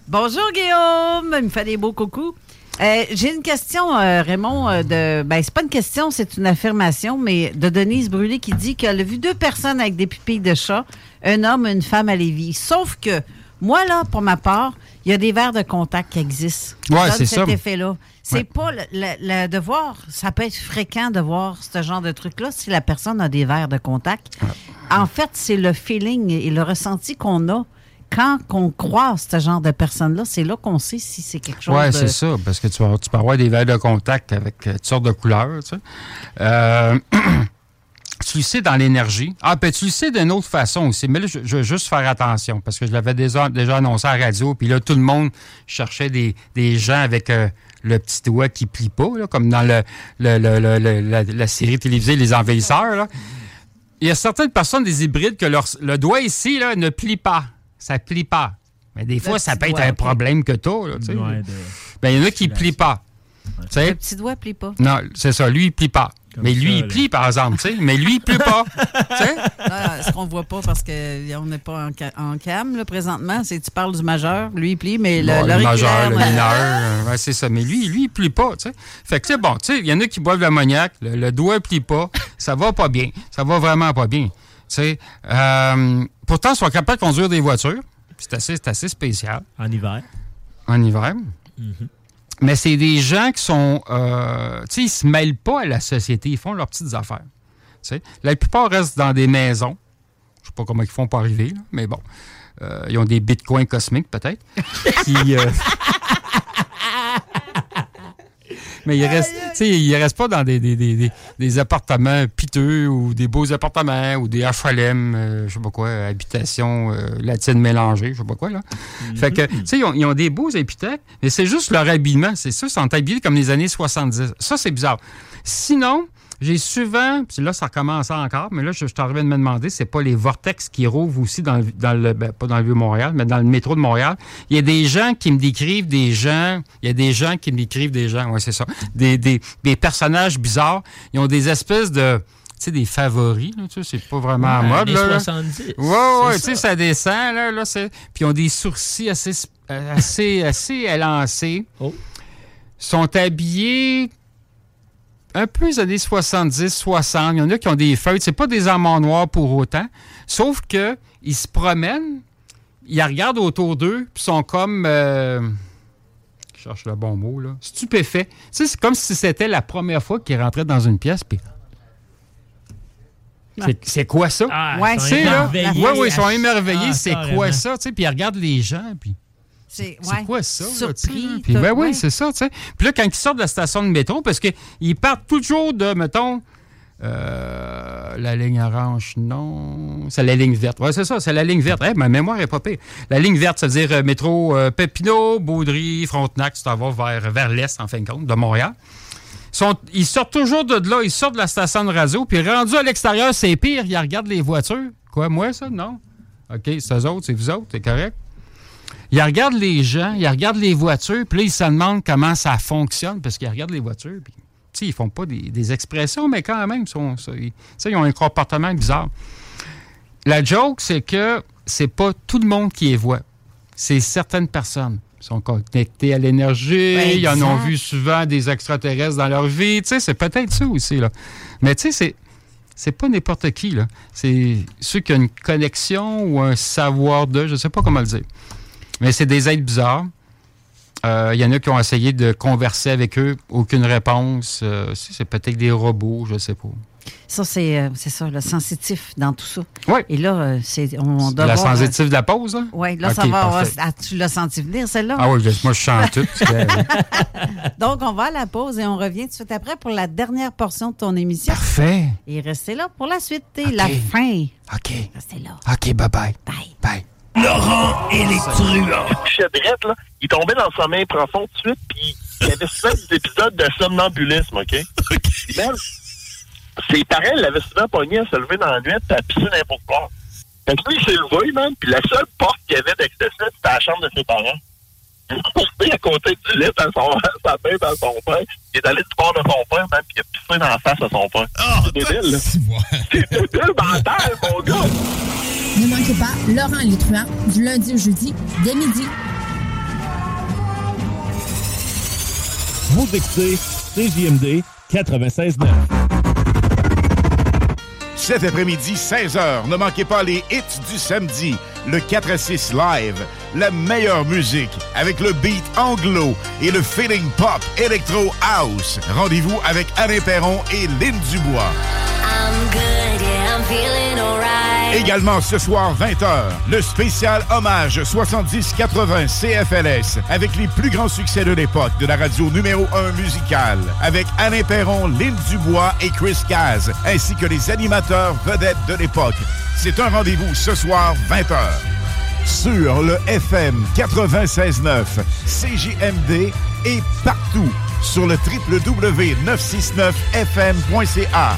Bonjour Guillaume, il me fait des beaux coucous. Euh, J'ai une question, euh, Raymond, euh, de ben c'est pas une question, c'est une affirmation, mais de Denise Brûlé qui dit qu'elle a vu deux personnes avec des pupilles de chat, un homme et une femme à Lévis. Sauf que Moi, là, pour ma part, il y a des verres de contact qui existent. donnent c'est cet ça. effet-là. C'est Ouais. pas le, le- le- de voir, ça peut être fréquent de voir ce genre de truc-là si la personne a des verres de contact. En fait, c'est le feeling et le ressenti qu'on a quand on croise ce genre de personne-là. C'est là qu'on sait si c'est quelque chose Oui, de... c'est ça, parce que tu, vas- tu peux avoir des verres de contact avec toutes sortes de couleurs. Tu, sais. Euh, tu le sais dans l'énergie. Ah, puis tu le sais d'une autre façon aussi. Mais là, je, je veux juste faire attention, parce que je l'avais déjà, déjà annoncé à la radio, puis là, tout le monde cherchait des, des gens avec euh, le petit doigt qui plie pas, là, comme dans le, le- le- le- le- la, la série télévisée Les Envahisseurs. là. Il y a certaines personnes, des hybrides, que leur, le doigt ici là, ne plie pas. Ça plie pas. Mais des fois, ça peut être doigt, un problème que tu as. Ouais, de- Ben, il y en a qui ne plient pas. Tu sais? Le petit doigt plie pas. Non, c'est ça. Lui, il plie pas. Mais lui, ça, il là. plie, par exemple. tu sais. Mais lui, il plie pas. Tu sais? Ah, ce qu'on voit pas parce qu'on n'est pas en, ca- en cam là, présentement, c'est que tu parles du majeur, lui il plie, mais le, Bon, le majeur, le mineur, euh, ouais, c'est ça. Mais lui, lui, il plie pas, tu sais. Fait que c'est bon, tu sais, il y en a qui boivent l'ammoniac, le, le doigt ne plie pas, ça va pas bien. Ça va vraiment pas bien. Tu sais. Euh, pourtant, ils sont capables de conduire des voitures. C'est assez, c'est assez spécial. En hiver. En hiver. Mais c'est des gens qui sont. euh, tu sais, ils se mêlent pas à la société. Ils font leurs petites affaires. Tu sais. La plupart restent dans des maisons. Je sais pas comment ils font pour arriver, là, mais bon. Euh, ils ont des bitcoins cosmiques, peut-être. Euh, mais ils restent, tu sais, ils restent pas dans des, des, des, des- des appartements piteux ou des beaux appartements ou des HLM, euh, je sais pas quoi, habitations euh, latines mélangées, je sais pas quoi, là. Fait que, tu sais, ils ont, ils ont des beaux épithètes, mais c'est juste leur habillement. C'est ça, ils sont habillés comme les années 70. Ça, c'est bizarre. Sinon, j'ai souvent, puis là, ça recommence encore, mais là, je, je t'arrive de me demander, c'est pas les vortex qui rouvrent aussi dans le, dans le ben, pas dans le Vieux-Montréal, mais dans le métro de Montréal. Il y a des gens qui me décrivent des gens, il y a des gens qui me décrivent des gens, ouais, c'est ça, des, des, des personnages bizarres. Ils ont des espèces de, tu sais, des favoris, là, tu sais, c'est pas vraiment à Ouais, mode, années là. là. 70, Ouais, ouais, tu sais, ça descend, là, là, c'est... Puis ils ont des sourcils assez, euh, assez, assez élancés. Oh. sont habillés un peu les années 70, 60. Il y en a qui ont des feuilles. C'est pas des amants noirs pour autant. Sauf que ils se promènent, ils regardent autour d'eux, puis sont comme. euh, je cherche le bon mot, là. Stupéfaits. Tu sais, c'est comme si c'était la première fois qu'ils rentraient dans une pièce, puis. C'est- C'est quoi ça? Ah, Ouais, ils sont C'est là. émerveillés. Oui, oui, ils sont émerveillés. Ah, c'est carrément. quoi ça? Tu sais, puis ils regardent les gens, puis. C'est ouais, quoi ça? Surpris. là? Puis, t'as- ben oui, ouais. c'est ça, tu sais. Puis là, quand ils sortent de la station de métro, parce qu'ils partent toujours de, mettons, euh, la ligne orange, non. C'est la ligne verte. Oui, c'est ça, c'est la ligne verte. Eh, ma mémoire est pas pire. La ligne verte, ça veut dire euh, métro euh, Papineau, Baudry, Frontenac, tu t'en vas vers, vers l'est, en fin de compte, de Montréal. Sont- ils sortent toujours de là, ils sortent de la station de radio, puis rendus à l'extérieur, c'est pire, ils regardent les voitures. Quoi, moi, ça? Non? OK, c'est eux autres, c'est vous autres, c'est correct? Ils regardent les gens, ils regardent les voitures, puis là, ils se demandent comment ça fonctionne, parce qu'ils regardent les voitures, puis, ils font pas des, des expressions, mais quand même, ils, sont, ont un comportement bizarre. La joke, c'est que c'est pas tout le monde qui les voit. C'est certaines personnes. Ils sont connectés à l'énergie, Ouais, ils en ont vu souvent des extraterrestres dans leur vie, c'est peut-être ça aussi, là. Mais tu sais, c'est c'est pas n'importe qui, là. C'est ceux qui ont une connexion ou un savoir de, je sais pas comment le dire. Mais c'est des êtres bizarres. Euh, Il y en a qui ont essayé de converser avec eux, aucune réponse. Euh, c'est peut-être des robots, je sais pas. Ça, c'est euh, c'est ça, le sensitif dans tout ça. Oui. Et là, euh, c'est, on doit La voir, euh, sensitive de la pause, là? Oui, là, ça va. ah, tu l'as senti venir, celle-là? Ah oui, moi, je chante tout. Donc, on va à la pause et on revient tout de suite après pour la dernière portion de ton émission. Parfait. Et restez là pour la suite et la fin. OK. Restez là. OK, bye-bye. Bye. Bye. Laurent et les truands. Il couchait drette, là. Il tombait dans le sommeil profond tout de suite, puis il y avait souvent des épisodes de somnambulisme, OK? Puis même, ses parents l'avaient souvent pogné à se lever dans la nuit et à pisser n'importe quoi. Fait que lui, il s'est levé, man, puis la seule porte qu'il y avait d'accès, c'était la chambre de ses parents. Il est resté à côté du lit à son, sa tête à son père. Il est allé du bord de son père, man, puis il a pissé dans la face à son père. c'est débile, là. C'est débile mental, mon gars! Ne manquez pas Laurent truands du lundi au jeudi dès midi. Vous écoutez CJMD 96.9. Cet après-midi, 16h, ne manquez pas les hits du samedi, le 4 à 6 live, la meilleure musique avec le beat anglo et le feeling pop électro house. Rendez-vous avec Alain Perron et Lynn Dubois. Également ce soir 20h, le spécial hommage 70-80 CFLS avec les plus grands succès de l'époque de la radio numéro 1 musicale avec Alain Perron, Lynn Dubois et Chris Caz ainsi que les animateurs vedettes de l'époque. C'est un rendez-vous ce soir 20h sur le FM 96.9 CJMD et partout sur le www.969fm.ca.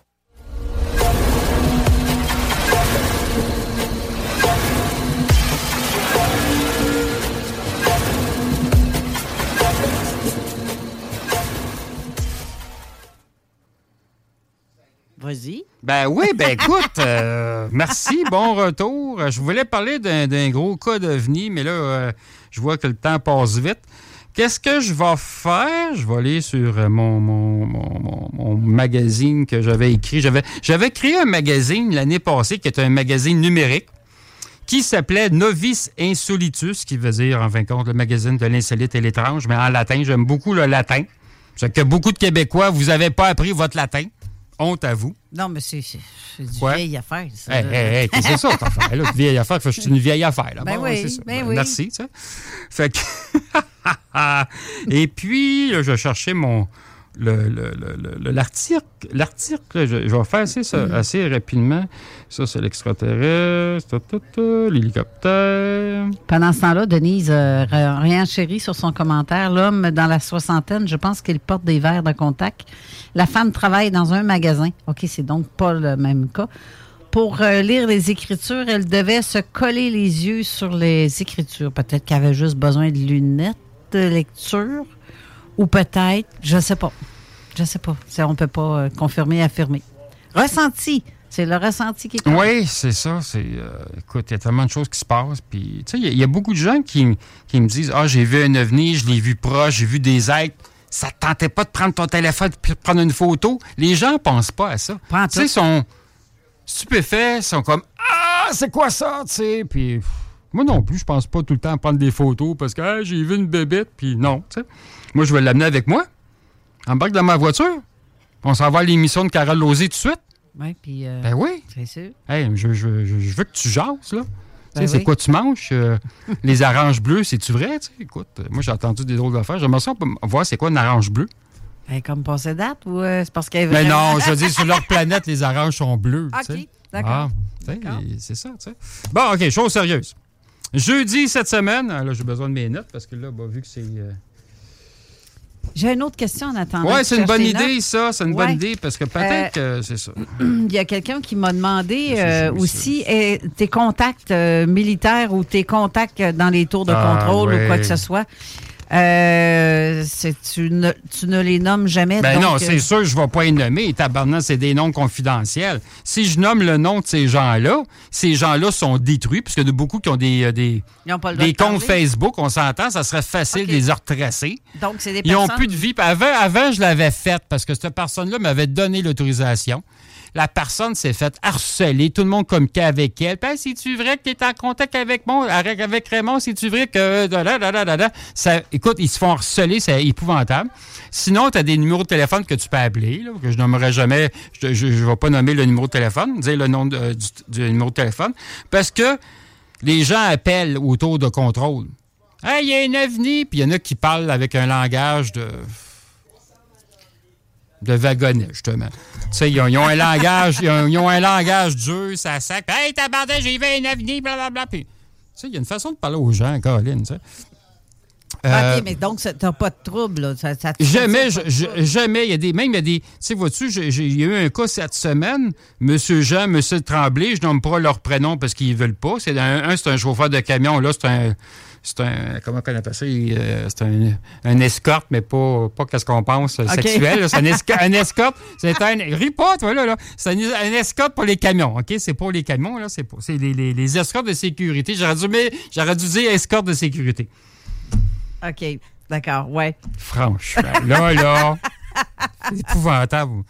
Vas-y. Ben oui, ben écoute, euh, merci, bon retour. Je voulais parler d'un gros cas d'OVNI, mais là, euh, je vois que le temps passe vite. Qu'est-ce que je vais faire? Je vais aller sur mon, mon, mon- magazine que j'avais écrit. J'avais, créé un magazine l'année passée qui était un magazine numérique qui s'appelait Novice Insolitus, qui veut dire, en fin de compte, le magazine de l'insolite et l'étrange, mais en latin. J'aime beaucoup le latin. C'est que beaucoup de Québécois, vous n'avez pas appris votre latin. Honte à vous. Non, mais c'est Quoi? vieille affaire. ça, Hey, hey, c'est ça, cette affaire? Là, vieille affaire, je suis une vieille affaire. Là. Ben Bon, oui, ça. ben Ben, oui. Merci, tu sais. Fait que... Et puis, là, je cherchais mon... le- le- le- le- le- L'article, l'article, je, je vais faire assez, ça, Mm. assez rapidement. Ça, c'est l'extraterrestre, l'hélicoptère. Pendant ce temps-là, Denise euh, rien chéri sur son commentaire. L'homme dans la soixantaine, je pense qu'il porte des verres de contact. La femme travaille dans un magasin. OK, c'est donc pas le même cas. Pour euh, lire les écritures, elle devait se coller les yeux sur les écritures. Peut-être qu'elle avait juste besoin de lunettes de lecture. Ou peut-être, je sais pas. Je sais pas. C'est- On peut pas euh, confirmer, affirmer. Ressenti. C'est le ressenti qui compte. Oui, c'est ça. C'est, euh, écoute, il y a tellement de choses qui se passent. Puis, tu sais, il y a- il y, a beaucoup de gens qui, me disent Ah, j'ai vu un ovni, je l'ai vu proche, j'ai vu des êtres. Ça ne tentait pas de prendre ton téléphone et de prendre une photo? Les gens ne pensent pas à ça. Tu sais, ils sont stupéfaits, ils sont comme Ah, c'est quoi ça, tu sais? Puis, moi non plus, je pense pas tout le temps à prendre des photos parce que j'ai vu une bébête, puis non, tu sais. Moi, je vais l'amener avec moi. Embarque dans ma voiture. On s'en va à l'émission de Carole Lozé tout de suite. Oui, puis. euh, Ben oui. C'est sûr. Hey, je, je- je- je veux que tu jases, là. Tu sais, Ben c'est oui. quoi tu manges? euh, les oranges bleues, c'est-tu vrai? Tu sais, écoute, euh, moi, j'ai entendu des drôles d'affaires. J'aimerais ça voir c'est quoi une orange bleue. Est comme passée date ou euh, c'est parce qu'elle est Mais vraiment- non, je veux dire, sur leur planète, les oranges sont bleues. OK, d'accord. Ah, c'est ça, tu sais. Bon, OK, chose sérieuse. Jeudi cette semaine, ah, là, j'ai besoin de mes notes parce que là, bah, vu que c'est. Euh, J'ai une autre question en attendant. Que c'est une bonne idée, ça. C'est une Ouais. bonne idée parce que peut-être que c'est ça. Il y a quelqu'un qui m'a demandé euh, aussi eh, tes contacts euh, militaires ou tes contacts dans les tours de Ah, contrôle ouais. ou quoi que ce soit? Euh, tu, ne, tu ne les nommes jamais. Ben donc, non, euh, c'est sûr, je ne vais pas les nommer. Tabarnak, c'est des noms confidentiels. Si je nomme le nom de ces gens-là, ces gens-là sont détruits, en a beaucoup qui ont des, euh, des, de comptes. Facebook, on s'entend, ça serait facile de les retracer. Donc, c'est des Ils n'ont personnes- plus de vie. Avant, avant, je l'avais faite parce que cette personne-là m'avait donné l'autorisation. La personne s'est faite harceler, tout le monde communiquait avec elle. Hey, c'est-tu vrai que tu es en contact avec, mon, avec Raymond? C'est-tu vrai que. Ça, écoute, ils se font harceler, c'est épouvantable. Sinon, tu as des numéros de téléphone que tu peux appeler, là, que je nommerai jamais. Je ne vais pas nommer le numéro de téléphone, dire le nom de- du, numéro de téléphone. Parce que les gens appellent autour de contrôle. Hey, il y a un ovni, puis il y en a qui parlent avec un langage de. De wagonnet, justement. Tu sais, ils ont, ils ont un langage, ils ont, ils ont un langage dur, ça sac. Hey, tabarnak, j'ai vu un ovni, blablabla. Puis, tu sais, il y a une façon de parler aux gens, Caroline, tu sais. Euh, OK, mais donc, t'as pas de trouble, là. Ça, ça te- Jamais, ça, je- je- jamais. Il y a des, même il y a des. Tu sais, vois-tu, il y a eu un cas cette semaine. Monsieur Jean, Monsieur Tremblay, je nomme pas leur prénom parce qu'ils veulent pas. C'est un, un, c'est un chauffeur de camion. Là, c'est un. C'est un. Comment on appelle ça? Euh, C'est un, un escorte, mais pas, pas qu'est-ce qu'on pense euh, sexuel. C'est un, esco- un escorte. C'est un. Ris pas, toi, là. là. C'est un, un escorte pour les camions. OK? C'est pas les camions, là. C'est les, les, les escortes de sécurité. J'aurais dû, mais j'aurais dû dire escorte de sécurité. OK, d'accord, ouais. Franchement. Là, là. C'est épouvantable.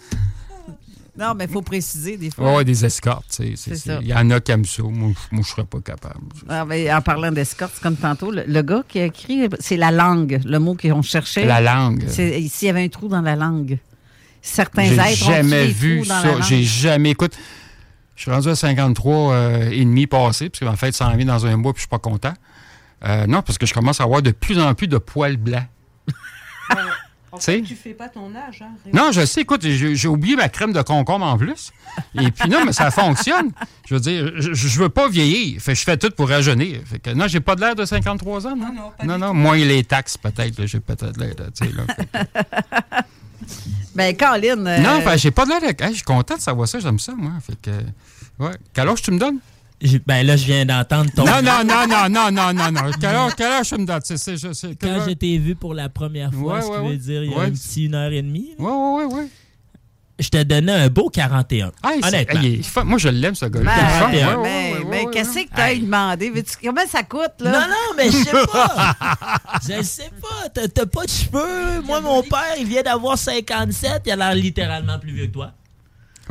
Non, mais il faut préciser des fois. Ouais, des escortes, c'est- C'est ça. Il y en a qui aiment ça. Moi, je- je serais pas capable. Ah, en parlant d'escorte, c'est comme tantôt, le, le gars qui a écrit, c'est la langue, le mot qu'on cherchait. La langue. C'est S'il y avait un trou dans la langue. Certains J'ai êtres ont jamais des vu trous dans la ça. J'ai jamais. Écoute, je suis rendu à 53 euh, et demi passé, parce qu'en fait, ça en vient dans un mois, puis je suis pas content. Euh, non, parce que je commence à avoir de plus en plus de poils blancs. En Tu sais? fait, tu fais pas ton âge, hein? Non, je sais, écoute, j'ai oublié ma crème de concombre en plus. Et puis non, mais ça fonctionne. Je veux dire, je, je veux pas vieillir. Fait, que je fais tout pour rajeunir. Fait que, non, j'ai pas de l'air de 53 ans, non? Non, non, moins les taxes, peut-être. J'ai peut-être l'air de. là, Ben, Colin. euh, Non, fait, j'ai pas de l'air de. Hey, je suis content de savoir ça, j'aime ça, moi. Fait que. Ouais. Quel âge tu me donnes? Ben là, je viens d'entendre ton. Non, non, non, non, non, non, non, non. Quel âge, quel âge me? C'est- je sais- quel Quand je t'ai vu pour la première fois, Ouais, ce qui ouais, veut ouais. dire il y a Ouais. un petit une heure et demie, Ouais, ouais, ouais, ouais. je te donnais un beau 41. Hey, c'est- Honnêtement. hey, moi, je l'aime, ce gars-là. Ben, fin. ben, Ouais, ben, ouais, ouais, ouais, qu'est-ce ouais. que t'as demandé? Veux-tu- Comment ça coûte, là? Non, non, mais je sais pas. je sais pas. T'as- T'as pas de cheveux. Moi, mon père, il vient d'avoir 57. Il a l'air littéralement plus vieux que toi.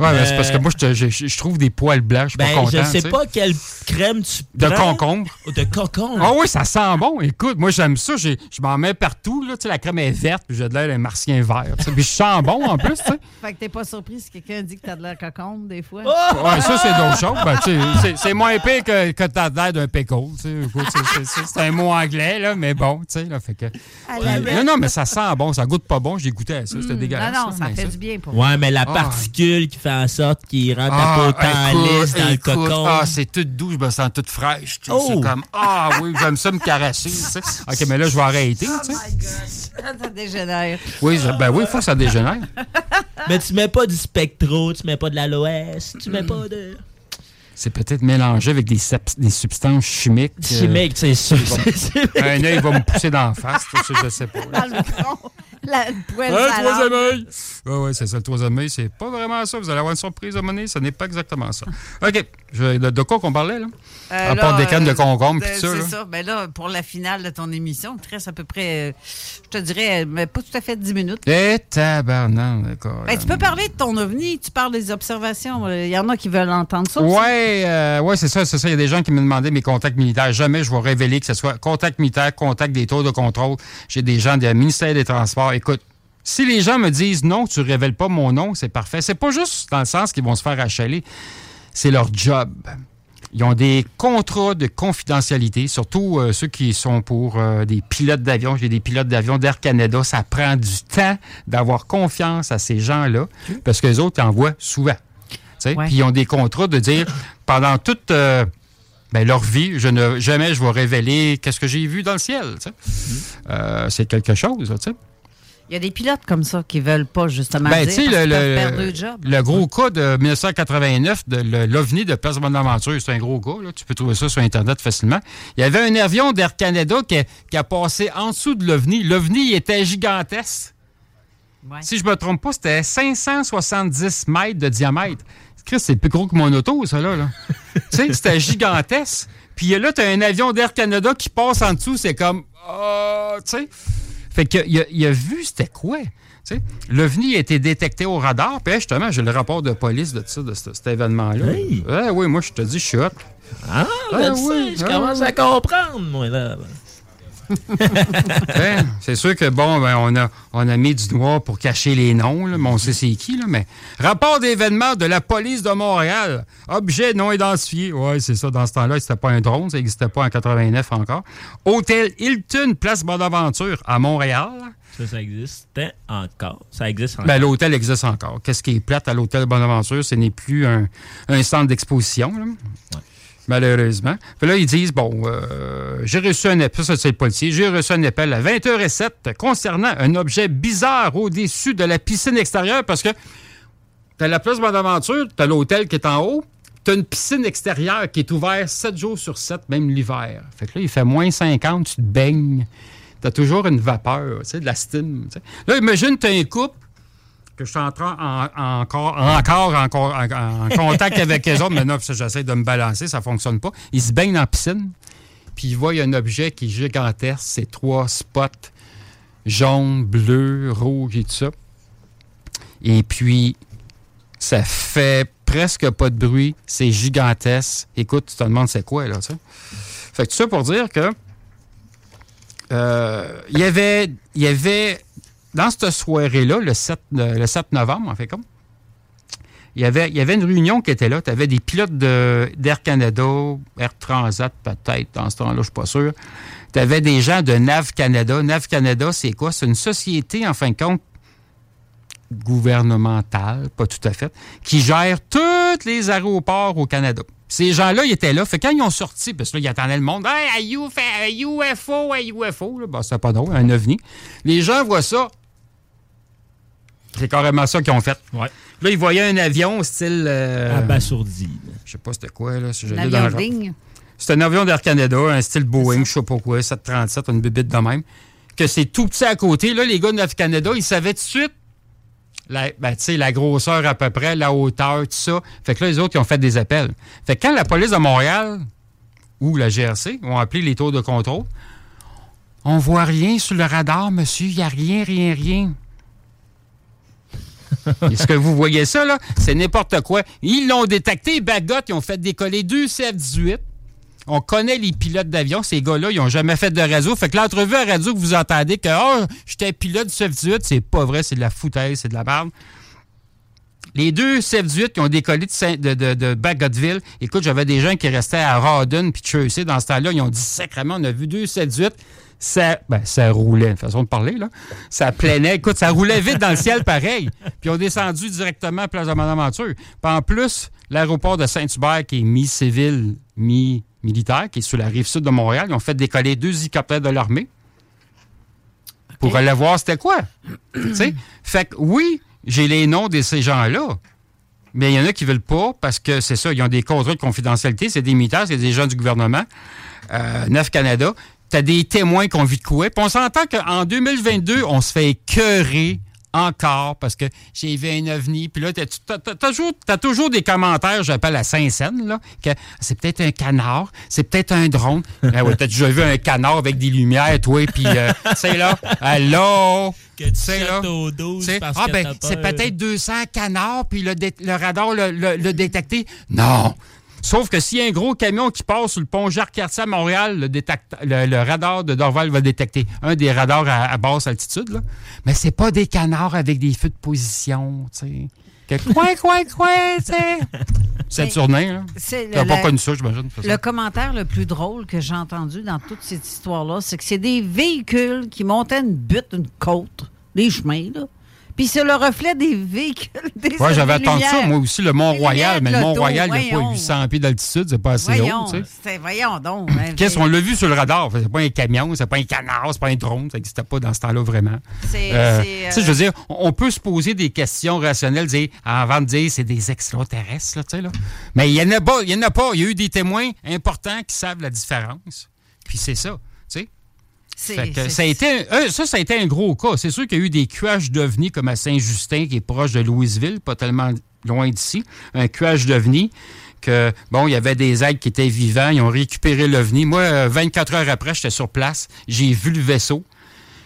Ouais, mais c'est Euh, parce que moi, je, trouve des poils blancs. Je suis Ben, pas content. je sais pas quelle crème tu De prends. concombre. Oh, De concombre. Ah oui, ça sent bon. Écoute, moi, j'aime ça. J'ai- Je m'en mets partout. Là. Tu sais, la crème est verte, puis j'ai de l'air d'un martien vert. Puis je sens bon en plus. Fait que t'es pas surpris si quelqu'un dit que t'as de l'air cocombe, des fois? Ouais, ça, c'est d'autres choses. Ben, c'est- c'est moins épais que, que t'as l'air d'un pickle. tu sais. Écoute, c'est- c'est- C'est un mot anglais, là, mais bon, tu sais, là, fait que... Puis- non, non, mais ça sent bon, ça goûte pas bon. J'ai goûté à ça, c'était dégueulasse. Non, non, ça mais fait du bien pour Ouais, mais la Ah. particule qui fait en sorte qu'il rend ta Ah, peau tant écoute, lisse dans le cocon. Ah, c'est tout doux, je me sens toute fraîche. tu sais, Oh! C'est comme, ah oui, j'aime ça me caresser. tu sais. OK, mais là, je vais arrêter. Oh tu sais. ça dégénère. Oui, je- ben oui, il faut que ça dégénère. Mais tu mets pas du spectro, tu mets pas de l'aloès, tu mets pas de. C'est peut-être mélangé avec des, substances chimiques. euh, Chimiques, c'est sûr. Un œil va me pousser dans la face, tout ça, je sais pas. là. Dans le front. La le poêle Un salade. troisième œil! Oui, oui, c'est ça, le troisième œil. C'est pas vraiment ça. Vous allez avoir une surprise à monnaie. Ce n'est pas exactement ça. OK. Je- de, de quoi qu'on parlait, là? Euh, à part là, des cannes de euh, concombre et tout ça, C'est ça. Ben là, pour la finale de ton émission, te reste à peu près, euh, je te dirais, mais pas tout à fait 10 minutes. Eh, tabarnak, d'accord. Ben, tu peux parler de ton ovni, tu parles des observations. Il y en a qui veulent entendre ça. euh, ouais, c'est ça, c'est ça. Il y a des gens qui me demandaient mes contacts militaires. Jamais je vais révéler que ce soit contact militaire, contact des tours de contrôle. J'ai des gens du ministère des Transports. Écoute, si les gens me disent non, tu révèles pas mon nom, c'est parfait. C'est pas juste dans le sens qu'ils vont se faire achaler. C'est leur job. Ils ont des contrats de confidentialité, surtout euh, ceux qui sont pour euh, des pilotes d'avion. J'ai des pilotes d'avion d'Air Canada. Ça prend du temps d'avoir confiance à ces gens-là parce que les autres ils envoient souvent. Puis ils ont des contrats de dire pendant toute euh, ben, leur vie, je ne jamais je vais révéler qu'est-ce que j'ai vu dans le ciel. Euh, c'est quelque chose. Tu sais. Il y a des pilotes comme ça qui veulent pas justement Ben, dire tu sais, parce le, le- perdre deux jobs. le gros cas de 1989 de le- l'OVNI de Place Bonaventure, c'est un gros cas. là. Tu peux trouver ça sur Internet facilement. Il y avait un avion d'Air Canada qui a, qui a passé en dessous de l'OVNI. L'OVNI était gigantesque. Si je me trompe pas, c'était 570 mètres de diamètre. Chris, c'est plus gros que mon auto, ça, là. là. tu sais, c'était gigantesque. Puis là, tu as un avion d'Air Canada qui passe en dessous. C'est comme... ah, tu sais... Fait qu'il a, il a vu c'était quoi. sais. L'OVNI a été détecté au radar. Puis justement, j'ai le rapport de police de, ça, de ce- cet événement-là. Oui. Ouais, oui, moi, je te dis, je suis hot. Ah, Ah, sais, oui, je ah, commence oui. à comprendre, moi, là. Hein? C'est sûr que, bon, ben, on, a, on a mis du noir pour cacher les noms, là, mais on sait c'est qui, là, mais... Rapport d'événement de la police de Montréal. Objet non identifié. Oui, c'est ça, dans ce temps-là, c'était pas un drone, ça n'existait pas en 89 encore. Hôtel Hilton, place Bonaventure, à Montréal. Ça, ça existait encore. Ça existe encore. Ben, l'hôtel existe encore. Qu'est-ce qui est plate à l'hôtel Bonaventure? Ce n'est plus un, un centre d'exposition. là. Malheureusement. Puis là, ils disent, bon, euh, j'ai reçu un appel, ça c'est le policier, j'ai reçu un appel à 20h07 concernant un objet bizarre au-dessus de la piscine extérieure parce que t'as la place Bonaventure, t'as l'hôtel qui est en haut, t'as une piscine extérieure qui est ouverte 7 jours sur 7, même l'hiver. Fait que là, il fait moins 50, tu te baignes, t'as toujours une vapeur, tu sais, de la steam. Là, imagine, t'as un couple que je suis en train- en- encore, encore, encore en, contact avec les autres. Maintenant, j'essaie de me balancer, ça ne fonctionne pas. Ils se baignent dans la piscine, puis ils voient un objet qui est gigantesque. C'est trois spots jaune, bleu, rouge et tout ça. Et puis, ça fait presque pas de bruit. C'est gigantesque. Écoute, tu te demandes c'est quoi, là, sais. Fait que tout ça pour dire que euh, il y avait, il y avait dans cette soirée-là, le 7, euh, le 7 novembre, en fait, comme, il y avait, il y avait une réunion qui était là. Tu avais des pilotes d'Air Canada, Air Transat peut-être, dans ce temps-là, je suis pas sûr. Tu avais des gens de NAV Canada. NAV Canada, c'est quoi? C'est une société, en fin de compte, gouvernementale, pas tout à fait, qui gère tous les aéroports au Canada. Ces gens-là, ils étaient là. Fait quand ils ont sorti, parce que là, ils attendaient le monde, hey, un UFO, un UFO, un UFO, ben, c'est pas drôle, un ovni. Les gens voient ça. C'est carrément ça qu'ils ont fait. Là, ils voyaient un avion style. euh, Abasourdi. Je sais pas c'était quoi, là. si. C'est un avion d'Air Canada, un style Boeing, je sais pas quoi, 737, une bibite de même. Que c'est tout petit à côté. Là, les gars d'Air Canada, ils savaient tout de suite la, ben, tu sais, la grosseur à peu près, la hauteur, tout ça. Fait que là, les autres, ils ont fait des appels. Fait que quand la police de Montréal ou la GRC ont appelé les tours de contrôle, on voit rien sur le radar, monsieur. Il n'y a rien, rien, rien. Est-ce que vous voyez ça, là? C'est n'importe quoi. Ils l'ont détecté, Bagot, ils ont fait décoller deux CF-18. On connaît les pilotes d'avion. Ces gars-là, ils n'ont jamais fait de radio. Fait que l'entrevue à radio que vous entendez que oh, j'étais pilote du CF-18, c'est pas vrai, c'est de la foutaise, c'est de la merde. Les deux CF-18 qui ont décollé de, Saint- Bagotville, écoute, j'avais des gens qui restaient à Rawdon puis Chelsea dans ce temps-là. Ils ont dit sacrément, on a vu deux CF-18. Ça, ben, ça roulait, une façon de parler, là. Ça planait. Écoute, ça roulait vite dans le ciel, pareil. Puis ils ont descendu directement à Place de Bonaventure. Puis en plus, l'aéroport de Saint-Hubert, qui est mi-civil, mi-militaire, qui est sur la rive sud de Montréal, ils ont fait décoller deux hélicoptères de l'armée pour aller voir c'était quoi. Tu sais? Fait que oui, j'ai les noms de ces gens-là. Mais il y en a qui veulent pas parce que c'est ça, ils ont des contrats de confidentialité, c'est des militaires, c'est des gens du gouvernement. Euh, Neuf Canada. Tu as des témoins qui ont vu de quoi. Puis on s'entend qu'en 2022, on se fait écœurer encore parce que j'ai vu un ovni. Puis là, tu as, toujours, t'as toujours des commentaires, j'appelle à Saint-Saëns, là, que c'est peut-être un canard, c'est peut-être un drone. Ah ouais, t'as déjà vu un canard avec des lumières, toi, puis euh, c'est là, allô? Que tu C'est là. sautes au 12 C'est- parce ah, ben, t'as c'est peut-être 200 canards, puis le, radar le, le- le détecté. Non! Sauf que s'il y a un gros camion qui passe sur le pont Jacques-Cartier à Montréal, le, détecte- le- le radar de Dorval va détecter un des radars à, à basse altitude. Là. Mais c'est pas des canards avec des feux de position, tu sais. Coin, coin, coin, tu sais? C'est Mais tourné, là. c'est pas connu ça, j'imagine. Le commentaire le plus drôle que j'ai entendu dans toute cette histoire-là, c'est que c'est des véhicules qui montaient une butte, une côte, des chemins, là. Puis c'est le reflet des véhicules. Des Ouais, j'avais des attendu ça, moi aussi, le Mont-Royal. Mais le Mont-Royal, il n'y a pas l'auto, 800 pieds d'altitude, c'est pas assez Voyons, haut, tu sais. c'est- voyons donc. hein, Qu'est-ce qu'on l'a vu sur le radar? C'est pas un camion, c'est pas un canard, c'est pas un drone. Ça n'existait pas dans ce temps-là vraiment. C'est- Euh, euh, je veux dire, on peut se poser des questions rationnelles, dire, avant de dire c'est des extraterrestres, là, tu sais, là. Mais il y en a pas, il y en a pas. Il y a eu des témoins importants qui savent la différence. Puis c'est ça, tu sais. C'est- Fait que ça, a été un, euh, ça, ça a été un gros cas. C'est sûr qu'il y a eu des cuages d'ovnis comme à Saint-Justin, qui est proche de Louisville, pas tellement loin d'ici. Un cuage d'ovnis que, bon, il y avait des aigles qui étaient vivants. Ils ont récupéré l'ovni. Moi, euh, 24 heures après, j'étais sur place. J'ai vu le vaisseau.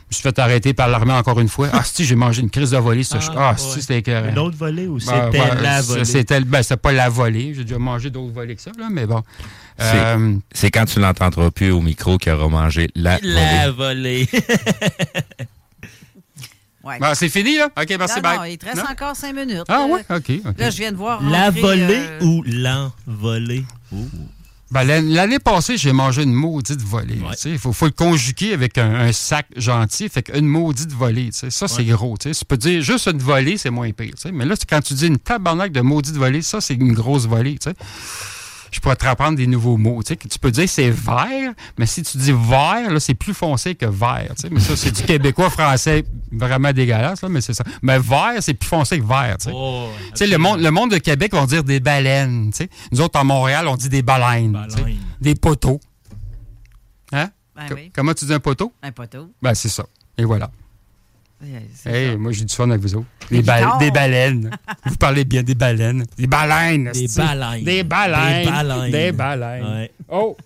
Je me suis fait arrêter par l'armée encore une fois. Ah, si, j'ai mangé une crise de volée. ça. Ah, Ah, ouais. si, c'était écœurant. Une autre volée ou Ben, c'était ben, la volée? C'était ben, c'était pas la volée. J'ai déjà mangé d'autres volées que ça, là, mais bon. C'est Euh, c'est quand tu l'entendras plus au micro qu'il aura mangé la, La volée. volée. Ouais. bon, c'est fini, là? OK, merci, non, bye. non, il te reste Non? encore cinq minutes. Ah, Euh, ouais? OK, OK. Là, je viens de voir. La rentrer, volée euh, ou l'envolée? Ben, l'an- L'année passée, j'ai mangé une maudite volée. tu sais. Il faut, faut le conjuguer avec un, un sac gentil. Fait qu'une maudite volée, tu sais. ça, c'est gros. tu sais. Tu peux dire juste une volée, c'est moins pire. tu sais. Mais là, c'est quand tu dis une tabarnak de maudite volée, ça, c'est une grosse volée. tu sais. Je pourrais te reprendre des nouveaux mots. Tu sais, que tu peux dire c'est vert, mais si tu dis vert, là, c'est plus foncé que vert. tu sais. Mais ça, c'est du québécois français vraiment dégueulasse, là, mais c'est ça. Mais vert, c'est plus foncé que vert. Tu sais. Oh, Tu sais, le monde, le monde de Québec va dire des baleines. tu sais. Nous autres, en Montréal, on dit des baleines. tu sais. Des poteaux. Hein? Ben oui. Comment tu dis un poteau? Un poteau. Ben, c'est ça. Et voilà. Hey, ça. moi, j'ai du fun avec vous autres. Des ba- baleines. vous parlez bien des baleines. Des baleines. Des baleines. Des baleines. Des baleines. Des baleines. Ouais. Oh!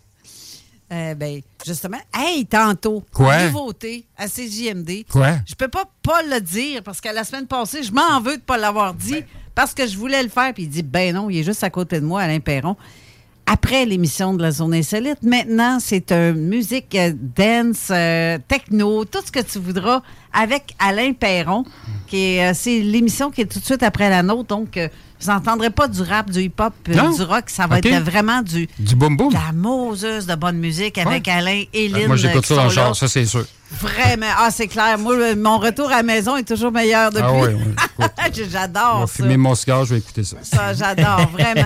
Euh, ben, justement, hey, tantôt, Quoi? nouveauté à CJMD. Quoi? Je peux pas pas le dire parce que la semaine passée, je m'en veux de pas l'avoir dit parce que je voulais le faire. Puis il dit, ben non, il est juste à côté de moi, Alain Perron. Après l'émission de la Zone Insolite, maintenant, c'est une musique euh, dance, euh, techno, tout ce que tu voudras avec Alain Perron. qui est, euh, C'est l'émission qui est tout de suite après la nôtre. Donc, euh, vous n'entendrez pas du rap, du hip-hop, euh, du rock. Ça va être vraiment du, Du de la Moses de bonne musique avec Alain et Lynn. Moi, j'écoute euh, ça dans le char, ça, c'est sûr. Vraiment. Ah, c'est clair. Moi, mon retour à la maison est toujours meilleur depuis. Ah oui, oui. Je J'adore ça. fumer mon cigare, je vais écouter ça. Ça, j'adore, vraiment.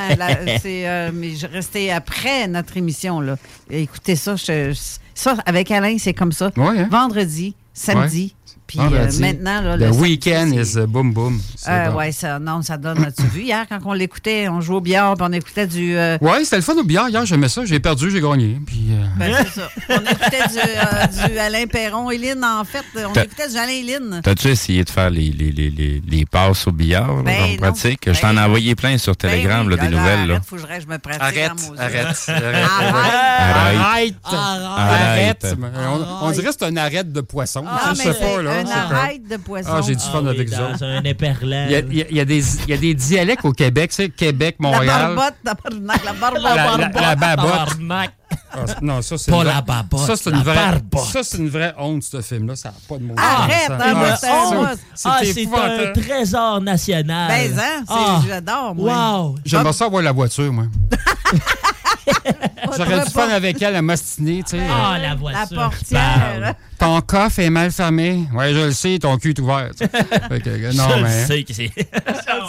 C'est, euh, mais je restais après notre émission. Là. Écoutez ça, je- ça, avec Alain, c'est comme ça. Ouais, hein? Vendredi, samedi. Puis euh, Vendredi. maintenant, là, le le week-end is boum boum. C'est euh, ouais, ça, non, ça donne. As-tu vu hier quand on l'écoutait, on jouait au billard, puis on écoutait du. euh, Ouais, c'était le fun au billard hier, j'aimais ça. J'ai perdu, j'ai gagné. Puis, euh, ben, c'est ça. On écoutait du, euh, du Alain Perron et Lynn, en fait. On écoutait du Alain et Lynn. T'as-tu essayé de faire les, les, les, les, les passes au billard, là, Ben comme non. pratique? Je t'en ai envoyé plein sur Telegram, Ben oui, là, des là, nouvelles. Là. Arrête, faut que je, me pratique. Arrête, Moses. arrête, Arrête. Arrête. Arrête. Arrête. On, on dirait que c'est un arrête de poisson. Ah, je mais sais pas, là. un c'est arrête de poisson. Ah, j'ai du fun Ah avec ça. dans un éperlan. Il y, a, il y a- il y a des, il y a des dialectes au Québec, tu sais, Québec, La Montréal. barbotte, la barbotte, la barbotte. La, la- la. Ah, non, ça, c'est Pas une vraie- la babotte, Ça, c'est une vraie, barbotte. ça, c'est une vraie honte, ce film-là. Ça n'a pas de mot. Arrête, ah, c'est c'est. Ah, C'est c'est un trésor national. Ben, hein, c'est- Ah. j'adore, moi. Wow. J'aimerais ça avoir la voiture, moi. J'aurais du fun avec elle à m'ostiner, tu sais. Ah, la La voiture. qui portière. Ton coffre est mal fermé. Ouais, je le sais, ton cul est ouvert. tu sais. Fait que, non, je le mais. sais que c'est.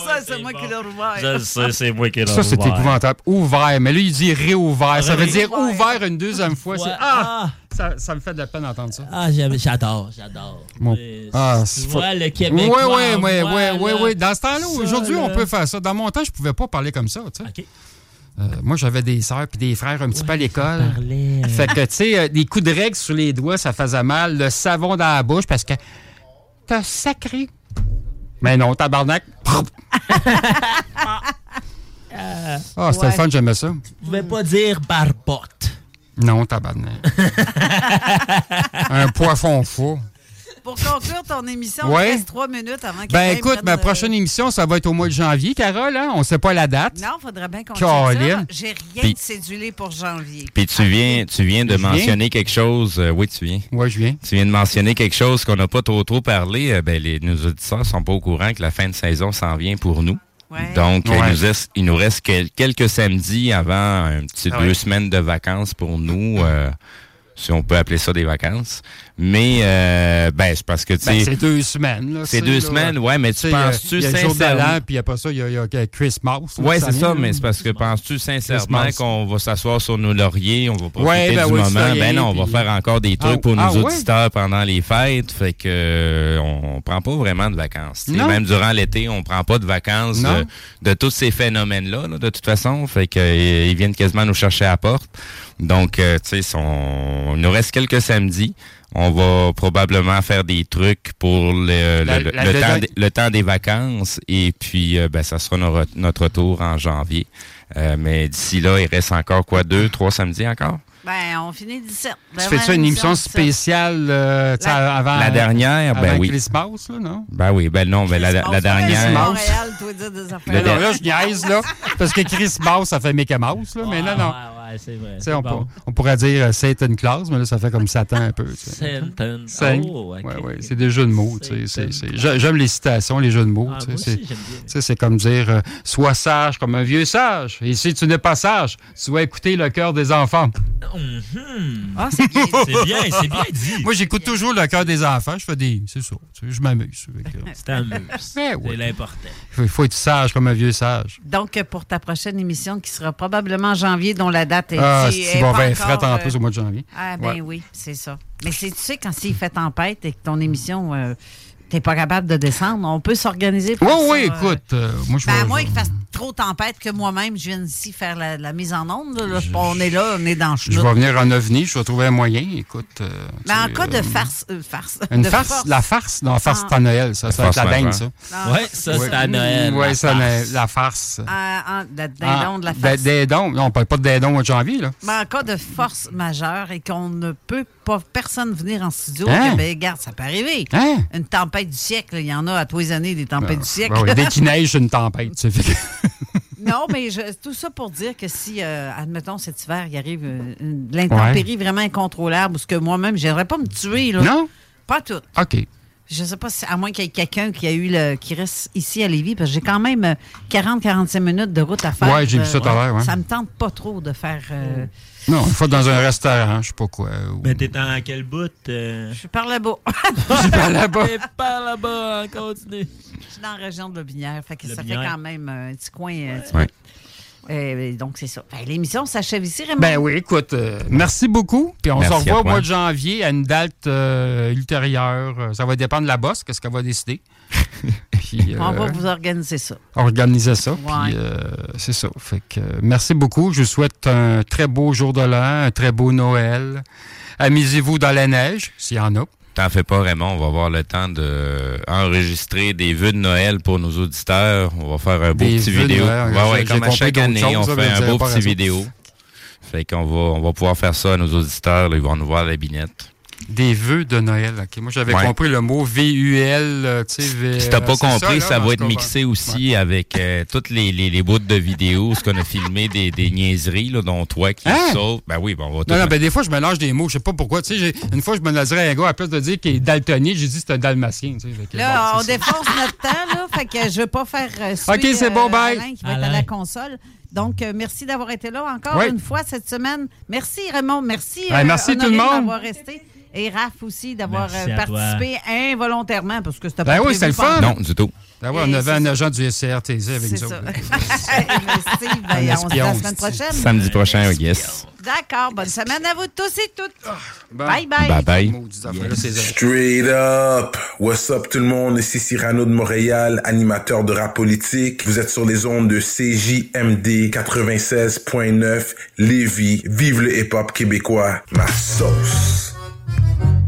Ça, c'est moi qui l'ai rouvert. Je le sais, c'est moi qui l'ai Ça, c'est ouvert. épouvantable. Ouvert. Mais là, il dit réouvert. Ça veut dire ouvert une deuxième fois. C'est-. Ah! Ah, Ça, ça me fait de la peine d'entendre ça. ah, j'aime- j'adore, j'adore. Mon- Mais Ah, tu c'est vois, le Oui, Québécois. oui, oui, oui, oui, là, oui. Dans ce temps-là, aujourd'hui, on peut faire ça. Dans mon temps, je pouvais pas parler comme ça, tu sais. OK. Euh, moi, j'avais des sœurs puis des frères un petit peu à l'école. Euh, Fait que, tu sais, euh, des coups de règle sur les doigts, ça faisait mal. Le savon dans la bouche parce que t'as sacré. Mais non, tabarnak. Ah, c'était Ouais. le fun, j'aimais ça. Je pouvais pas dire barbotte. Non, tabarnak. un poisson fou. Pour conclure ton émission, Ouais. il reste trois minutes avant que Ben écoute, ma prochaine émission, ça va être au mois de janvier, Carole. Hein? On sait pas la date. Non, faudrait bien qu'on. J'ai rien de cédulé pour janvier. Puis tu viens, tu viens de Je viens. mentionner quelque chose. euh, oui, tu viens. Ouais, je viens. Tu viens de mentionner quelque chose qu'on n'a pas trop trop parlé. Euh, ben, les, nos auditeurs sont pas au courant que la fin de saison s'en vient pour nous. Ouais. Donc, euh, Ouais. il, nous reste, il nous reste quel- quelques samedis avant un petit Ah deux semaines de vacances pour nous, euh, si on peut appeler ça des vacances. Mais, euh, ben, c'est parce que, tu Ben, sais, c'est deux semaines. là, c'est deux là. semaines, ouais, mais Tu penses-tu sincèrement... puis après ça, il y a, y a Christmas. là, Oui, c'est ça, mais là. c'est parce que penses-tu sincèrement qu'on va s'asseoir sur nos lauriers, on va profiter Ouais, ben du oui, moment? Ben non, on va faire encore des trucs Ah, pour nos ah, ouais? auditeurs pendant les fêtes, fait que euh, on, on prend pas vraiment de vacances. Même durant l'été, on prend pas de vacances de, de tous ces phénomènes-là, là, de toute façon, fait que euh, ils viennent quasiment nous chercher à la porte. Donc, euh, tu sais, on- il nous reste quelques samedis. On va probablement faire des trucs pour le, La- le- la- le la- temps, la- des- le temps des vacances et puis euh, ben, ça sera notre, notre retour en janvier. Euh, mais d'ici là, il reste encore quoi, deux, trois samedis encore? Ben, on finit 17. Tu fais-tu une émission spéciale euh, tu sais, avant La dernière, ben avant oui. Christmas, là, non? Ben oui, ben non, mais la, la Christmas. dernière. Montréal, toi, dire des affaires. Le Non, là, je niaise, là. Parce que Christmas, ça fait Mickey Mouse, là. Mais non, non. Ouais, c'est vrai. On, c'est bon. pour- on pourrait dire euh, Satan Claus, mais là, ça fait comme Satan un peu. Satan. Oh, ok. Ouais, ouais, c'est des jeux de mots. J'aime les citations, les jeux de mots. Ah, c'est- comme dire euh, Sois sage comme un vieux sage. Et si tu n'es pas sage, tu vas écouter le cœur des enfants. Ah, c'est bien. C'est bien, c'est bien dit. Moi, j'écoute toujours le cœur des enfants. Je fais des. C'est ça. Je m'amuse. C'est ouais. C'est l'important. Il faut- il faut être sage comme un vieux sage. Donc, pour ta prochaine émission, qui sera probablement en janvier, dont la date Ah, bon, pas ben, encore, frette en euh, plus au mois de janvier. Ah, ben Ouais. oui, c'est ça. Mais c'est- tu sais, quand s'il fait tempête et que ton émission, euh, t'es pas capable de descendre, on peut s'organiser pour Oui, ça, oui, euh, écoute. euh, moi, je Ben, à moins qu'il fasse trop tempête que moi-même, je viens ici faire la, la mise en onde. là. On est là, on est dans le Je vais venir en ovni, je vais trouver un moyen. Écoute. euh, Mais en tu sais, cas de euh, farce. euh, farce Une de farce, force. la farce, non, farce, Ah. c'est à Noël, ça, ça va être la majeure. ça. Ah. Ouais, ça, c'est à Noël. Oui, la ça, farce. la, la farce. Ah, ah, de- dindon de la Ah, farce. des- dons. Non, on parle pas de dindon au mois de janvier, là. Mais en cas de force majeure et qu'on ne peut pas, personne venir en studio, Hein? ben, regarde, ça peut arriver. Hein? Une tempête du siècle, il y en a à tous les années des tempêtes du siècle. Ben oui, dès qu'il neige, c'est une tempête. tu sais, non, mais je- tout ça pour dire que si, euh, admettons, cet hiver, il arrive euh, l'intempérie vraiment incontrôlable, ou ce que moi-même, j'aimerais pas me tuer. Là. Non? Pas tout. OK. Je sais pas si, à moins qu'il y ait quelqu'un qui a eu le, qui reste ici à Lévis, parce que j'ai quand même euh, 40-45 minutes de route à faire. Ouais, j'ai vu ça Euh, tout à l'heure. Ça me tente pas trop de faire. euh, Non, il faut dans un restaurant, je sais pas quoi. ou- Mais t'es en quel bout? euh? Je suis par là-bas. Je suis par là-bas. T'es par là-bas, continue. Je suis dans la région de Lobinière, fait que ça fait quand même euh, un petit coin. un petit Ouais. peu. Euh, donc, c'est ça. L'émission s'achève ici, Raymond. Ben oui, écoute, euh, merci beaucoup. Puis on Merci se revoit au mois de janvier à une date euh, ultérieure. Ça va dépendre de la bosse, qu'est-ce qu'elle va décider. Puis, On va vous organiser ça. organiser ça. Ouais. Puis euh, c'est ça. Fait que merci beaucoup. Je vous souhaite un très beau jour de l'an, un très beau Noël. Amusez-vous dans la neige, s'il y en a. T'en fais pas, Raymond. On va avoir le temps de enregistrer des vœux de Noël pour nos auditeurs. On va faire un beau Des petit vidéo. Noël. Ouais, comme à chaque année, on fait un beau petit raison. vidéo. Fait qu'on va, on va pouvoir faire ça à nos auditeurs. là. Ils vont nous voir à la binette. Des vœux de Noël. OK. Moi, j'avais Ouais. compris le mot V-U-L. euh, tu sais, V- Si t'as pas euh, c'est compris, ça, là, va être mixé aussi avec euh, toutes les, les, les bouts de vidéos, ce qu'on a filmé des, des niaiseries, là, dont toi qui Hein? sautes. Ben oui, ben on va tout Non, non, ben des fois, je mélange des mots. Je sais pas pourquoi. Tu sais, une fois, je me laserais à un gars, à place de dire qu'il est daltonien, j'ai dit que c'est un dalmatien. tu sais. Là, bon, on défonce notre temps, là. Fait que je veux pas faire euh, suer, OK, c'est bon, bye. Alain qui va être à la console. Donc, euh, merci d'avoir été là encore Oui. une fois cette semaine. Merci, Raymond. Merci. Merci tout le monde. d'avoir resté. Et Raph aussi d'avoir euh, toi. participé involontairement parce que c'était Ben pas oui, prévu c'était le fun. Non, du tout. Ben ouais, Et on avait un ça. agent du SCRTZ avec C'est nous ça. autres. Et Steve, ben, on se la espion, semaine prochaine. Samedi prochain, yes. D'accord. Bonne semaine à vous tous et toutes. Bon. Bye bye. Bye bye. Straight up! What's up tout le monde? Ici Cyrano de Montréal, animateur de rap politique. Vous êtes sur les ondes de CJMD 96.9 Lévis. Vive le hip-hop québécois. Ma sauce! Thank you.